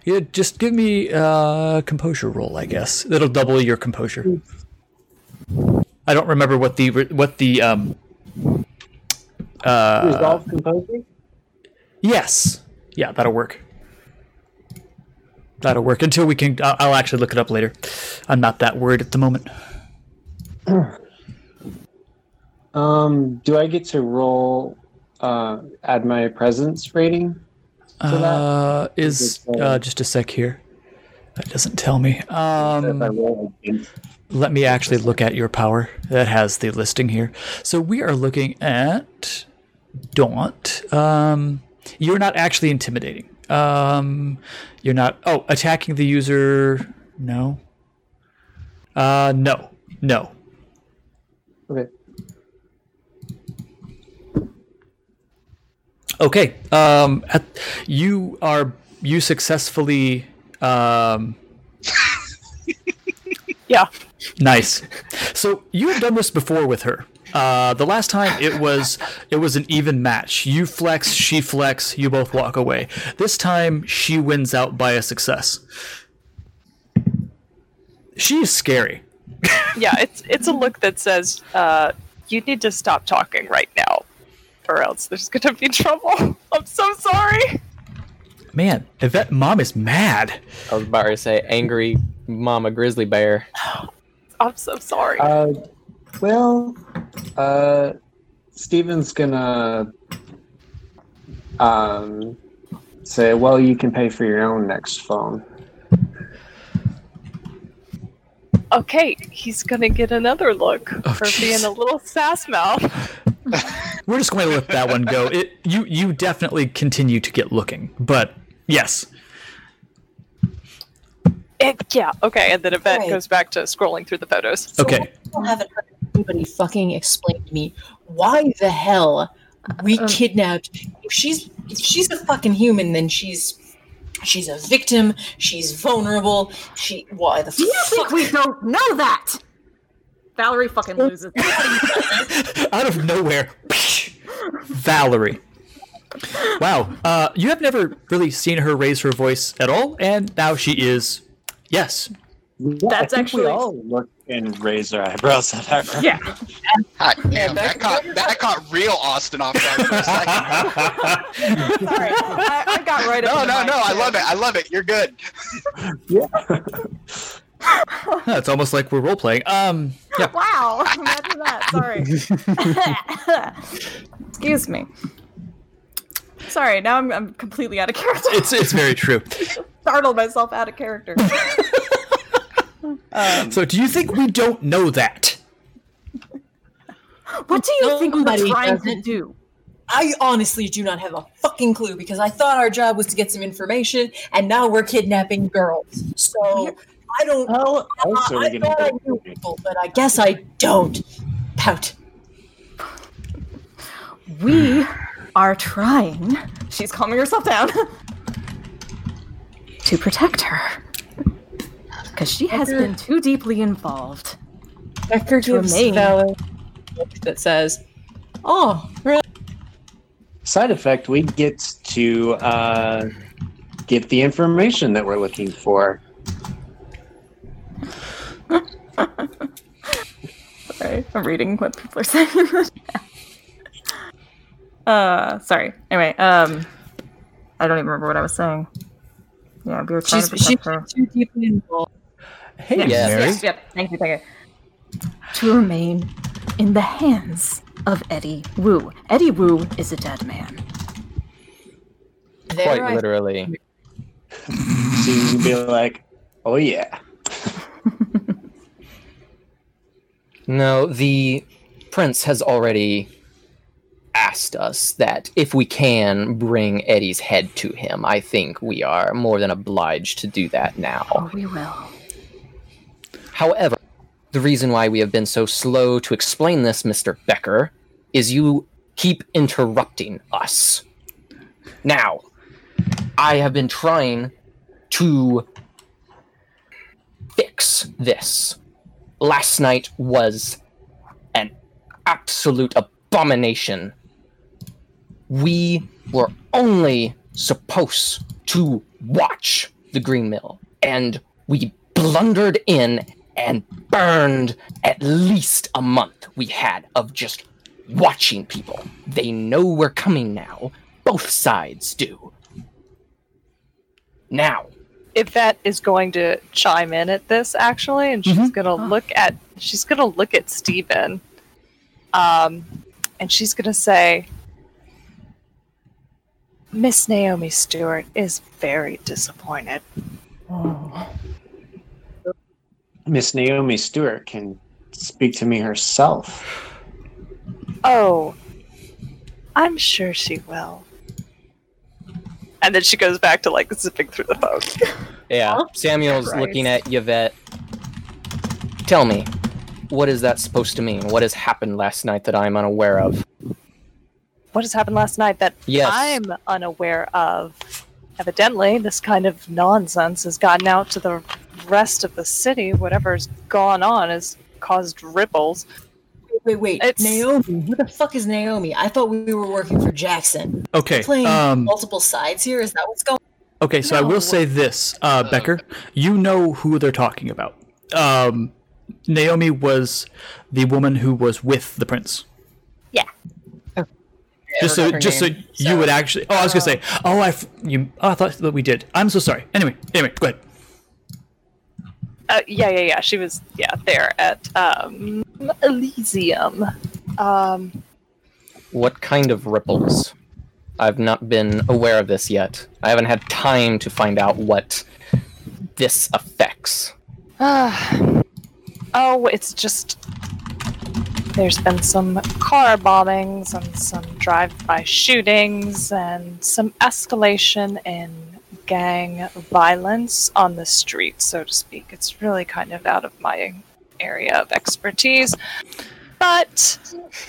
Yeah, just give me a composure roll, I guess. That'll double your composure. I don't remember what the what the um uh resolve composure. yes. Yeah, that'll work. That'll work until we can I'll, I'll actually look it up later. I'm not that worried at the moment. Um, do I get to roll? Uh, add my presence rating. to that? Uh is Is uh uh, just a sec here. That doesn't tell me. Um Let me actually look at your power. That has the listing here. So we are looking at Daunt. Um, you're not actually intimidating. Um, you're not. Oh, attacking the user. No. Uh, no, no. Okay. Okay. Um, at, you are you successfully. Um, yeah. Nice. So you have done this before with her. Uh, the last time it was it was an even match. You flex, she flex, you both walk away. This time she wins out by a success. She is scary. Yeah, it's it's a look that says uh, you need to stop talking right now, or else there's gonna be trouble. I'm so sorry. Man, Yvette mom is mad. I was about to say angry mama grizzly bear. I'm so sorry. Uh, well, uh, Steven's gonna um, say, "Well, you can pay for your own next phone." Okay, he's gonna get another look Oh, for jeez. being a little sass mouth. We're just going to let that one go. It you you definitely continue to get looking, but yes. It, yeah, okay, and then Yvette Right. goes back to scrolling through the photos. Okay. I still haven't heard anybody fucking explain to me why the hell we Um, kidnapped. If she's if she's a fucking human, then she's she's a victim. She's vulnerable. She why the Do you think fuck? we don't know that? Valerie fucking loses. out of nowhere, Valerie. Wow, uh, you have never really seen her raise her voice at all, and now she is, yes, That's I think actually- we all look and raise our eyebrows at her. yeah. Hot damn, back- that caught that caught real Austin off guard for a second. Sorry, I, I got right. No, in no, no, I love it. I love it. You're good. Huh, it's almost like we're role playing. Um, yeah, Wow, imagine that. Sorry. Excuse me. Sorry, now I'm, I'm completely out of character. it's it's very true. startled myself out of character. Um, So, do you think we don't know that? what do you think we're trying to doesn't. do? I honestly do not have a fucking clue because I thought our job was to get some information, and now we're kidnapping girls. So I don't. How else are we I thought I knew people, but I guess I don't. Pout. We are trying. She's calming herself down. to protect her. Because she has Okay. been too deeply involved. Becker gives remain. Val a look that says, "Oh, really? Side effect: We get to uh, get the information that we're looking for. Sorry, I'm reading what people are saying. in the chat. uh, sorry. Anyway, um, I don't even remember what I was saying. Yeah, we were trying She's, to she's her. too deeply involved. Hey, Yes, Yes. Mary. yes, yep. Thank you, thank you. To remain in the hands of Eddie Wu. Eddie Wu is a dead man. There Quite I- literally. So you can be like, oh yeah. No, the prince has already asked us that if we can bring Eddie's head to him, I think we are more than obliged to do that now. Oh, we will. However, the reason why we have been so slow to explain this, Mr. Becker, is you keep interrupting us. Now, I have been trying to fix this. Last night was an absolute abomination. We were only supposed to watch the Green Mill, and we blundered in and burned at least a month we had of just watching people. They know we're coming now. Both sides do. Now, Yvette is going to chime in at this actually, and she's gonna look at she's gonna look at Steven. Um, and she's gonna say, Miss Naomi Stewart is very disappointed. Miss Naomi Stewart can speak to me herself. Oh, I'm sure she will. And then she goes back to like zipping through the phone. yeah, oh, Samuel's Christ. looking at Yvette. Tell me, what is that supposed to mean? What has happened last night that I'm unaware of? what has happened last night that Yes. I'm unaware of. Evidently, this kind of nonsense has gotten out to the rest of the city. Whatever's gone on has caused ripples. Wait, wait, It's- Naomi. Who the fuck is Naomi? I thought we were working for Jackson. Okay. Playing Um, multiple sides here. Is that what's going? okay. So I will say this, uh, Becker. You know who they're talking about. Um, Naomi was the woman who was with the prince. Yeah. Just so, her just so name. you would actually. Oh, I was gonna say. Oh, I f- you. Oh, I thought that we did. I'm so sorry. Anyway, anyway, go ahead. Uh, yeah, yeah, yeah. She was, yeah, there at um, Elysium. Um, What kind of ripples? I've not been aware of this yet. I haven't had time to find out what this affects. oh, it's just. There's been some car bombings and some drive-by shootings and some escalation in gang violence on the street, so to speak. It's really kind of out of my area of expertise. But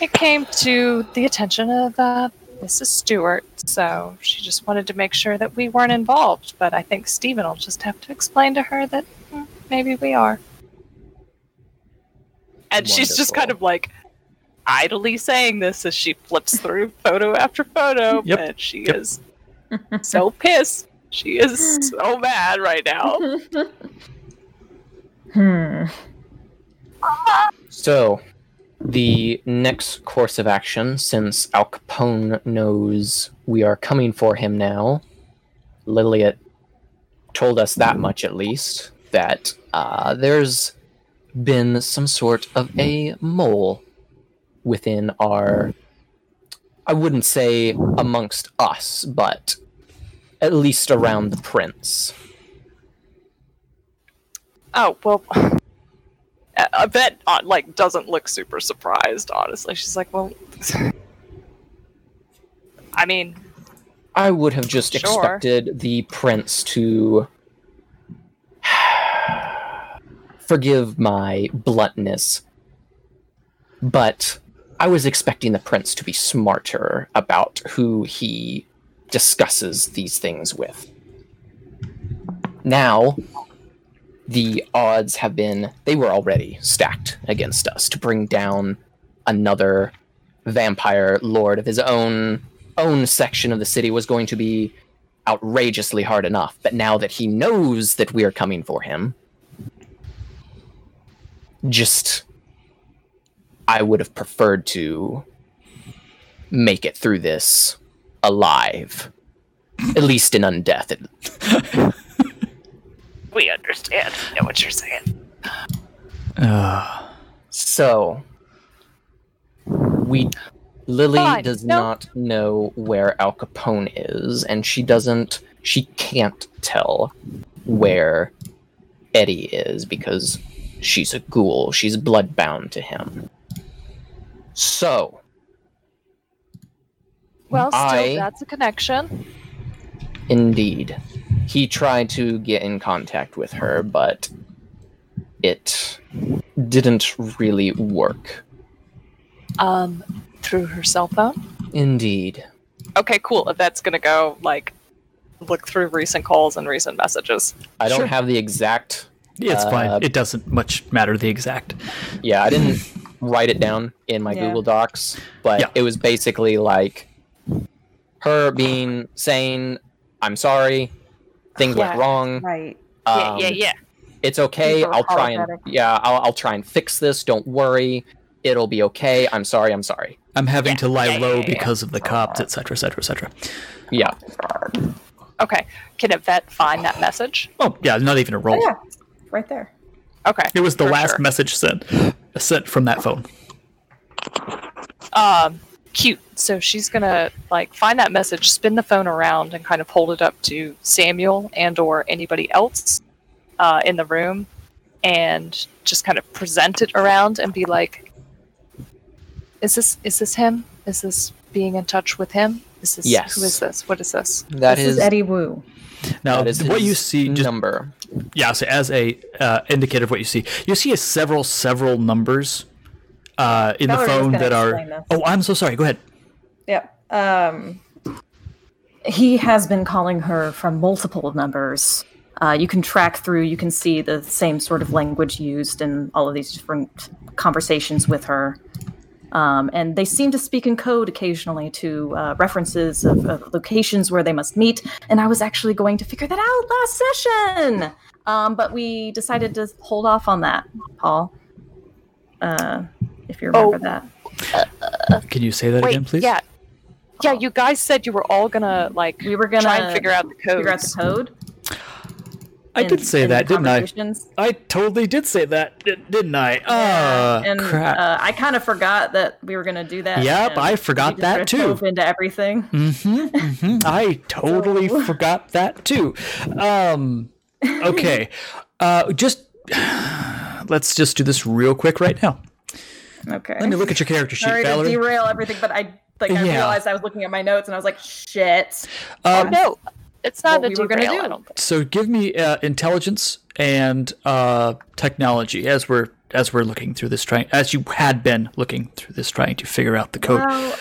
it came to the attention of uh, Mrs. Stewart, so she just wanted to make sure that we weren't involved. But I think Stephen will just have to explain to her that hmm, maybe we are. And she's just kind of like idly saying this as she flips through photo after photo. Yep. And she Yep. is so pissed. She is so mad right now. Hmm. So, the next course of action, since Al Capone knows we are coming for him now, Liliet told us that much at least, that uh, there's been some sort of a mole within our. I wouldn't say amongst us, but at least around the prince. Oh well, I bet uh, like doesn't look super surprised. Honestly, she's like, well, I mean, I would have just Sure. expected the prince to forgive my bluntness, but I was expecting the prince to be smarter about who he discusses these things with. Now, the odds have been, they were already stacked against us to bring down another vampire lord of his own own section of the city was going to be outrageously hard enough. But now that he knows that we are coming for him, just I would have preferred to make it through this alive. At least in undeath. We understand. We know what you're saying. Uh, So, we Lily Fine, does no. not know where Al Capone is, and she doesn't. She can't tell where Eddie is because she's a ghoul. She's bloodbound to him. So, Well, still, I- that's a connection. indeed, he tried to get in contact with her, but it didn't really work. Um, through her cell phone. Indeed. Okay, cool. If that's gonna go like look through recent calls and recent messages. I don't Sure. have the exact Yeah, it's Uh, fine. It doesn't much matter the exact. Yeah, I didn't write it down in my Yeah. Google Docs, but Yeah. it was basically like her being saying, "I'm sorry, things went wrong. Right. Um, yeah, yeah, yeah. It's okay. Super I'll try and yeah, I'll, I'll try and fix this. Don't worry, it'll be okay. I'm sorry. I'm sorry. I'm having Yeah, to lie yeah, yeah, low yeah, yeah. because of the cops, etc., etc., etc. Yeah, Okay. Can Yvette find that message? Oh yeah, not even a roll. Oh, yeah. Right there. Okay. It was the last sure. message sent sent from that phone. Um, cute. So she's gonna like find that message, spin the phone around, and kind of hold it up to Samuel and or anybody else uh, in the room, and just kind of present it around and be like, "Is this is this him? Is this being in touch with him? Is this Yes. who is this? What is this?" that this is is Eddie Wu. Now, that is what you see, just number. yeah, so as a uh, indicator of what you see, you see a several several numbers uh, in the Valerie was phone that are. this. Oh, I'm so sorry. Go ahead. Yep. Um, he has been calling her from multiple numbers. Uh, you can track through, you can see the same sort of language used in all of these different conversations with her. Um, and they seem to speak in code occasionally to uh, references of, of locations where they must meet. And I was actually going to figure that out last session. Um, but we decided to hold off on that, Paul. Uh, if you remember Oh. that. Can you say that Wait, again, please? yeah, yeah. You guys said you were all gonna like We were gonna try and figure out the codes. figure out the code. I in- did say that, didn't I? conversations. I totally did say that, didn't I? Ah, and crap. Uh, I kind of forgot that we were going to do that. Yep, I forgot we just that too. into everything. hmm hmm I totally So- forgot that too. Um, okay, uh, just let's just do this real quick right now. Okay. Let me look at your character sheet, Sorry to derail everything, but I like I Yeah. realized I was looking at my notes and I was like, shit. Oh Um, no, it's not What a we were gonna do. I don't think. so give me uh, intelligence and uh, technology as we're as we're looking through this trying as you had been looking through this trying to figure out the code. Well,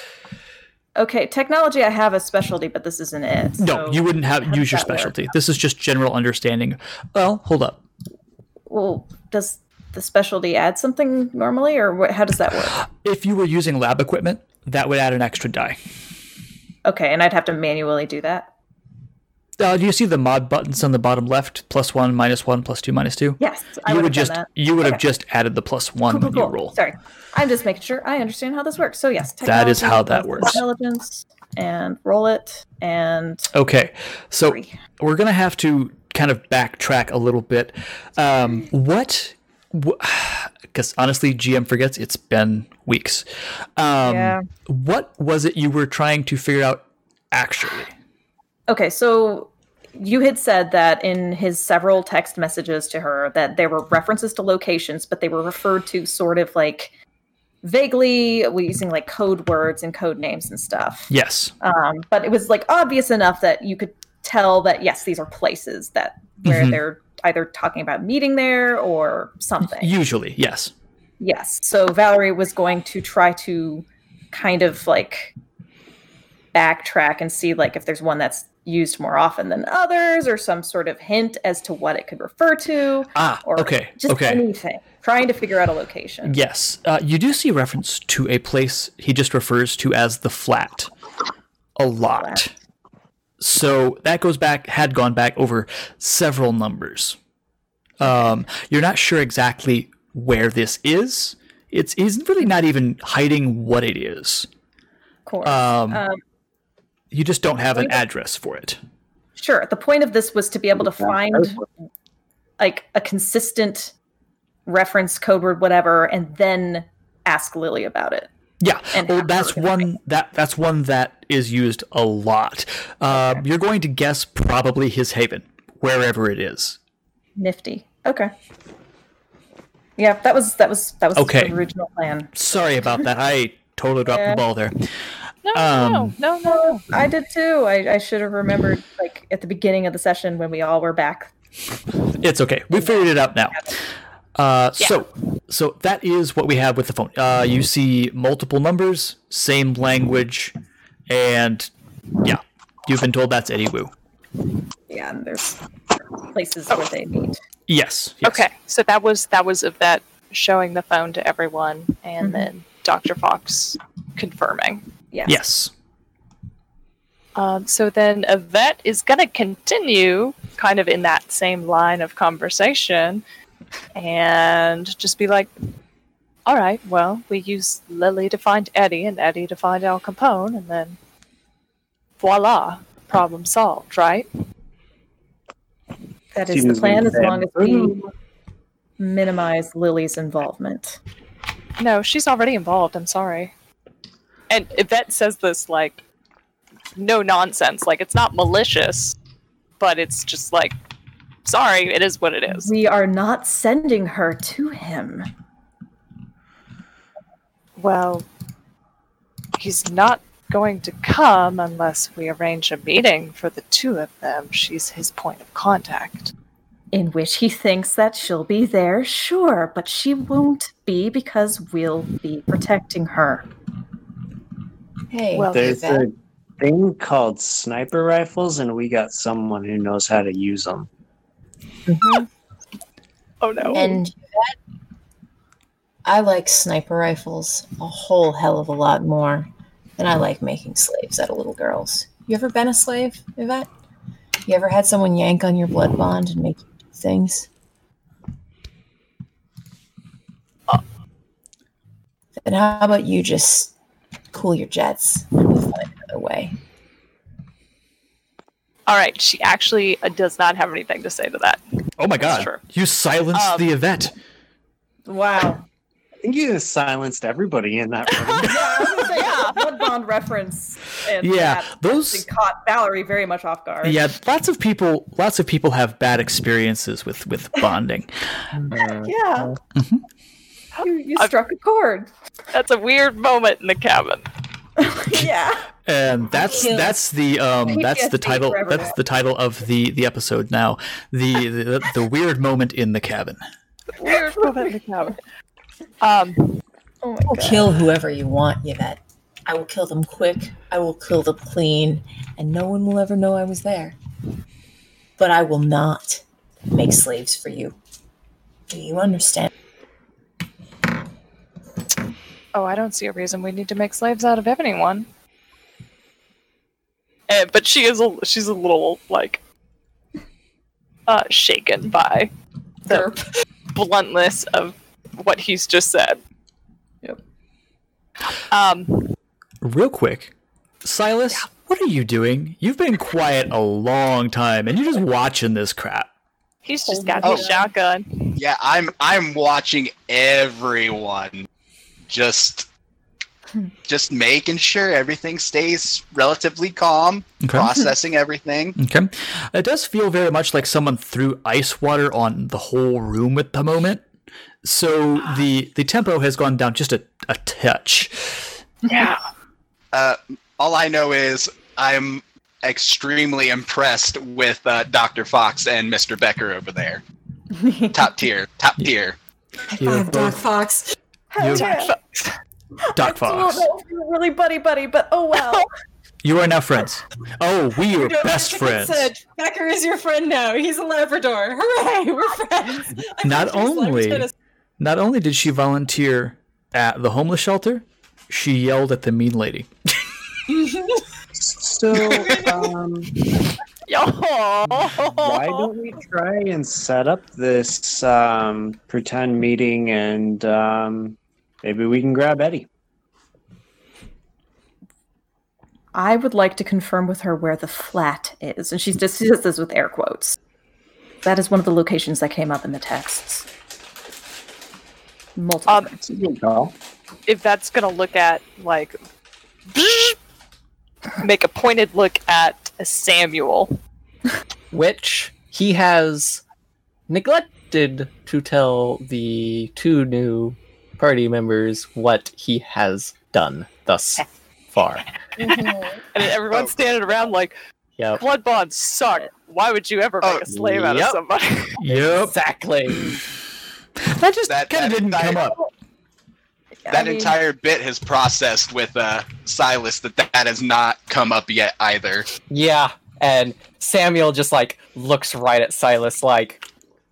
okay, technology. I have a specialty, but this isn't it. no, you wouldn't have use your that work? specialty. This is just general understanding. Well, hold up. Well, does the specialty add something normally, or what, how does that work? If you were using lab equipment, that would add an extra die. Okay, and I'd have to manually do that. Uh, do you see the mod buttons on the bottom left? Plus one, minus one, plus two, minus two. Yes, I you would just that. you would have just added the plus one Cool, cool, when you roll. Sorry, I'm just making sure I understand how this works. So yes, That is how that works. Intelligence and roll it and Okay, so Three. we're gonna have to kind of backtrack a little bit. Um, what? Because honestly, GM forgets it's been weeks. Um, Yeah. What was it you were trying to figure out actually? Okay, so you had said that in his several text messages to her that there were references to locations, but they were referred to sort of like vaguely using like code words and code names and stuff. Yes. Um, but it was like obvious enough that you could tell that yes, these are places that where Mhm. they're either talking about meeting there or something. Usually, yes. Yes. So Valerie was going to try to kind of like backtrack and see like if there's one that's used more often than others or some sort of hint as to what it could refer to Ah, or okay, just okay. anything. Trying to figure out a location. Yes, uh, you do see reference to a place he just refers to as the flat a lot. So that goes back, had gone back over several numbers. Um, you're not sure exactly where this is. It's he's really not even hiding what it is. Of course. Um, Um, You just don't have an address for it. Sure. The point of this was to be able to find like a consistent reference code word, whatever, and then ask Lily about it. Yeah, well, that's one that that's one that is used a lot. Uh, You're going to guess probably his haven, wherever it is. Nifty. Okay. Yeah, that was that was that was Okay. the original plan. Sorry about that. I totally dropped Yeah. the ball there. No, Um, no, no, no. I did too. I, I should have remembered like at the beginning of the session when we all were back. It's okay. We figured it out now. Uh, So, so that is what we have with the phone. Uh, you see multiple numbers, same language, and yeah, you've been told that's Eddie Wu. Yeah, and there's places where they meet. Yes. yes. Okay, so that was that was Yvette showing the phone to everyone, and Mhm. then Dr. Fox confirming. Yeah. Yes. Um, so then Yvette is going to continue kind of in that same line of conversation and just be like, all right, well, we use Lily to find Eddie and Eddie to find Al Capone, and then voila, problem solved, right? That is the plan as long as we minimize Lily's involvement. No, she's already involved. I'm sorry. And Yvette says this like no nonsense. Like it's not malicious, but it's just like sorry, it is what it is. We are not sending her to him. Well, he's not going to come unless we arrange a meeting for the two of them. She's his point of contact. In which he thinks that she'll be there, sure, but she won't be because we'll be protecting her. Hey, Well, There's a thing called sniper rifles, and we got someone who knows how to use them. Mm-hmm. Oh no. And I like sniper rifles a whole hell of a lot more than I like making slaves out of little girls. You ever been a slave, Yvette? You ever had someone yank on your blood bond and make you do things? Then how about you just cool your jets and find another way? All right, she actually uh, does not have anything to say to that. Oh my God! You silenced Um, the event. Wow. I think you just silenced everybody in that room. yeah, I was gonna say, yeah, bond reference. And Yeah, that those- caught Valerie very much off guard. Yeah, lots of people. Lots of people have bad experiences with with bonding. Yeah. Mhm. You, you I've- struck a chord. That's a weird moment in the cabin. yeah. And that's that's the um that's the title that's now. the title of the the episode now. The the, the weird moment in the cabin. Weird moment in the cabin. Um, Oh my I will god. kill whoever you want, Yvette. I will kill them quick. I will kill them clean, and no one will ever know I was there. But I will not make slaves for you. Do you understand? Oh, I don't see a reason we need to make slaves out of anyone. Uh, but she is a she's a little like uh, shaken by the bluntness of what he's just said. Yep. Um, Real quick, Silas, what are you doing? You've been quiet a long time, and you're just watching this crap. he's just Oh got my his shotgun. Yeah, I'm I'm watching everyone just just making sure everything stays relatively calm, Okay. processing everything. Okay. It does feel very much like someone threw ice water on the whole room at the moment. So the the tempo has gone down just a, a touch. Yeah. Uh, all I know is I'm extremely impressed with uh, Dr. Fox and Mr. Becker over there. top tier, top tier. You're Fox. Hell You're- yeah. Doc Fox. don't know we're really buddy buddy, but oh well. You are now friends. Oh, we are best friends. Becker is your friend now. He's a Labrador. Hooray! We're friends. I Not thought she was only not only did she volunteer at the homeless shelter, she yelled at the mean lady. So, um, Yo. why don't we try and set up this um, pretend meeting and um, maybe we can grab Eddie? I would like to confirm with her where the flat is, and she's just she does this with air quotes. That is one of the locations that came up in the texts. Multiple. Um, times. Yvette's gonna look at like make a pointed look at Samuel. which he has neglected to tell the two new party members what he has done thus far. And everyone's Oh. standing around like Yep. blood bonds suck. Why would you ever make Oh, a slave out of somebody? Yep. Exactly. That just That- kind of didn't come entire- up. that I mean, entire bit has processed with uh, Silas that that has not come up yet either. Yeah. And Samuel just like looks right at Silas like,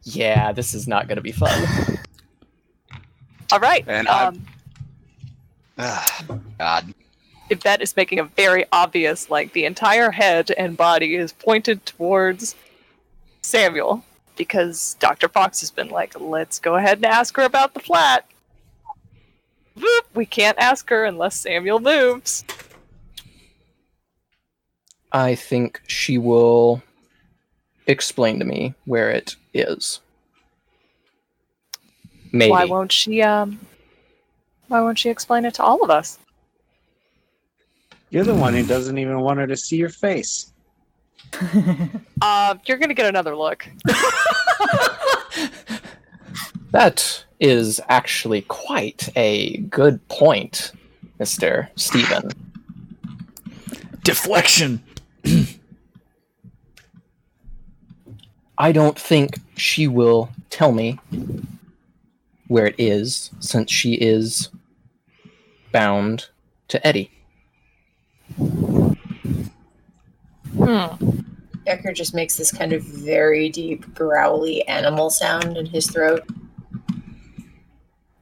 yeah, this is not gonna be fun. All right. And I- um, Ah, God. Yvette is making a very obvious, like the entire head and body is pointed towards Samuel, because Dr. Fox has been like, let's go ahead and ask her about the flat. Whoop, we can't ask her unless Samuel moves. I think she will explain to me where it is. Maybe. Why won't she? Um, why won't she explain it to all of us? You're the one who doesn't even want her to see your face. Uh, you're gonna get another look. That is actually quite a good point, Mr. Stephen. Deflection. I don't think she will tell me where it is since she is bound to Eddie. Hmm. Becker just makes this kind of very deep, growly animal sound in his throat.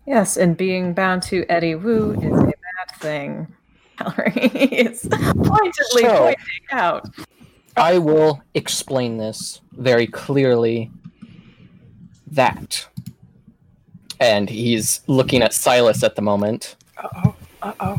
yes, and being bound to Eddie Wu is a bad thing. Valerie is pointedly So- pointing out. I will explain this very clearly. That. And he's looking at Silas at the moment. Uh oh. Uh oh.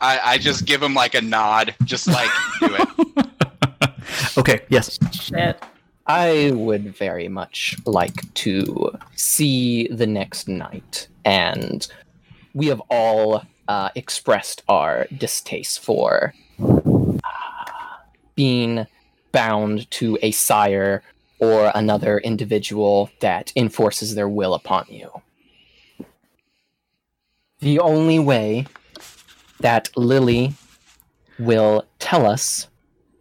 I, I just give him like a nod, just like do it. okay. Yes. Shit. I would very much like to see the next night, and we have all uh, expressed our distaste for uh, being bound to a sire or another individual that enforces their will upon you. The only way that Lily will tell us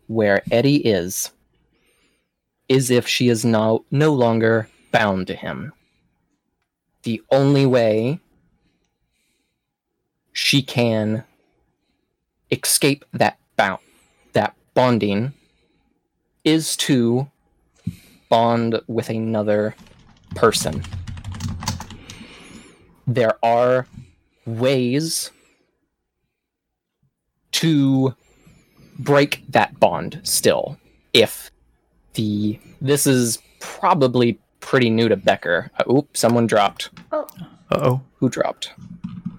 where Eddie is is if she is now no longer bound to him. The only way she can escape that bound that bonding is to bond with another person. There are ways to break that bond still if the this is probably pretty new to Becker. Uh, oop, someone dropped. Oh, Uh oh. Who dropped?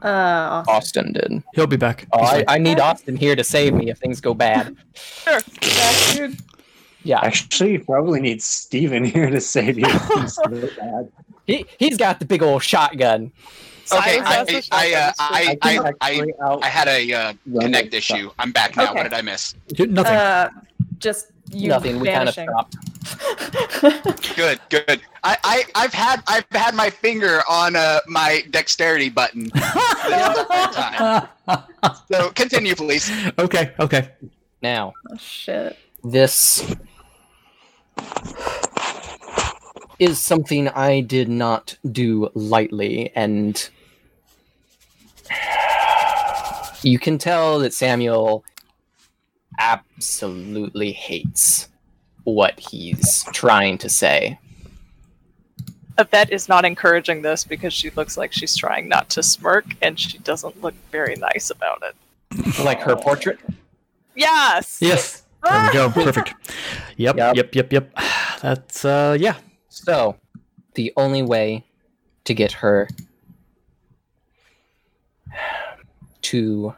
uh, Austin did. He'll be back. Oh, I. I need Austin here to save me if things go bad. Sure. Yeah, dude. Yeah, Actually, you probably need Steven here to save you. It's so bad. he he's got the big old shotgun. Okay, I I, uh, shotgun. I, I, I, I had a uh, connect it, so- issue. I'm back now. Okay. What did I miss? Nothing. uh, just you Nothing. We kind of stopped. Good, good. I, I, I've had, I've had my finger on uh, my dexterity button this time. So continue, please. okay. Okay. Now oh, shit. this is something I did not do lightly, and you can tell that Samuel absolutely hates what he's trying to say. Yvette is not encouraging this because she looks like she's trying not to smirk and she doesn't look very nice about it. Like her portrait. Yes. Yes. There we go. Perfect. Yep. Yep. Yep. Yep. Yep. That's uh yeah. So, the only way to get her to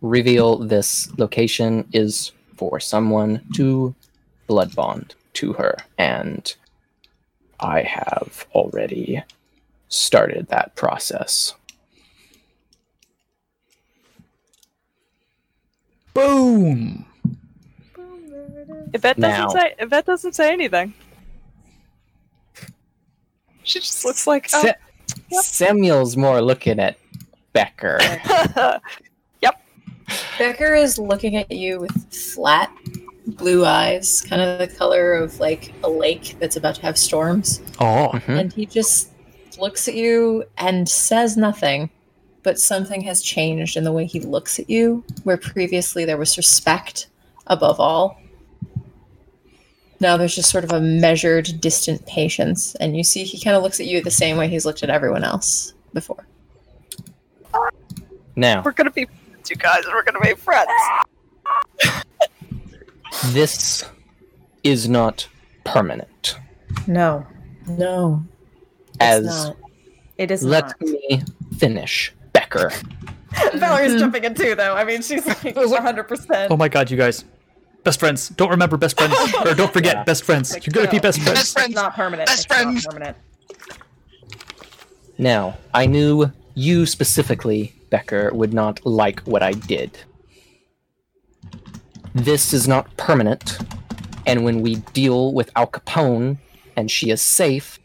reveal this location is for someone to blood bond to her, and I have already started that process. Boom. Yvette doesn't Now. say. Yvette doesn't say anything. She just looks like. Oh, Sa- Samuel's more looking at Becker. Yep. Becker is looking at you with flat blue eyes, kind of the color of like a lake that's about to have storms. Oh. Mhm. And he just looks at you and says nothing, but something has changed in the way he looks at you, where previously there was respect above all. Now there's just sort of a measured, distant patience, and you see he kind of looks at you the same way he's looked at everyone else before. Now, we're gonna be friends, you guys. And we're gonna be friends. this is not permanent. No, No, it's As not. it is let not. me finish, Becker. Valerie's jumping in too, though. I mean, she's like 100. percent Oh my god, you guys. Best friends. Don't remember best friends. or don't forget Yeah. best friends. You're gonna be uh, best friends. Best friends. It's not permanent. Best It's not friends. permanent. Now, I knew you specifically, Becker, would not like what I did. This is not permanent, and when we deal with Al Capone and she is safe,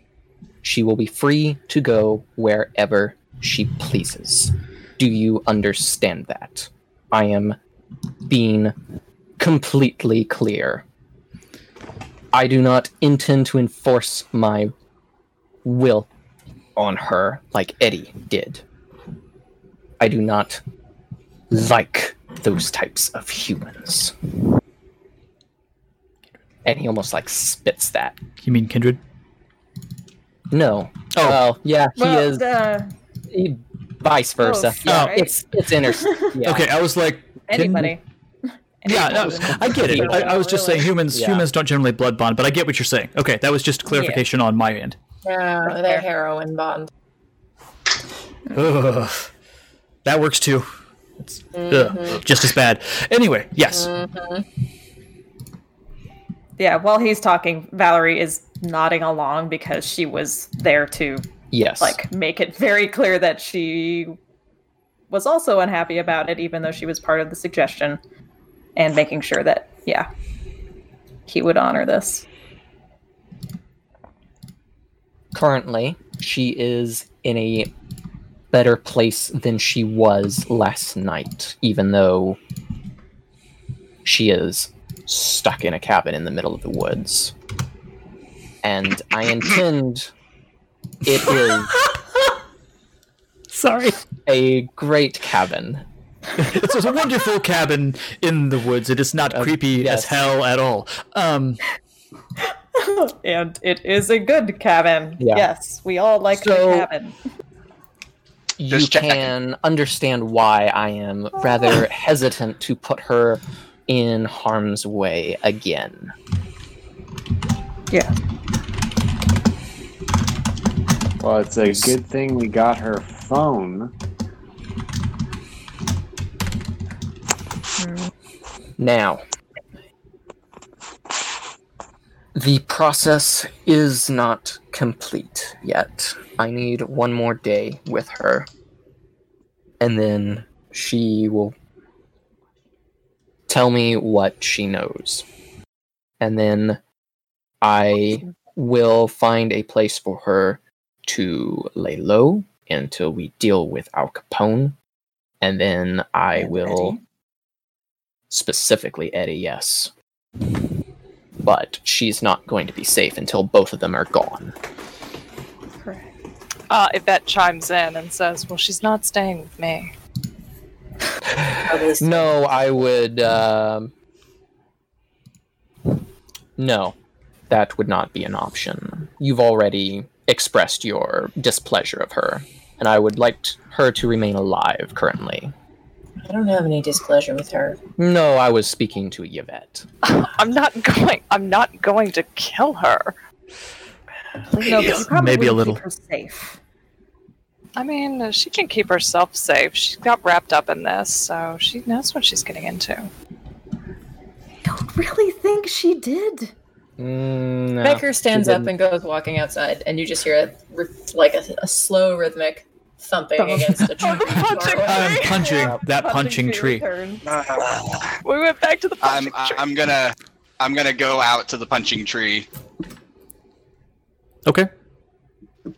she will be free to go wherever she pleases. Do you understand that? I am being completely clear. I do not intend to enforce my will on her like Eddie did. I do not like those types of humans. And he almost like spits that. You mean kindred? No. Oh. Well, yeah, he Well, is uh, he, vice versa. both, yeah, right? it's it's inter. Yeah. Okay, I was like kin- anybody. Yeah, no, I get it. I, I was just saying humans Yeah. humans don't generally blood bond, but I get what you're saying. Okay, that was just clarification on my end. Uh, yeah, their heroin bond. Ugh. That works too. It's ugh, mm-hmm. just as bad. Anyway, yes. Mm-hmm. Yeah, while he's talking, Valerie is nodding along because she was there to Yes. like make it very clear that she was also unhappy about it, even though she was part of the suggestion, and making sure that yeah, he would honor this. currently she is in a better place than she was last night, even though she is stuck in a cabin in the middle of the woods. And I intend it is Sorry. a great cabin. It's a wonderful cabin in the woods. It is not creepy as hell at all. Um, and it is a good cabin. Yeah. Yes, we all like So- the cabin. You Just checking. can understand why I am rather hesitant to put her in harm's way again. Yeah. Well, it's a good thing we got her phone. Now, the process is not complete yet. I need one more day with her, and then she will tell me what she knows. And then I will find a place for her to lay low until we deal with Al Capone. And then I will. Specifically Eddie, yes. But she's not going to be safe until both of them are gone. Correct. Uh, Yvette chimes in and says, "Well, she's not staying with me." No, I would. Um, no, that would not be an option. You've already expressed your displeasure of her, and I would like t- her to remain alive currently. I don't have any displeasure with her. No, I was speaking to Yvette. I'm not going. I'm not going to kill her. No, but you probably Maybe a little. keep her safe. I mean, uh, she can keep herself safe. She got wrapped up in this, so she knows what she's getting into. I Don't really think she did. Mm, no, Becker stands up and goes walking outside, and you just hear a, r- like a, a slow rhythmic thumping Thump. against a tree. punching I'm tree. punching that punching tree. We went back to the I'm punching tree. I'm gonna I'm gonna go out to the punching tree. Okay.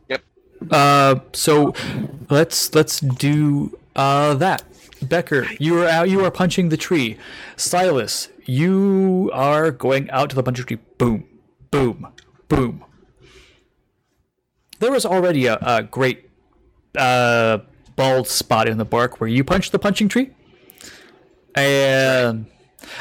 Yep. Uh, so let's let's do uh that. Becker, you are out. You are punching the tree. Silas, you are going out to the punching tree. Boom, boom, boom. There was already a, a great uh, bald spot in the bark where you punched the punching tree. And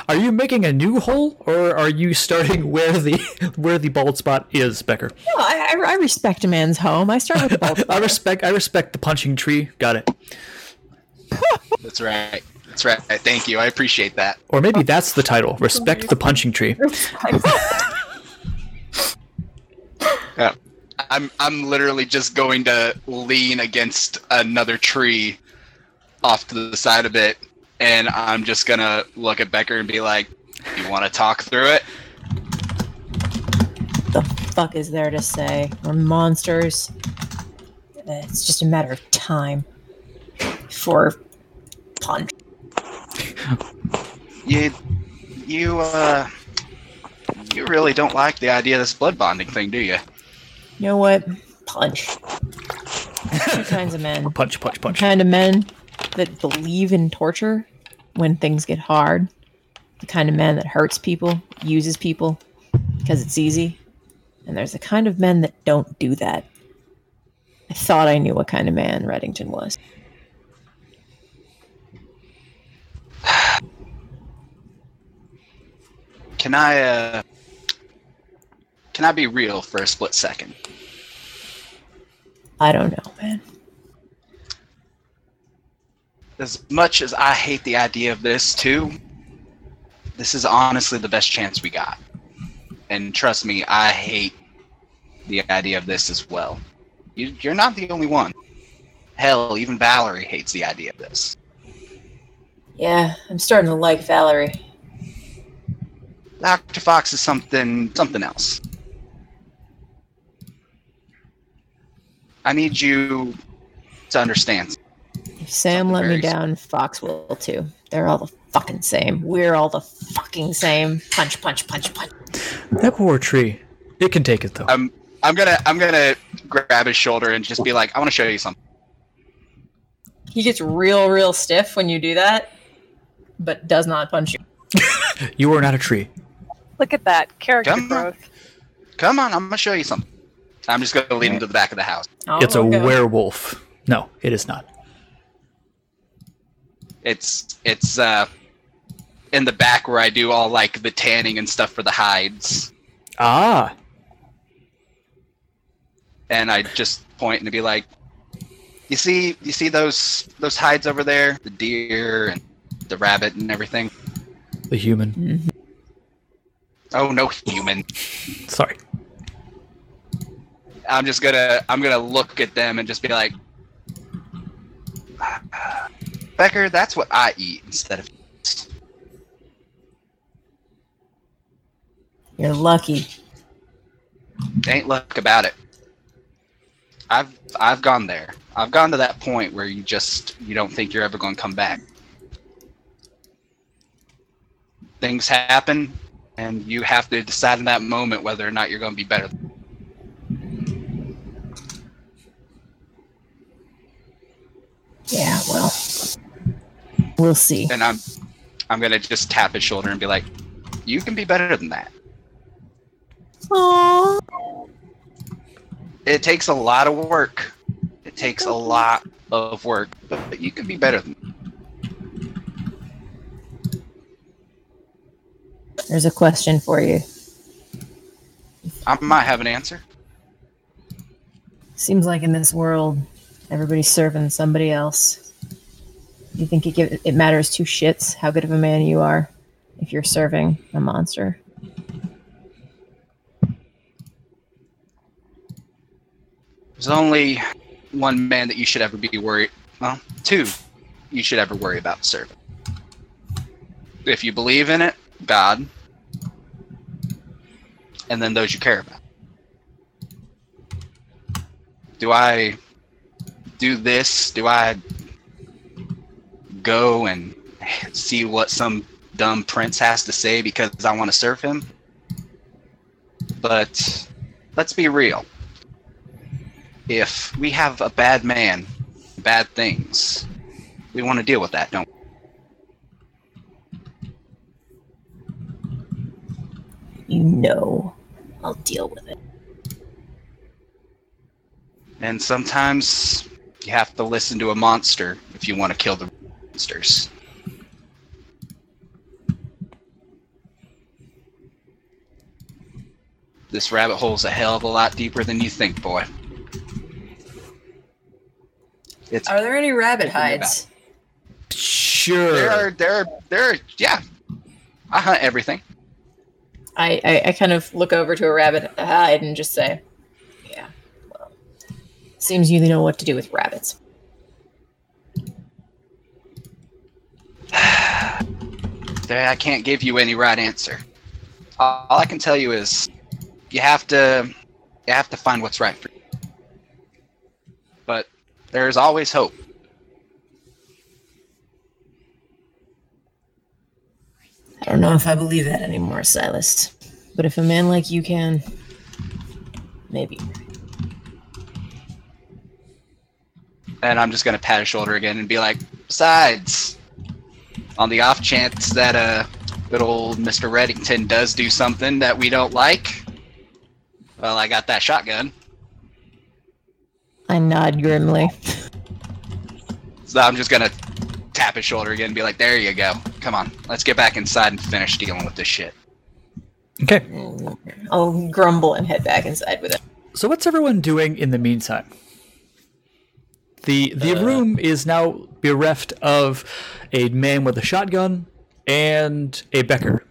are you making a new hole, or are you starting where the where the bald spot is, Becker? No, I, I, I respect a man's home. I start with the ball. I respect I respect the punching tree. Got it. That's right. That's right. Thank you. I appreciate that. Or maybe that's the title. Respect the punching tree. Yeah. I'm I'm literally just going to lean against another tree off to the side of it, and I'm just gonna look at Becker and be like, "You want to talk through it?" the fuck is there to say? We're monsters. It's just a matter of time for punch. You you uh you really don't like the idea of this blood bonding thing, do you? You know what? Punch. Two kinds of men. Punch, punch, punch. The kind of men that believe in torture when things get hard. The kind of man that hurts people, uses people because it's easy. And there's the kind of men that don't do that. I thought I knew what kind of man Reddington was. Can I uh can I be real for a split second? I don't know, man. As much as I hate the idea of this too, this is honestly the best chance we got. And trust me, I hate the idea of this as well. You, you're not the only one. Hell, even Valerie hates the idea of this. Yeah, I'm starting to like Valerie. Dr. Fox is something something else. I need you to understand. If Sam Something let me very- down, Fox will too. They're all the fucking same. We're all the fucking same. Punch, punch, punch, punch. That poor tree. It can take it though. I'm I'm gonna I'm gonna grab his shoulder and just be like, I want to show you something. He gets real, real stiff when you do that, but does not punch you. You are not a tree. Look at that character Come on. growth. Come on, I'm gonna show you something. I'm just gonna lead him to the back of the house. It's a Oh, okay. werewolf. No, it is not. It's it's uh in the back where I do all like the tanning and stuff for the hides. Ah, and I just point and be like, "You see, you see those those hides over there, the deer and the rabbit and everything. the human. Oh, no human. Sorry. I'm just gonna I'm gonna look at them and just be like, Becker, that's what I eat instead of. You're lucky. Ain't luck about it. I've I've gone there. I've gone to that point where you just you don't think you're ever going to come back. Things happen, and you have to decide in that moment whether or not you're going to be better. Yeah, well, we'll see. And I'm I'm gonna just tap his shoulder and be like, "You can be better than that." Aww. It takes a lot of work. It takes a lot of work, but, you can be better than. There's a question for you. I might have an answer. Seems like in this world, everybody's serving somebody else. you think it give, it matters two shits how good of a man you are if you're serving a monster? There's only one man that you should ever be worried. Well, two you should ever worry about serving. If you believe in it, God, and then those you care about. Do I do this? Do I go and see what some dumb prince has to say because I want to serve him? But let's be real. If we have a bad man, bad things, we want to deal with that, don't we? You know, I'll deal with it. And sometimes you have to listen to a monster if you want to kill the monsters. This rabbit hole's a hell of a lot deeper than you think, boy. It's Are there any rabbit hides? Sure. there are there are there are yeah. I hunt everything. I, I, I kind of look over to a rabbit hide and just say, "Yeah, well, seems you know what to do with rabbits." I can't give you any right answer. All I can tell you is you have to you have to find what's right for you. But there's always hope. I don't know if I believe that anymore, Silas. But if a man like you can, maybe. And I'm just gonna pat his shoulder again and be like, besides, on the off chance that uh good old Mr. Reddington does do something that we don't like, well, I got that shotgun. I nod grimly. So I'm just gonna tap his shoulder again and be like, there you go. Come on, let's get back inside and finish dealing with this shit. Okay. I'll grumble and head back inside with it. So what's everyone doing in the meantime? The the room is now bereft of a man with a shotgun and a Becker.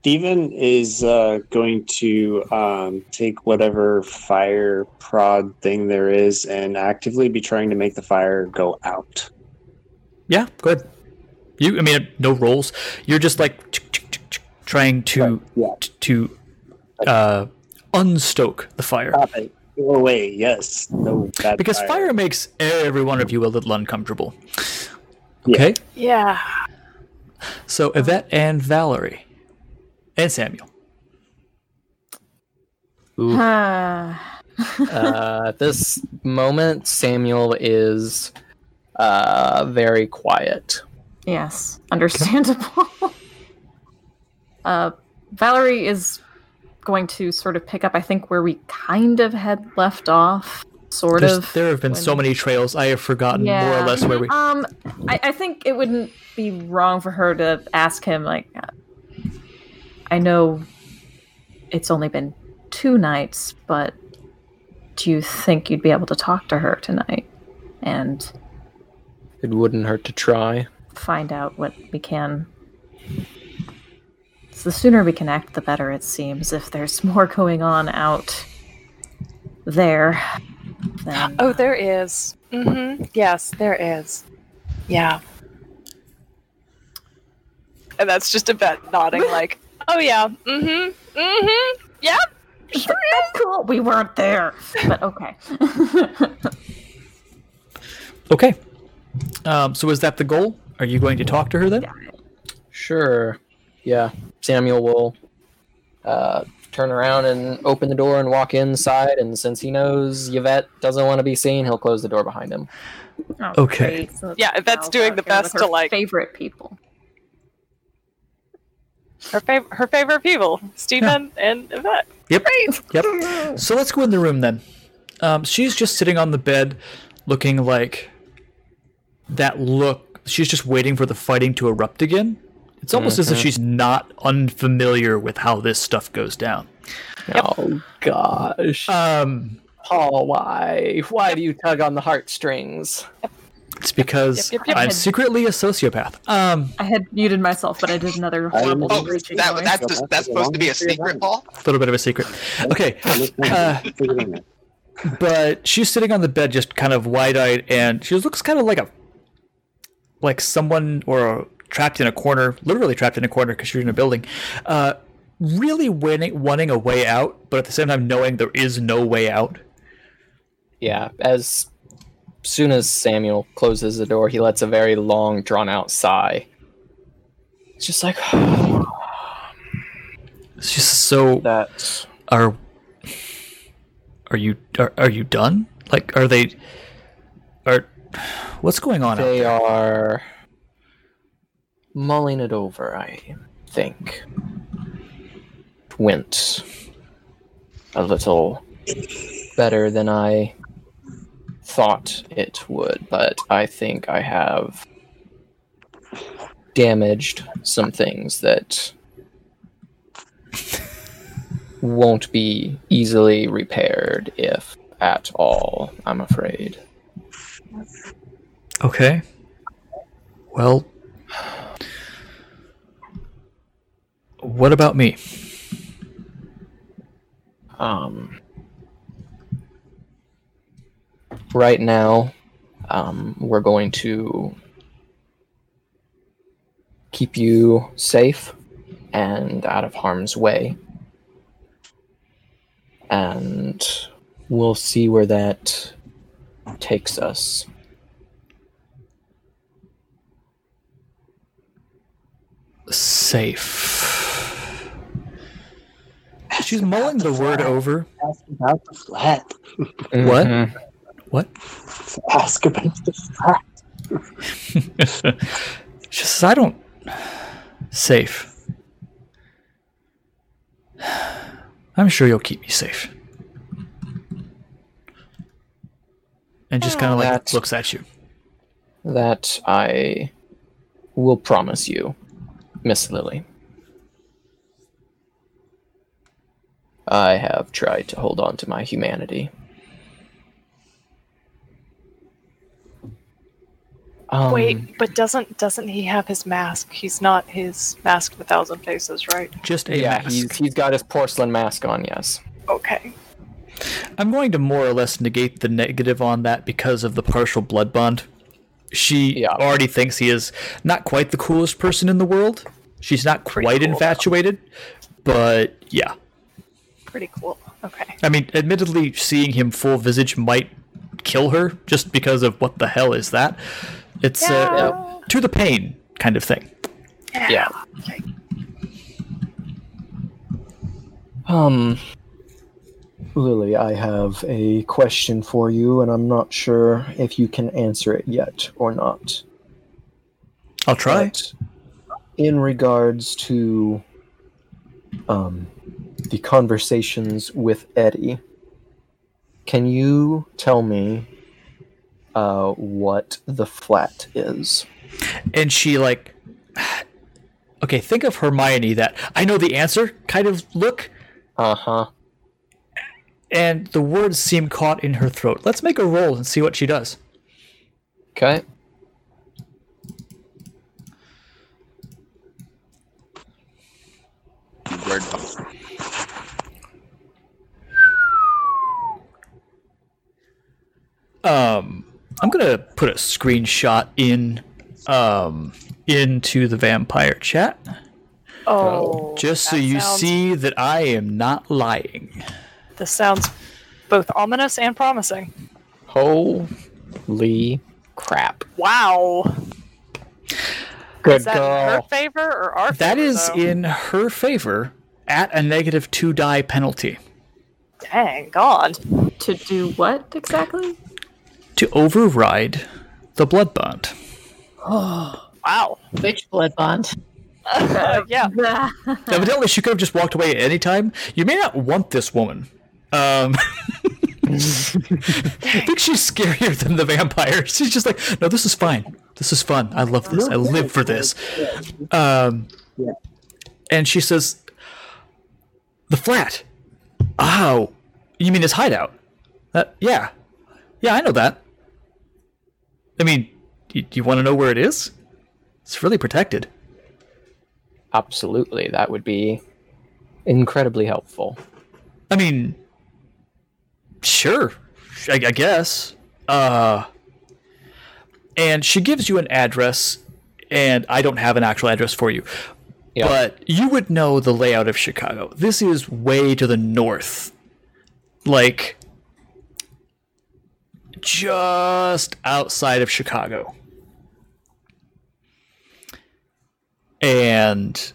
Steven is uh, going to um, take whatever fire prod thing there is and actively be trying to make the fire go out. Yeah, go ahead. You, I mean, no rolls. You're just like trying to Yeah. to uh, unstoke the fire Stop it. Go away. Yes. No bad because fire makes every one of you a little uncomfortable. Okay, Yeah. so Yvette and Valerie and Samuel. Ooh. Ah, uh, at this moment, Samuel is uh, very quiet. yes, understandable. uh, Valerie is going to sort of pick up, I think, where we kind of had left off. Sort There's- of. there have been so many trails. I have forgotten more or less where we. Um, I, I think it wouldn't be wrong for her to ask him, like, uh, I know it's only been two nights, but do you think you'd be able to talk to her tonight and It wouldn't hurt to try. find out what we can? It's the sooner we can act, the better it seems. If there's more going on out there, then Oh, there is. Mm-hmm. Yes, there is. Yeah. And that's just Yvette nodding like, oh yeah, mm-hmm, mm-hmm, yep, sure is. cool. We weren't there, but okay. Okay. Um, so is that the goal? Are you going to talk to her then? Sure. Yeah. Samuel will uh, turn around and open the door and walk inside. And since he knows Yvette doesn't want to be seen, he'll close the door behind him. Oh, Okay. So Yeah, Yvette's doing the best to, like- favorite people. Her favorite, her favorite people, Stephen and Yvette. Yep. Yep. So let's go in the room then. Um, she's just sitting on the bed, looking like that look. She's just waiting for the fighting to erupt again. It's almost as if she's not unfamiliar with how this stuff goes down. Oh gosh. Um, Paul, why? Why do you tug on the heartstrings? It's because Yep, yep, yep. I'm secretly a sociopath. Um, I had muted myself, but I did another horrible Oh, that, that's just, that's supposed to be a secret, Paul. a little bit of a secret. Okay, uh, but she's sitting on the bed, just kind of wide-eyed, and she looks kind of like a like someone or trapped in a corner, literally trapped in a corner because you're in a building. Uh, really wanting, wanting a way out, but at the same time knowing there is no way out. Yeah, as soon as Samuel closes the door, he lets a very long, drawn out sigh. It's just like It's just so. that. Are are you are, are you done? Like, are they? Are what's going on? out They there? are mulling it over, I think. Went a little better than I thought it would, but I think I have damaged some things that won't be easily repaired if at all, I'm afraid. Okay. Well, what about me? Um, right now, um, we're going to keep you safe and out of harm's way. And we'll see where that takes us. Safe. She's mulling the word over. Ask about the flat. What? Mhm. What? Ask about the flat. she says, I don't. Safe. I'm sure you'll keep me safe. And just kind of like That's- looks at you. That I will promise you, Miss Lily. I have tried to hold on to my humanity. Um, Wait, but doesn't doesn't he have his mask? He's not his mask of a thousand faces, right? Just a yeah, mask. he's he's got his porcelain mask on. Yes. Okay. I'm going to more or less negate the negative on that because of the partial blood bond. She Yeah. already thinks he is not quite the coolest person in the world. She's not Pretty quite cool, infatuated, but yeah. Pretty cool. Okay. I mean, admittedly, seeing him full visage might kill her just because of what the hell is that? It's uh, Yeah. to the pain kind of thing. Yeah. Okay. Um, Lily, I have a question for you, and I'm not sure if you can answer it yet or not. I'll try. But in regards to um, the conversations with Eddie, can you tell me uh, what the flat is? and she like okay think of hermione that i know the answer kind of look Uh huh. and the words seem caught in her throat let's make a roll and see what she does Okay. Word. um i'm gonna put a screenshot in um into the vampire chat Oh. just so you sounds- see that i am not lying This sounds both ominous and promising. Holy crap. Wow. Good Is that in her favor or our favor? that is though? in her favor at a negative two die penalty Dang, God. To do what exactly? to override the blood bond Oh Wow. Which blood bond? Uh, yeah. Evidently, she could have just walked away at any time. You may not want this woman. Um, I think she's scarier than the vampire. She's just like, no, this is fine. This is fun. I love this. I live for this. Um, and she says, the flat. Oh, you mean his hideout? Uh, yeah, yeah, I know that. I mean, you, you want to know where it is? It's really protected. Absolutely, that would be incredibly helpful. I mean, sure, I, I guess. Uh, and she gives you an address, and I don't have an actual address for you, Yeah. but you would know the layout of Chicago. This is way to the north, like just outside of Chicago. And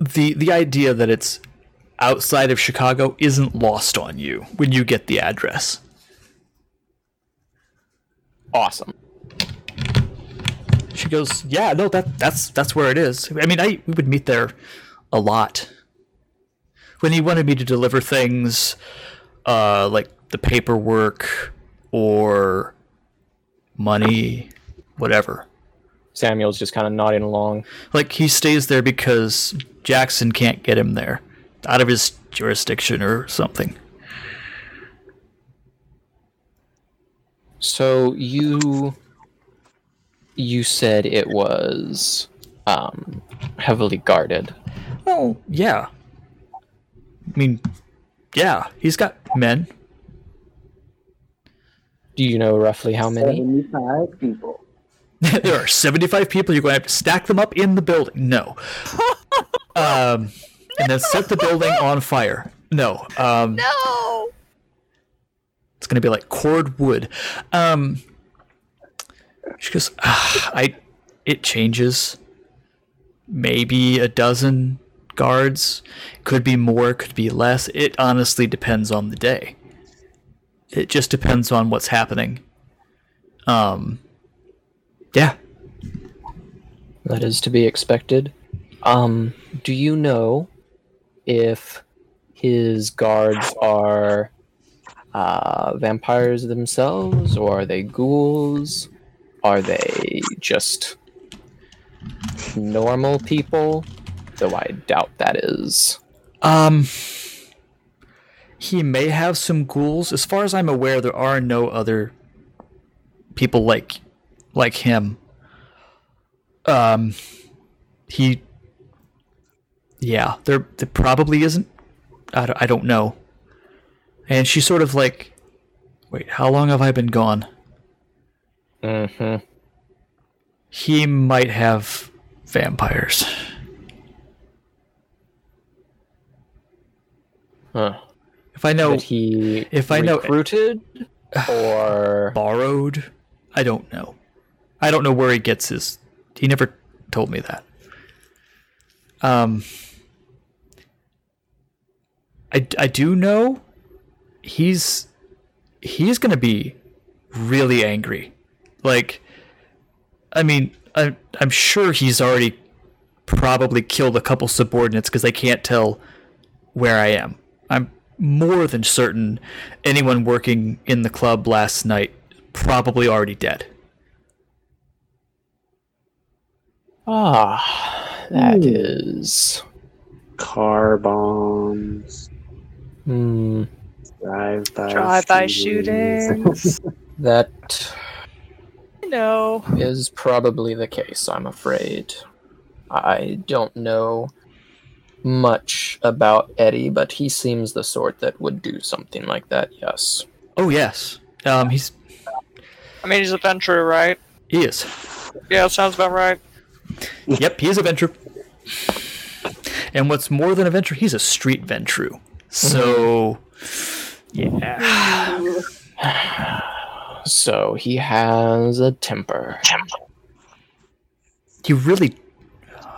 the the idea that it's outside of Chicago isn't lost on you when you get the address. Awesome. She goes, "Yeah, no, that that's that's where it is. I mean, I we would meet there a lot. When he wanted me to deliver things, uh, like the paperwork or money, whatever. Samuel's just kind of nodding along. Like he stays there because Jackson can't get him there, out of his jurisdiction or something. So you you said it was um heavily guarded. Well, yeah. I mean, yeah, he's got men. Do you know roughly how many? 75 people. there are 75 people. You're going to have to stack them up in the building. No. um, and then set the building on fire. No. Um, No. It's going to be like cord wood. Um, she goes, "Ah, I, it changes. Maybe a dozen guards. Could be more, could be less. It honestly depends on the day. It just depends on what's happening. Um, yeah. That is to be expected. Um, do you know if his guards are uh, vampires themselves, or are they ghouls? Are they just normal people? Though I doubt that is. Um, he may have some ghouls. As far as I'm aware, there are no other people like like him. Um, he, yeah, there there probably isn't. I don't, I don't know. And she's sort of like, wait, how long have I been gone? Mm-hmm. He might have vampires. Huh. If I know That he if I know- recruited or borrowed, I don't know. I don't know where he gets his. He never told me that. Um, I, I do know he's he's gonna be really angry. Like, I mean, I, I'm sure he's already probably killed a couple subordinates because they can't tell where I am. I'm more than certain anyone working in the club last night probably already dead. ah, that is Car bombs, hmm, drive-by, Drive-by shootings. shootings. that no. is probably the case, I'm afraid. I don't know much about Eddie, but he seems the sort that would do something like that, yes. Oh yes, um, he's I mean, he's a Ventrue, right? he is. Yeah, sounds about right. yep, he is a Ventrue. And what's more than a Ventrue, he's a street Ventru. So, yeah. So he has a temper. temper. He really,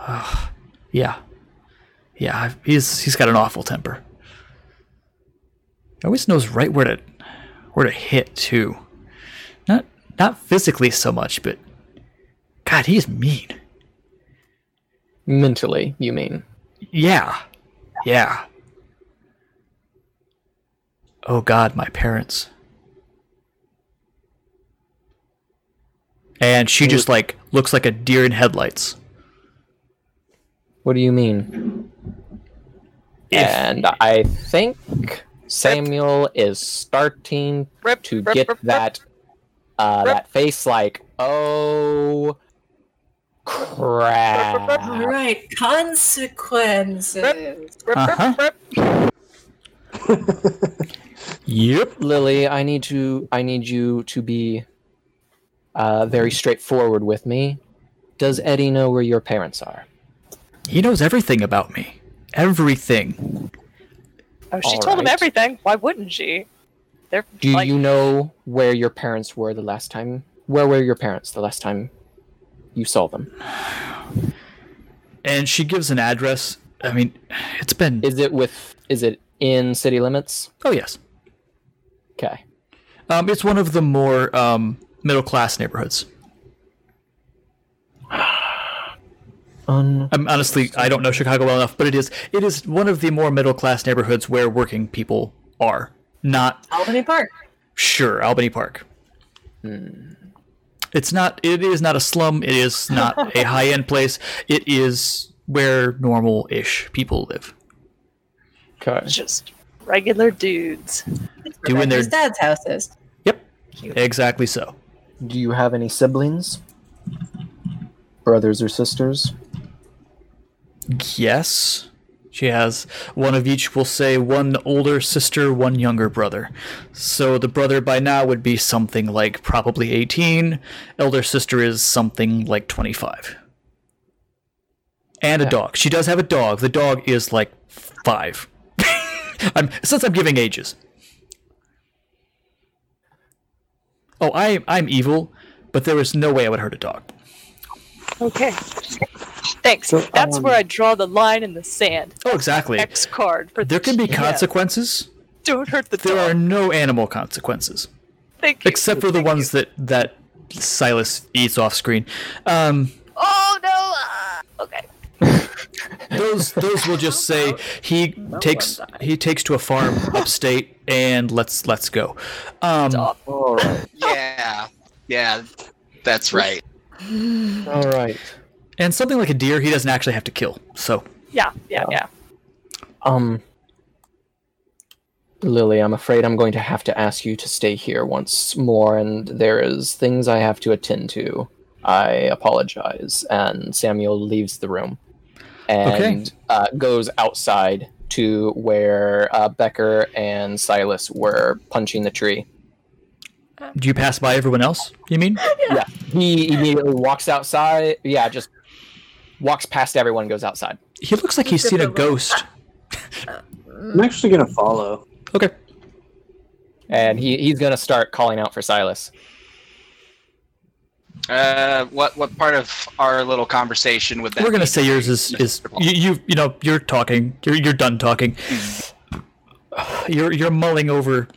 yeah, yeah. He's he's got an awful temper. He always knows right where to where to hit too. Not not physically so much, but God, he's mean. Mentally, you mean? Yeah. Yeah. Oh God, my parents. And she just like looks like a deer in headlights. What do you mean? If- and I think Samuel is starting Rip, to rip, get rip, rip. that uh, Rip. that face like Oh crap! All right, consequences. Uh-huh. Yep. Lily, I need to. I need you to be uh, very straightforward with me. Does Eddie know where your parents are? He knows everything about me. Everything. Oh, she All told him everything. Why wouldn't she? They're Do like, you know where your parents were the last time? Where were your parents the last time you saw them? And she gives an address. I mean, it's been. Is it with? Is it in city limits? oh, yes. Okay. Um, it's one of the more um, middle class neighborhoods. Un- I'm honestly, I don't know Chicago well enough, but it is it is one of the more middle class neighborhoods where working people are. Not Albany Park. sure Albany Park. Hmm. It's not. It is not a slum. It is not a high end place. It is where normal ish people live. okay. just regular dudes. Doing their dad's house is. yep, exactly so. Do you have any siblings? Brothers or sisters? Yes. She has one of each, we'll say one older sister, one younger brother. So the brother by now would be something like probably 18. Elder sister is something like 25. And a Okay. dog. She does have a dog. The dog is like five. I'm, since I'm giving ages. Oh, I, I'm evil, but there is no way I would hurt a dog. Okay. Thanks. So, That's um, where I draw the line in the sand. Oh, exactly. X card for There can be Yeah. consequences. Don't hurt the There dog. There are no animal consequences. Thank you. except for the Thank ones that that Silas eats off screen. Um. Oh no! ah, okay. those those will just say he takes he takes to a farm upstate and let's let's go. Um, Stop. Yeah, yeah, that's right. All right. and something like a deer, he doesn't actually have to kill. So Yeah, yeah, yeah. Um, Lily, I'm afraid I'm going to have to ask you to stay here once more, and there is things I have to attend to. I apologize. And Samuel leaves the room and uh, goes outside to where uh, Becker and Silas were punching the tree. do you pass by everyone else? You mean? Yeah, he immediately walks outside. Yeah, just walks past everyone, and goes outside. He looks like he's seen a ghost. I'm actually gonna follow. Okay. And he, he's gonna start calling out for Silas. Uh, what what part of our little conversation would that? We're gonna say yours is is you you, you know you're talking you're you're done talking. You're you're mulling over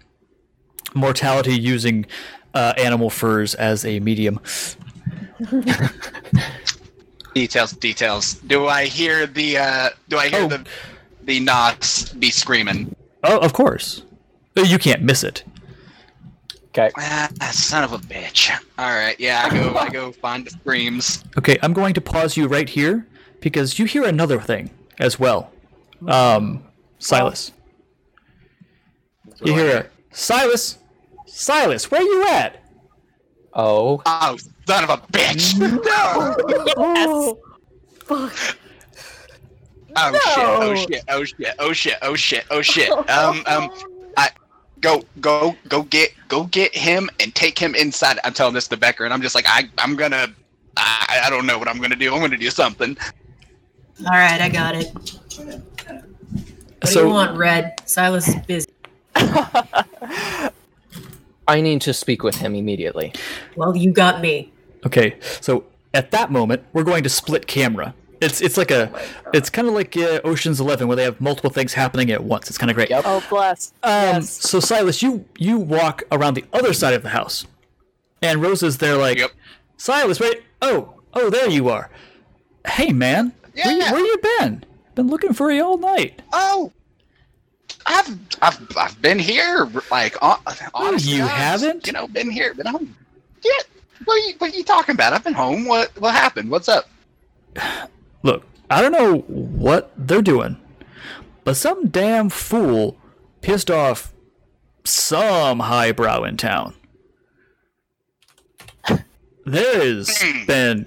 mortality using uh, animal furs as a medium. details, details. Do I hear the? uh Do I hear Oh. the the Knots be screaming? Oh, of course. You can't miss it. Okay. Ah, son of a bitch. All right, yeah, I go, I go find the screams. Okay, I'm going to pause you right here because you hear another thing as well. Um, Silas. You hear a Silas, Silas, where you at? Oh. Oh, son of a bitch! No! Fuck Oh shit! Oh shit! Oh shit! Oh shit! Oh shit! Oh shit! Um, um, I go, go, go get, go get him and take him inside. I'm telling this to Becker, and I'm just like, I, I'm gonna, I, I don't know what I'm gonna do. I'm gonna do something. All right, I got it. What do So- you want, Red? Silas is busy. I need to speak with him immediately. Well, you got me. Okay, so at that moment, we're going to split camera. It's it's like a, it's kind of like uh, Ocean's Eleven where they have multiple things happening at once. It's kind of great. Yep. Oh, bless. Um, yes. So Silas, you you walk around the other side of the house, and Rosa's there like, Yep. Silas, wait, oh, oh, there you are. Hey, man, where, you, where you been? Been looking for you all night. Oh, I've, I've, I've been here. Like, on, honest to you God, haven't? You know, been here, been home. Yeah. What are you, what are you talking about? I've been home. What, what happened? What's up? Look, I don't know what they're doing, but some damn fool pissed off some highbrow in town. There's hmm. been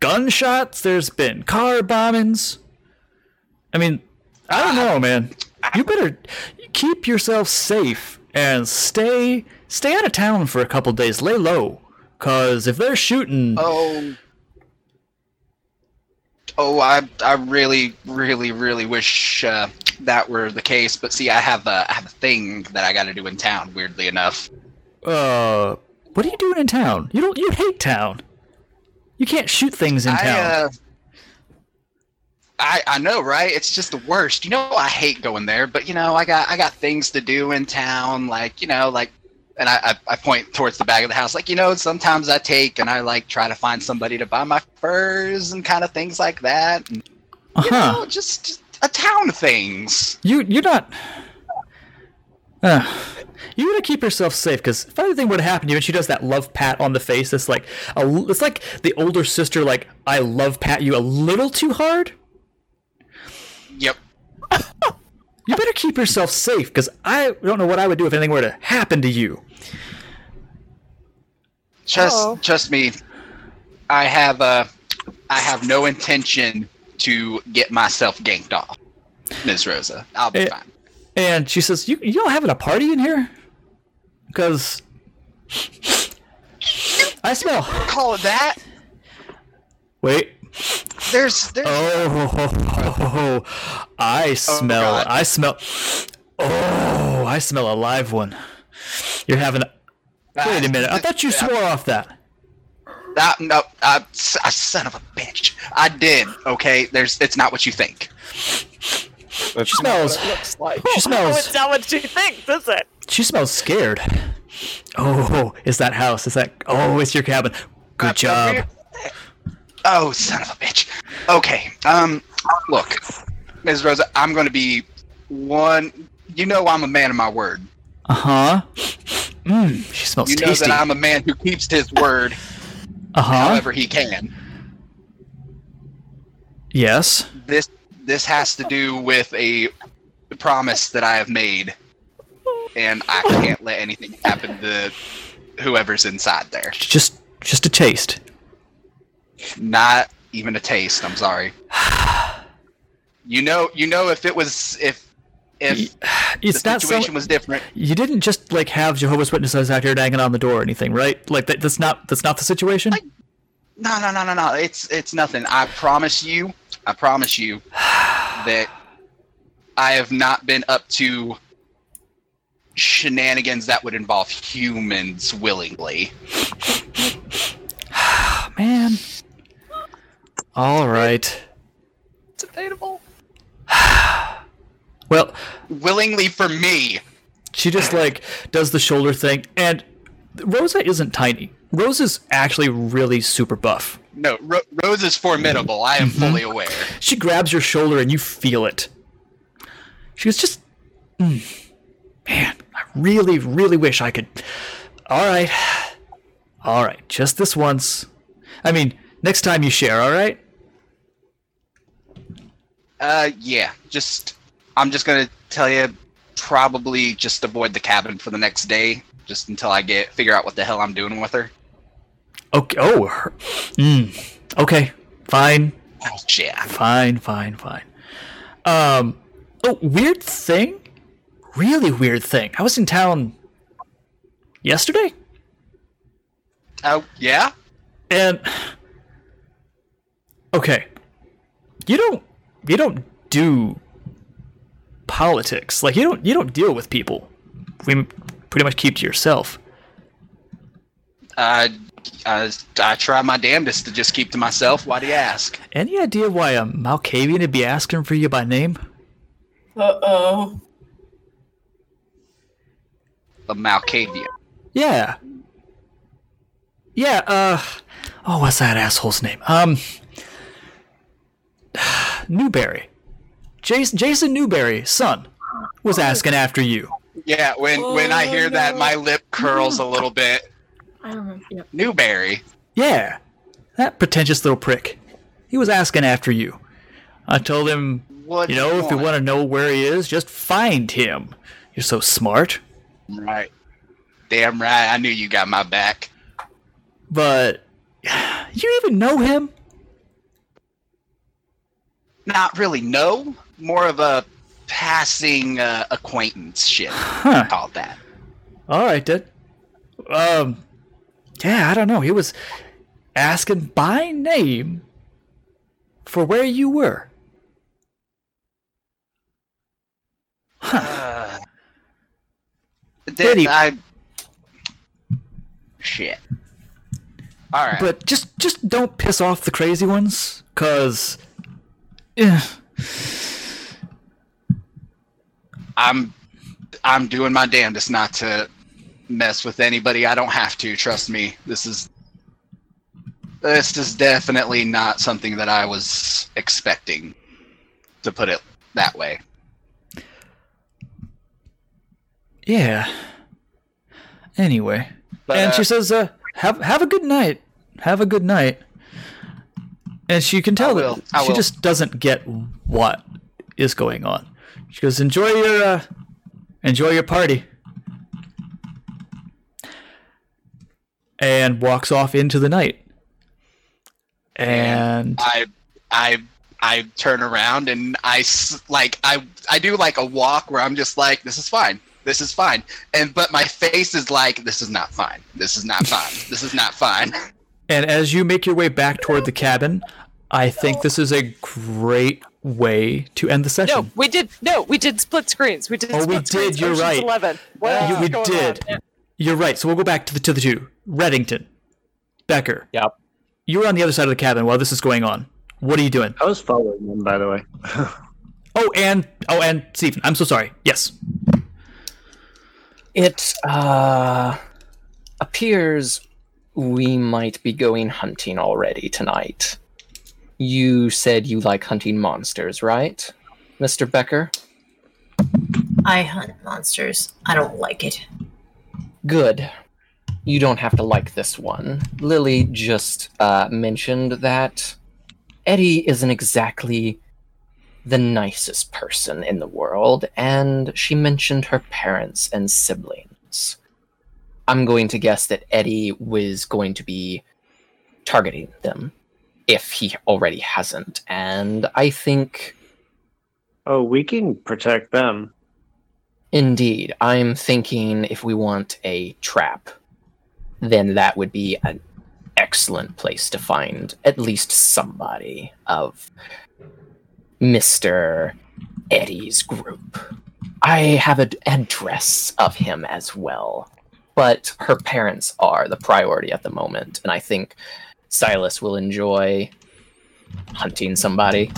gunshots. There's been car bombings. I mean, I don't know, man. You better keep yourself safe and stay stay out of town for a couple days. Lay low, cause if they're shooting, Oh. Oh, I I really, really, really wish uh, that were the case. But see, I have a I have a thing that I got to do in town. Weirdly enough, uh, what are you doing in town? You don't. You hate town. You can't shoot things in I town. uh, I I know, right? It's just the worst. You know, I hate going there, but you know, I got I got things to do in town, like you know, like. And I, I, point towards the back of the house, like you know. Sometimes I take and I like try to find somebody to buy my furs and kind of things like that. And, Uh you know, just, just a town of things. You you're not. Uh, you gotta keep yourself safe because if anything were to happen to you, and she does that love pat on the face, it's like a, it's like the older sister, like I love pat you a little too hard. Yep. You better keep yourself safe because I don't know what I would do if anything were to happen to you. Just Oh. trust me. I have uh I have no intention to get myself ganked off, Ms. Rosa. I'll be Eh. fine. And she says, "You you all having a party in here? Because I smell. Call it that. Wait. There's there's Oh, I smell. God. I smell. Oh, I smell a live one. You're having. A, wait a minute. I thought you swore off that. that no s- uh, son of a bitch. I did. Okay. There's it's not what you think. She smells. looks like. She Oh, smells. it's not what she thinks, is it? She smells scared. Oh, is that house? Is that? Oh, it's your cabin. Good job. Oh, son of a bitch. Okay. Um, look, Ms. Rosa, I'm going to be one. You know, I'm a man of my word. Uh huh. Mmm. She smells You know tasty. that I'm a man who keeps his word Uh huh. however he can. Yes. This this has to do with a promise that I have made, and I can't let anything happen to whoever's inside there. Just, just a taste. Not even a taste. I'm sorry. You know, you know, if it was if if It's the not so. situation was different, You didn't just like have Jehovah's Witnesses out here banging on the door or anything, right? Like that, that's not that's not the situation. No, no, no, no, no. It's it's nothing. I promise you. I promise you that I have not been up to shenanigans that would involve humans willingly. Man. All right. It's debatable. Well, Willingly for me. she just like does the shoulder thing, and Rosa isn't tiny. Rosa's actually really super buff. No, Ro- Rose is formidable. I am fully aware. She grabs your shoulder and you feel it. She goes, just, mm, man, I really, really wish I could. All right, all right, just this once. I mean, next time you share, all right? Uh, yeah. Just I'm just gonna tell you, probably just avoid the cabin for the next day, just until I get figure out what the hell I'm doing with her. Okay. Oh, her, mm, okay, fine, Oh, yeah. fine, fine, fine. Um, oh, weird thing, really weird thing. I was in town yesterday, Oh, yeah. and okay, you don't, you don't do politics. Like you don't, you don't deal with people. We pretty much keep to yourself. Uh, I, I try my damnedest to just keep to myself. Why do you ask? Any idea why a Malkavian would be asking for you by name? Uh oh. A Malkavian. Yeah. Yeah, uh oh what's that asshole's name? Um Newberry. Jason Jason Newberry, son, was oh. asking after you. Yeah, when oh, when I hear that, my lip curls a little bit. I remember. Yep. Newberry. Yeah. That pretentious little prick. He was asking after you. I told him, What you know, if you want to know where he is, just find him. You're so smart. Right. Damn right. I knew you got my back. But You even know him? Not really. No, more of a passing uh, acquaintance ship. Huh. Call it that. All right, then. Um, yeah, I don't know. He was asking by name for where you were. Uh, Did then he- I. Shit. All right. But just just don't piss off the crazy ones, cause. eh, I'm I'm doing my damnedest not to mess with anybody. I don't have to. Trust me. This is this is definitely not something that I was expecting. To put it that way. yeah. Anyway, But, and uh, she says, uh, "Have have a good night. Have a good night." And she can tell that she will. just doesn't get what is going on. She goes, "Enjoy your uh, enjoy your party," and walks off into the night. And I I I turn around and I s- like I I do like a walk where I'm just like this is fine. This is fine. And but my face is like this is not fine. This is not fine. This is not fine. And as you make your way back toward the cabin, I think this is a great way to end the session. No, we did. No, we did split screens. We did. Oh, we split screens. did, you're Ocean's right. Eleven. What You- else we going did. on? You're right. So we'll go back to the to the two. Reddington, Becker. Yep. You were on the other side of the cabin while this is going on. What are you doing? I was following them, by the way. Oh, and oh, and Stephen. I'm so sorry. Yes. It uh, appears we might be going hunting already tonight. You said you like hunting monsters, right, Mr. Becker? I hunt monsters. I don't like it. Good. You don't have to like this one. Lily just uh, mentioned that Eddie isn't exactly the nicest person in the world, and she mentioned her parents and siblings. I'm going to guess that Eddie was going to be targeting them if he already hasn't, and I think Oh, we can protect them. Indeed. I'm thinking if we want a trap, then that would be an excellent place to find at least somebody of Mr. Eddie's group. I have an address of him as well, but her parents are the priority at the moment, and I think Silas will enjoy hunting somebody.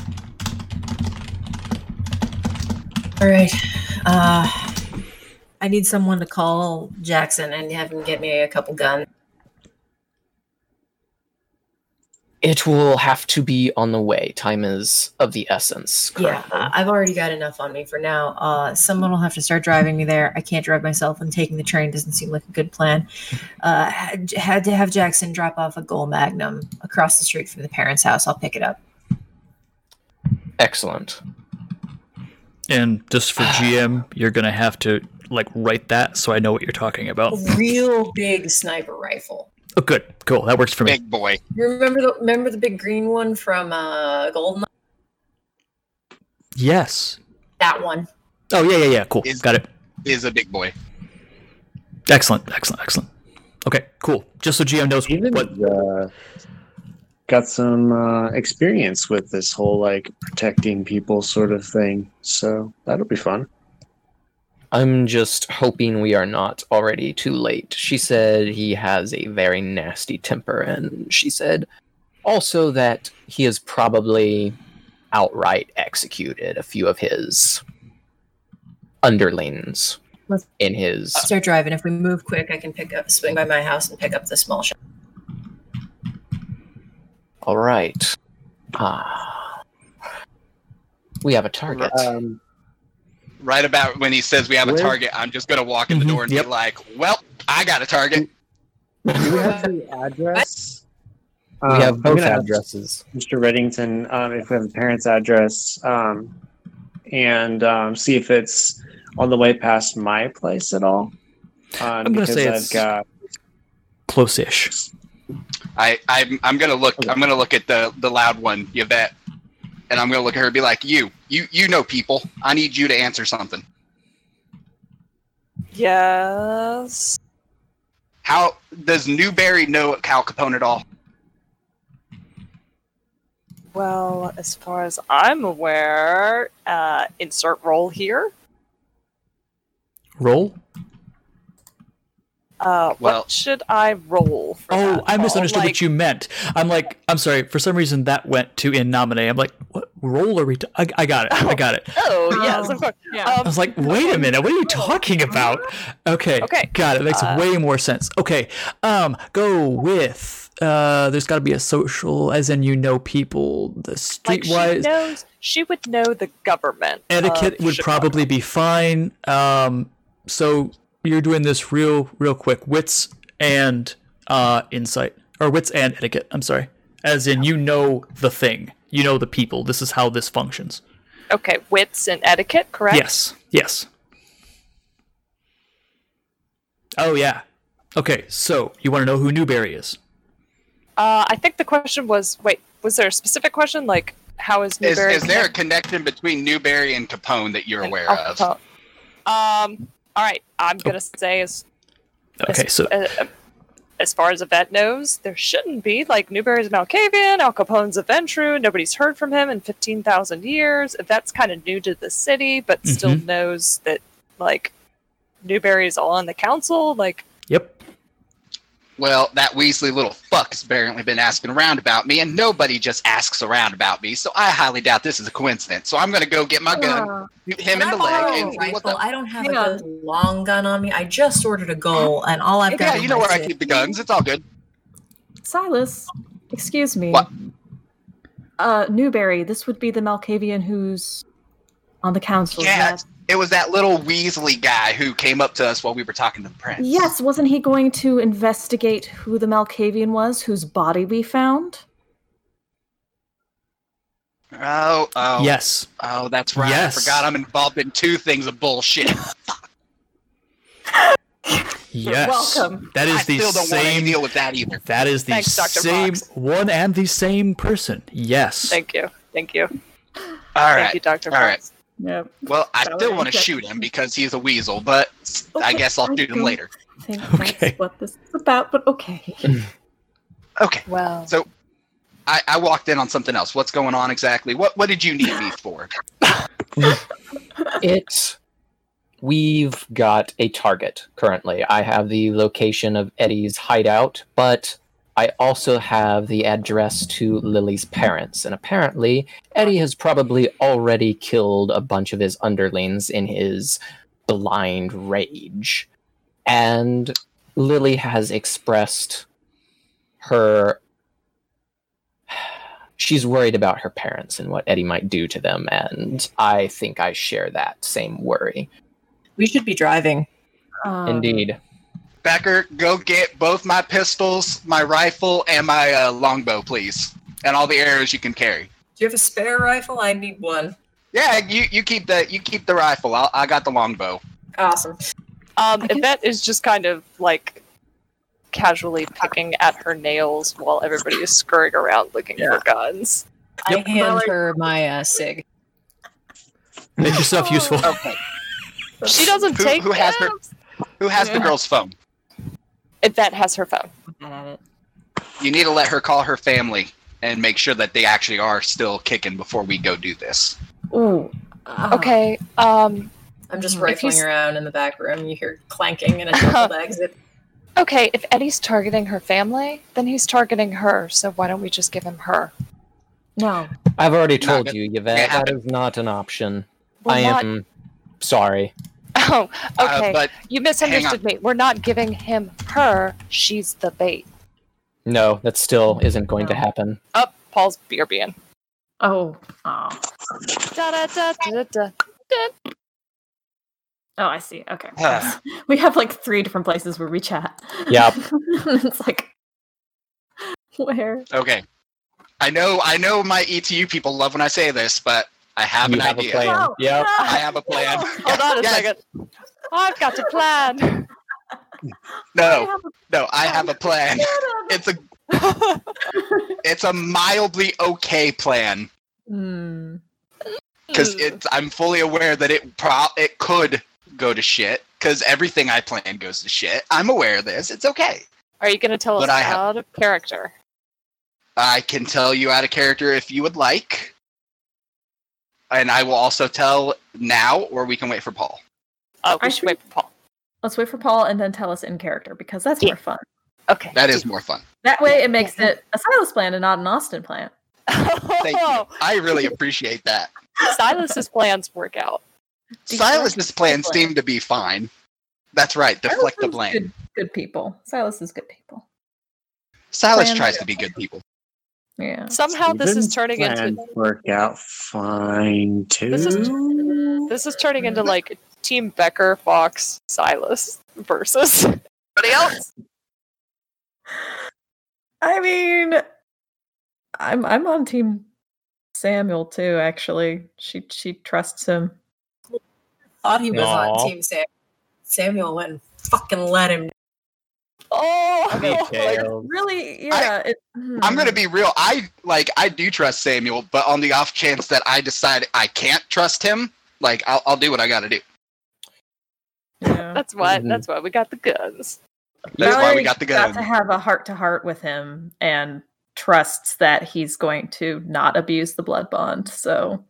All right. Uh, I need someone to call Jackson and have him get me a couple guns. It will have to be on the way. Time is of the essence. Yeah, currently. uh, I've already got enough on me for now. Uh, someone will have to start driving me there. I can't drive myself, and taking the train doesn't seem like a good plan. Uh, had, had to have Jackson drop off a Gold Magnum across the street from the parents' house. I'll pick it up. Excellent. And just for GM, you're gonna have to like write that so I know what you're talking about. A real big sniper rifle. Oh, good, cool. That works for me. Big boy. You remember the remember the big green one from uh, Golden? Yes. That one. Oh yeah, yeah, yeah. Cool. Is- Got it. Is a big boy. Excellent, excellent, excellent. Okay, cool. Just so GM knows Even what. uh, got some uh, experience with this whole like protecting people sort of thing, so that'll be fun. I'm just hoping we are not already too late. She said he has a very nasty temper, and she said also that he has probably outright executed a few of his underlings Let's- in his. Start driving. If we move quick, I can pick up, swing by my house, and pick up the small shop. All right. Ah. We have a target. Um, Right about when he says we have a Where- target, I'm just gonna walk in the Mhm, door and yep. be like, "Well, I got a target." do we have the address? we Um, have both addresses. Mr. Reddington, um, if we have the parent's address, um, and um, see if it's on the way past my place at all. Um, I'm gonna say because it's- I've got Close-ish. I I'm I'm gonna look I'm gonna look at the the loud one, You Yvette, and I'm gonna look at her and be like, you you you know people. I need you to answer something. Yes. How does Newberry know Al Capone at all? Well, as far as I'm aware, uh, insert roll here. Roll. Uh, Well- what should I roll? For Oh, that? I misunderstood like, what you meant. I'm like, I'm sorry. For some reason, that went to in nominate. I'm like, what role are we? T- I, I got it. I got it. Oh, yes, of course. Yeah. I Um, was like, wait a minute. What are you talking about? Okay. Okay, Got it. Makes uh, way more sense. Okay. Um, go with. Uh, there's got to be a social, as in you know people. The like she streetwise knows, she would know the government. etiquette would Chicago. probably be fine. Um, so you're doing this real, real quick. Wits and uh, insight, or wits and etiquette. I'm sorry. As in, you know the thing. You know the people. This is how this functions. Okay, wits and etiquette, correct? Yes. Yes. Oh yeah. Okay. So you want to know who Newberry is? Uh, I think the question was wait, was there a specific question? Like, how is Is Newberry? is is there a connection between Newberry and Capone that you're aware Al of? Capone? Um, all right, I'm gonna say as Okay. as, So uh, uh, as far as Yvette knows, there shouldn't be. Like Newberry's Malkavian, Al Capone's a Ventrue. Nobody's heard from him in fifteen thousand years. Vet's kind of new to the city, but still Mhm. knows that like Newberry's all on the council. Like. Well, that Weasley little fuck's apparently been asking around about me, and nobody just asks around about me. So I highly doubt this is a coincidence. So I'm gonna go get my gun, shoot him in the I leg, and see what the. I don't have Hang a good long gun on me. I just ordered a goal, and all I've got. Yeah, you know where I keep the guns. It's all good. Silas, excuse me. What? Uh, Newberry, this would be the Malkavian who's on the council. Yeah, yes. It was that little Weasley guy who came up to us while we were talking to the prince. Yes, wasn't he going to investigate who the Malkavian was whose body we found? Oh, oh, Yes. Oh, that's right. Yes. I forgot I'm involved in two things of bullshit. Yes. welcome. That is I the still don't want to same. deal with that either. That is the Thanks, Dr. same Fox. one and the same person. Yes. thank you, thank you, All thank right. you, Doctor. All right. Fox. Yep. Well, I That still want to shoot him because he's a weasel, but I guess I'll I shoot him later. Think Okay. that's what this is about, but okay. Okay. Well, So I, I walked in on something else. What's going on exactly? What What did you need me for? It. We've got a target currently. I have the location of Eddie's hideout, but I also have the address to Lily's parents. And apparently, Eddie has probably already killed a bunch of his underlings in his blind rage. And Lily has expressed her. She's worried about her parents and what Eddie might do to them, and I think I share that same worry. We should be driving. Um, Indeed. Becker, go get both my pistols, my rifle, and my uh, longbow, please, and all the arrows you can carry. Do you have a spare rifle? I need one. Yeah, you, you keep the you keep the rifle. I'll, I got the longbow. Awesome. um, I guess- Yvette is just kind of like casually picking at her nails while everybody is scurrying around looking Yeah. for guns. I hand Well, her my uh, sig. Make yourself useful. Okay. She doesn't Who- take who has her- Who has the girl's phone? Yvette has her phone. Bad at it. You need to let her call her family and make sure that they actually are still kicking before we go do this. Ooh. uh, Okay. Um. I'm just rifling around in the back room. You hear clanking and a double exit. Okay. If Eddie's targeting her family, then he's targeting her. So why don't we just give him her? No. I've already told you, Yvette, That is not an option. We're I not- am sorry. Oh. Uh, Okay. but you misunderstood me. We're not giving him her. She's the bait. No, that still isn't going to happen. Up. Paul's beer being. Oh. Oh. Da da da da da. Oh, I see. Okay. Ah. we have like three different places where we chat. Yep. it's like where? okay, I know I know my ETU people love when I say this, but I have you an have idea. a plan. No, Yep. no. I have a plan. Hold on a Yes. second. I've got a plan. No, no, I have a plan. It's a It's a mildly okay plan Hmm. because it's. I'm fully aware that it pro it could go to shit because everything I plan goes to shit. I'm aware of this. It's okay. Are you going to tell us But I have- out of character? I can tell you out of character if you would like, and I will also tell now, or we can wait for Paul. Oh, we I should should- wait for Paul. Let's wait for Paul and then tell us in character because that's Yeah. more fun. Okay. That is more fun. That way, it makes it a Silas plan and not an Austin plan. Thank you. I really appreciate that. Silas's plans work out. Silas's plans plan. seem to be fine. That's right. Deflect the Silas is blame. Good, good people. Silas is good people. Silas Plans tries to be good people. Yeah. Somehow this is turning into work out fine too. This is- this is turning into like Team Becker, Fox, Silas versus everybody else. I mean, I'm I'm on team Samuel too. Actually, she she trusts him. Thought he was Aw. on Team Sam. Samuel went and fucking let him. Oh, like. Really? Yeah. it, I'm hmm. gonna be real. I like I do trust Samuel, but on the off chance that I decide I can't trust him, like I'll, I'll do what I got to do. Yeah. that's what. Mhm. That's why we got the guns. That's why we got the Got to have a heart to heart with him and trusts that he's going to not abuse the blood bond. So,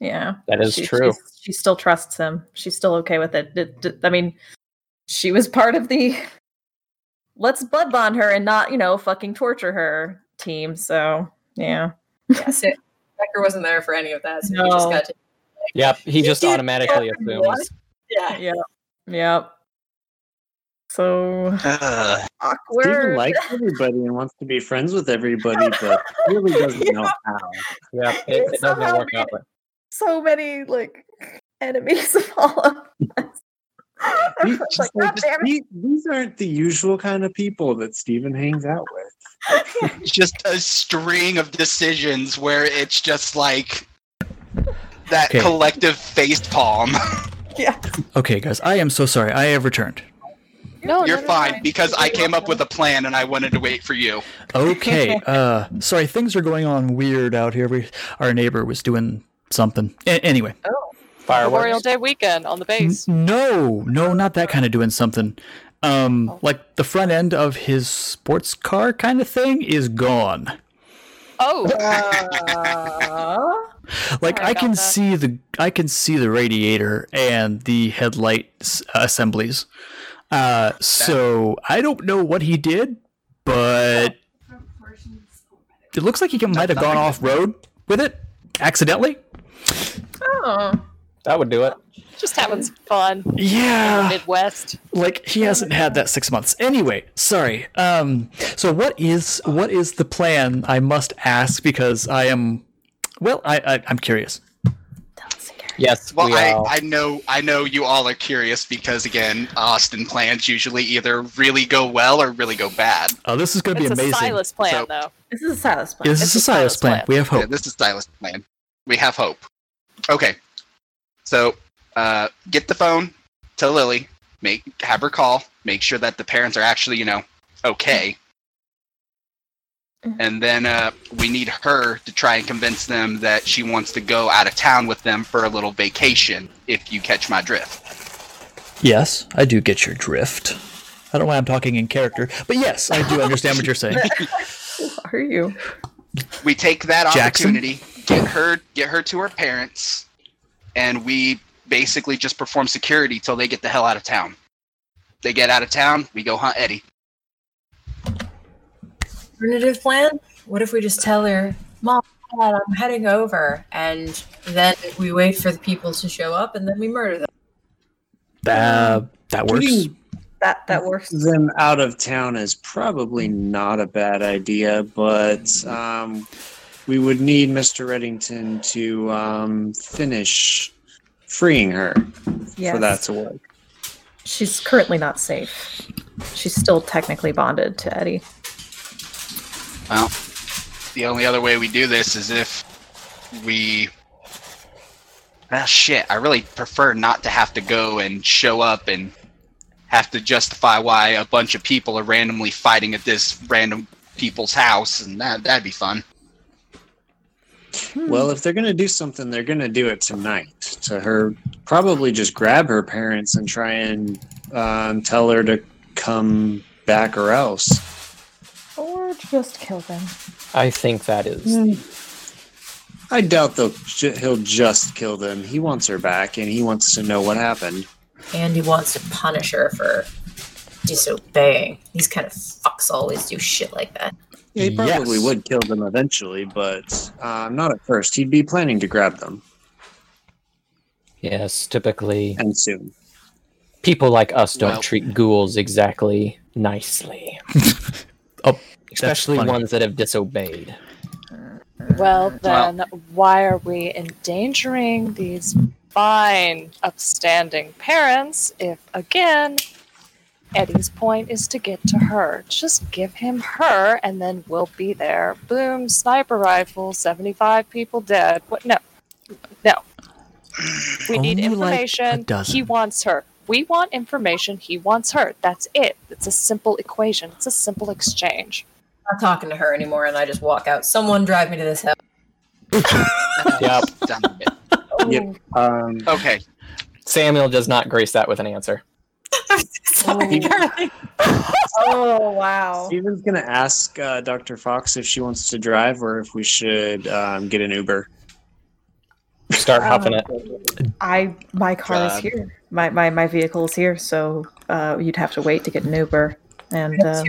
yeah. That is she, true. She still trusts him. She's still okay with it. I mean, she was part of the let's blood bond her and not, you know, fucking torture her team. So, yeah. Yeah, Sa- Becker wasn't there for any of that, so he just No. got to. Yep, he just automatically assumes. Yeah. Yeah. Yep. So ah, Ugh. Steven awkward. likes everybody and wants to be friends with everybody, but really doesn't know how. Yep, it, it doesn't work out. But so many like enemies of all of us. These, It's like, God just- damn it. these- these aren't the usual kind of people that Steven hangs out with. It's just a string of decisions where it's just like that Okay. collective face palm. yeah. Okay, guys, I am so sorry. I have returned. No, You're no, no, fine no. because I came up with a plan and I wanted to wait for you. Okay, uh, sorry, things are going on weird out here. We, our neighbor was doing something. A- anyway, Memorial fireworks. Day weekend on the base. no, no, not that kind of doing something. Um, like the front end of his sports car kind of thing is gone. Oh, Uh, Like Sorry I can that. see the I can see the radiator and the headlight s- assemblies. Uh, so I don't know what he did, but it looks like he might have gone off road with it accidentally. oh. That would do it. just having some fun. Yeah, Midwest. like he hasn't had that six months. Anyway, sorry. Um, so what is what is the plan? I must ask because I am. Well, I, I I'm curious. Yes, Well, we I. I know I know you all are curious because again, Austin plans usually either really go well or really go bad. Oh, this is going to be It's a amazing. Silas plan, So- though. This is a Silas plan. This is a a Silas Silas plan. plan. We have hope. Yeah, this is a Silas' plan. We have hope. Okay. So uh, get the phone to Lily, make have her call, make sure that the parents are actually, you know, okay. Mhm. And then uh, we need her to try and convince them that she wants to go out of town with them for a little vacation, if you catch my drift. Yes, I do get your drift. I don't know why I'm talking in character, but yes, I do understand what you're saying. Who are you? we take that Jackson? opportunity, get her get her to her parents, and we basically just perform security till they get the hell out of town. They get out of town, we go hunt Eddie. Alternative plan? What if we just tell her, Mom, Dad, I'm heading over, and then we wait for the people to show up, and then we murder them. That that works. Getting That that works. them out of town is probably not a bad idea, but um, we would need Mr. Reddington to um, finish freeing her Yes. for that to work. She's currently not safe. She's still technically bonded to Eddie. Well, the only other way we do this is if we. Ah, shit. I really prefer not to have to go and show up and have to justify why a bunch of people are randomly fighting at this random people's house, and that that'd be fun. Well, if they're gonna do something, they're gonna do it tonight. To her, probably just grab her parents and try and um, tell her to come back or else. Or just kill them. I think that is. I doubt they'll he'll just kill them. He wants her back, and he wants to know what happened. And he wants to punish her for disobeying. These kind of fucks always do shit like that. Yeah, he probably Yes. would kill them eventually, but uh, not at first. He'd be planning to grab them, Yes, typically and soon. people like us don't Well- treat ghouls exactly nicely, Oh, especially ones that have disobeyed. Well, then, why are we endangering these fine, upstanding parents if, again, Eddie's point is to get to her? Just give him her, and then we'll be there. Boom, sniper rifle, 75 people dead. What? No. No. We need Only like a information. dozen. he wants her. We want information. He wants her. That's it. It's a simple equation. It's a simple exchange. I'm not talking to her anymore, and I just walk out. Someone drive me to this house. Yep. Done it. Yep. Um, Okay. Samuel does not grace that with an answer. Sorry, Carly. Oh wow. Steven's gonna ask uh, Dr. Fox if she wants to drive or if we should um, get an Uber. Start Um, it. I my car is here. My, my my vehicle is here, so uh, you'd have to wait to get an Uber. And um,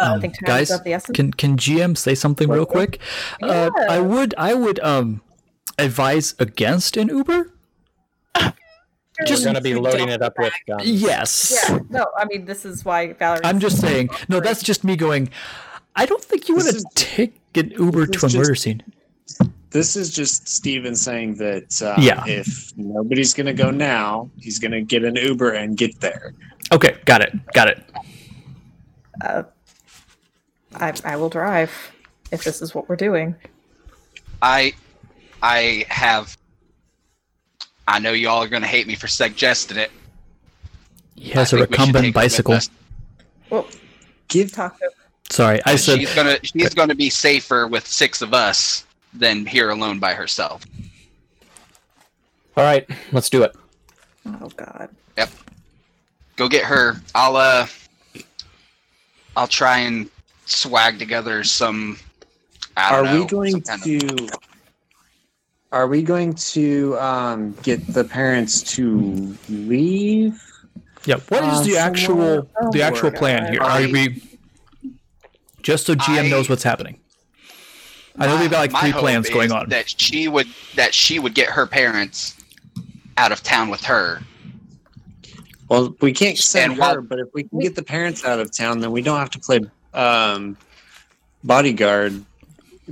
I Um, think guys, is of the essence. can can GM say something real quick? Uh, I would I would um advise against an Uber. Just going to be loading it up with guns. Yes. yeah, no, I mean this is why Valerie. I'm just saying. No, that's just me going. I don't think you want to take an Uber to a is murder just- scene. This is just Steven saying that uh, Yeah. if nobody's gonna go now, he's gonna get an Uber and get there. Okay, got it, got it. Uh, I I will drive if this is what we're doing. I I have I know y'all are gonna hate me for suggesting it. He has I a think we should take recumbent bicycle. us. Well, Give talk Sorry, I said she's gonna she's gonna be safer with six of us than here alone by herself. All right, let's do it. Oh God. Yep. Go get her. I'll uh I'll try and swag together some I are don't know, we going some kind of- to? Are we going to um, get the parents to leave? Yeah. What is Uh, the actual the actual plan God. here? Are we just so GM I- knows what's happening? I know we've got like three plans going on. That she would that she would get her parents out of town with her. Well, we can't send And while- her, but if we can get the parents out of town, then we don't have to play um, bodyguard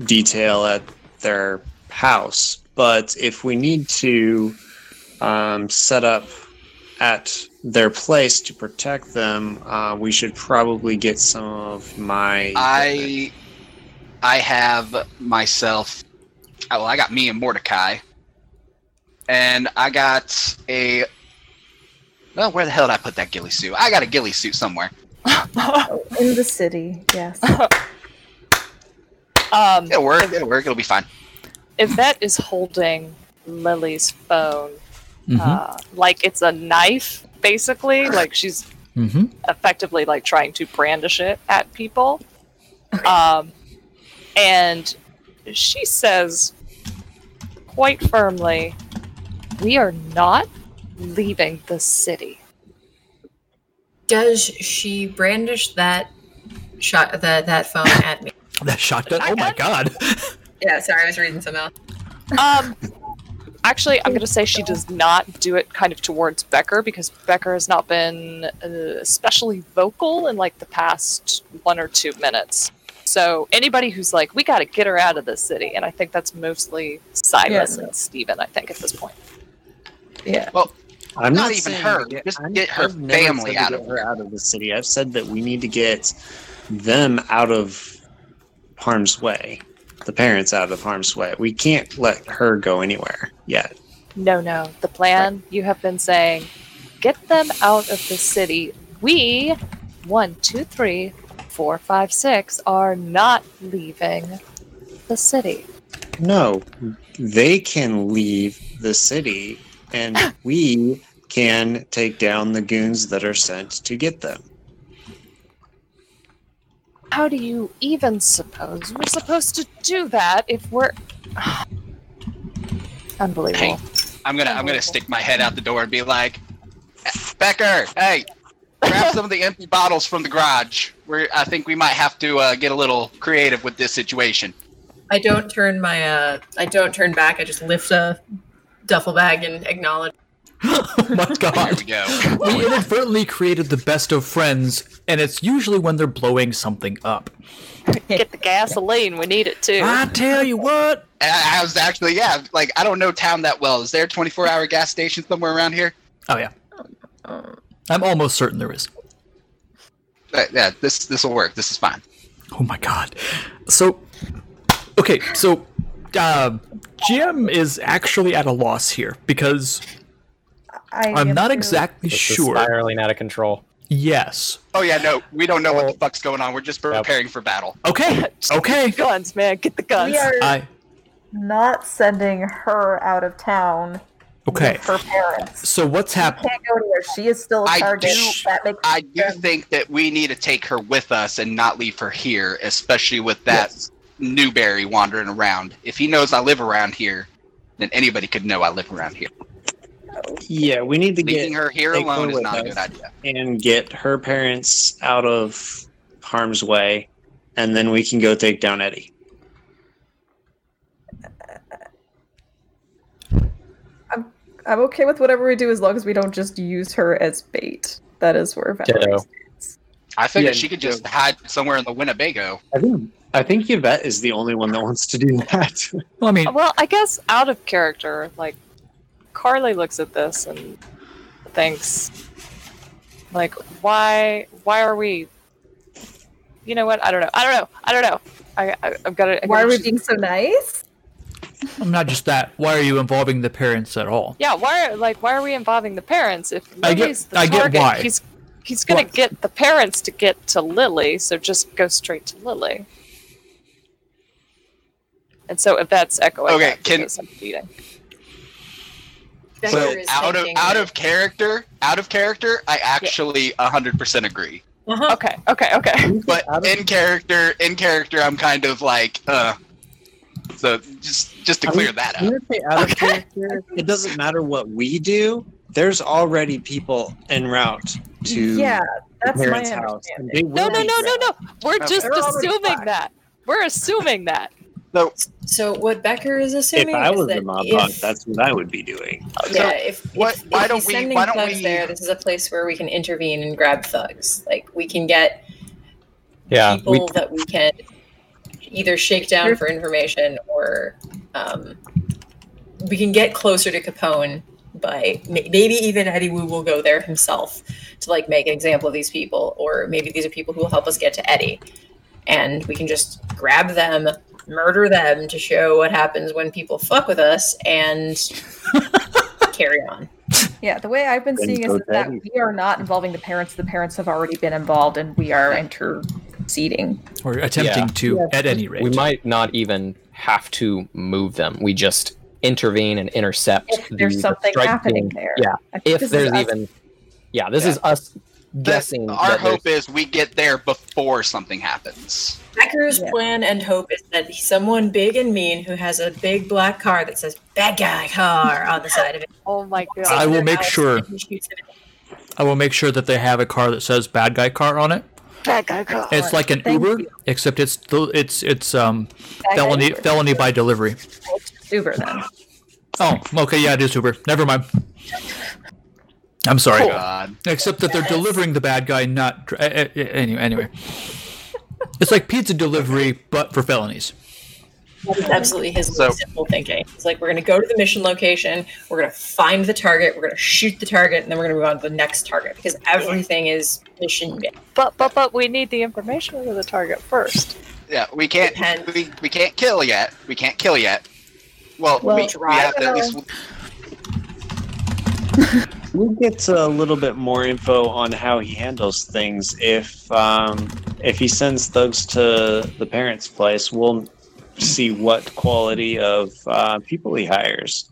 detail at their house. But if we need to um, set up at their place to protect them, uh, we should probably get some of my. I I have myself oh, well, I got me and Mordecai. And I got a well, where the hell did I put that ghillie suit? I got a ghillie suit somewhere. Oh, in the city, yes. Um, It'll work. It'll work. It'll be fine. Yvette is holding Lily's phone Mhm. uh, like it's a knife, basically. Like she's Mhm. effectively like trying to brandish it at people. Um, and she says quite firmly, "We are not leaving the city." Does she brandish that shot that that phone at me? That shotgun. Oh my god. Yeah, sorry, I was reading something else. Um, actually, I'm going to say she does not do it kind of towards Becker because Becker has not been uh, especially vocal in like the past one or two minutes. So anybody who's like, we got to get her out of the city, and I think that's mostly Silas Yeah. and Steven, I think, at this point. Yeah. Well, I'm Not not, even her. Get, Just I'm- get her I've family out of her out of the city. I've said that we need to get them out of harm's way, the parents out of harm's way. We can't let her go anywhere yet. No, no. The plan you have been saying, get them out of the city. We, one, two, three, four, five, six are not leaving the city. No, they can leave the city, and we can take down the goons that are sent to get them. How do you even suppose we're supposed to do that if we're unbelievable? Hey, I'm gonna I'm gonna stick my head out the door and be like, Becker, hey, grab some of the empty bottles from the garage. We're I think we might have to uh, get a little creative with this situation. I don't turn my uh I don't turn back. I just lift a duffel bag and acknowledge. Oh my There god. we go. We inadvertently created the best of friends, and it's usually when they're blowing something up. Get the gasoline. We need it too. I tell you what. And I, I was actually yeah, like I don't know town that well. Is there a 24 hour gas station somewhere around here? Oh yeah. I'm almost certain there is. Yeah, this this will work. This is fine. Oh my god. So, okay, so uh, GM is actually at a loss here because I I'm not too. exactly This is sure. spiraling out of control. Yes. Oh yeah, no, we don't know what the fuck's going on. We're just preparing for battle. Okay. Okay. Guns, man. Get the guns. We are I. not sending her out of town. Okay. With her parents. So what's happening? Can't go near. She is still a I target. do- that makes I do sense. think that we need to take her with us and not leave her here, especially with that Newberry wandering around. If he knows I live around here, then anybody could know I live around here. Yeah, we need to Leaving get her here take her alone is not a good idea. and get her parents out of harm's way, and then we can go take down Eddie. I'm okay with whatever we do as long as we don't just use her as bait. That is where Ditto. Valerie stands. I figured Yeah, she could just hide somewhere in the Winnebago. I think I think Yvette is the only one that wants to do that. Well, I mean, Well, I guess out of character, like Carly looks at this and thinks, like, why? Why are we? You know what? I don't know. I don't know. I don't know. I, I I've got to. Why are we being so nice? I'm not just that. Why are you involving the parents at all? Yeah. Why? Are, like, why are we involving the parents? If I get- Lily's the I get target, why. he's he's gonna Why? get the parents to get to Lily. So just go straight to Lily. And so if that's echoing, Okay, back can- because So is out of out of character, out of character, I actually hundred percent agree. Uh-huh. Okay. Okay. Okay. But in character, in character, I'm kind of like, uh. So just just to I clear mean, that up. gonna say out of character. It doesn't matter what we do. There's already people en route to yeah, the that's my parents' house. understanding. and they No, no, no, no, no. We're just They're assuming that. We're assuming that. So So what Becker is assuming If assuming I is was that the mob if, boss, that's what I would be doing. yeah, if, what- if, why if don't he's we- sending why don't thugs we- there, this is a place where we can intervene and grab thugs. Like we can get Yeah, people we, that we can either shake down for information or um, we can get closer to Capone by maybe even Eddie Wu will go there himself to like make an example of these people, or maybe these are people who will help us get to Eddie, and we can just grab them, murder them to show what happens when people fuck with us, and carry on. Yeah, the way I've been seeing is go that we are not involving the parents. The parents have already been involved, and we are interceding. Or attempting Yeah. to, at any rate. we might not even have to move them. We just intervene and intercept. If there's the something strike happening team. there, Yeah, if this is there's us- even, yeah, this Yeah. is us the- guessing. our hope is we get there before something happens. Becker's Yeah. plan and hope is that someone big and mean who has a big black car that says "bad guy car" on the side of it. Oh my god. I will make sure. and he shoots him. I will make sure that they have a car that says "bad guy car" on it. Bad guy car. It's like an Thank Uber, you. except it's th- it's it's um Bad felony Uber. felony by delivery. Uber then. Oh, okay, yeah, it is Uber. Never mind. I'm sorry. God. Except that they're delivering the bad guy, not uh, uh, anyway. Anyway, it's like pizza delivery, but for felonies. That is absolutely his So- simple thinking. It's like we're going to go to the mission location, we're going to find the target, we're going to shoot the target, and then we're going to move on to the next target because everything is mission. But but but we need the information of the target first. Yeah, we can't Depends. we, we can't kill yet. We can't kill yet. Well, Well, we, we have to at least we'll get a little bit more info on how he handles things. If um, if he sends thugs to the parents' place, we'll see what quality of uh, people he hires.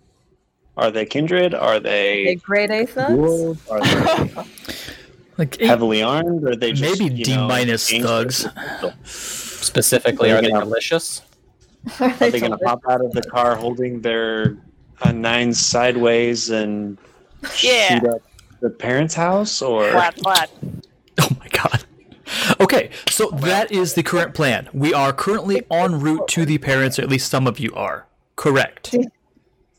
Are they kindred? Are They they grade A thugs? dual? Are they Like heavily armed? Or are they just, Maybe D minus thugs. Specifically, Are are they they gonna- delicious? Are Are they going to pop out of the car holding their uh, nines sideways and Yeah. shoot up the parents' house? Or Flat, flat. Oh my god. Okay, so oh, that is the current plan. We are currently en route to the parents, or at least some of you are. Correct.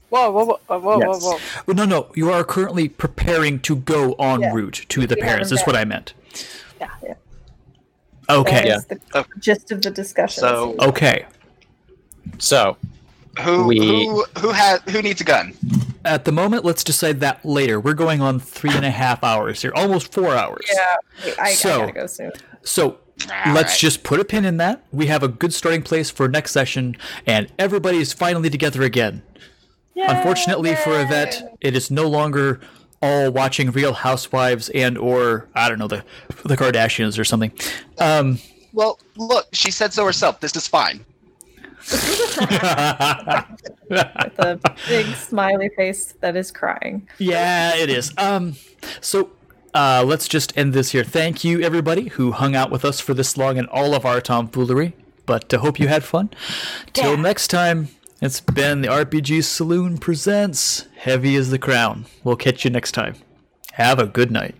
Whoa, whoa, whoa, whoa, whoa, Yes. whoa. Well, no, no, you are currently preparing to go en Yeah. route to the We parents. haven't Is what I meant. Yeah. Yeah. Okay. That is the gist of the discussion. So Okay. So, who We- who who has who needs a gun? At the moment, let's decide that later. We're going on three and a half hours here, almost four hours. yeah, I, So- I gotta go soon. So All let's right. just put a pin in that. We have a good starting place for next session, and everybody is finally together again. Unfortunately for Yvette, it is no longer all watching Real Housewives and or I don't know the the Kardashians or something. Um, Well, look, she said so herself. This is fine. With a big smiley face that is crying. yeah, it is. Um, so uh, let's just end this here. Thank you everybody who hung out with us for this long and all of our tomfoolery. But I hope you had fun. Till next time, it's been the RPG Saloon presents Heavy as the Crown. We'll catch you next time. Have a good night.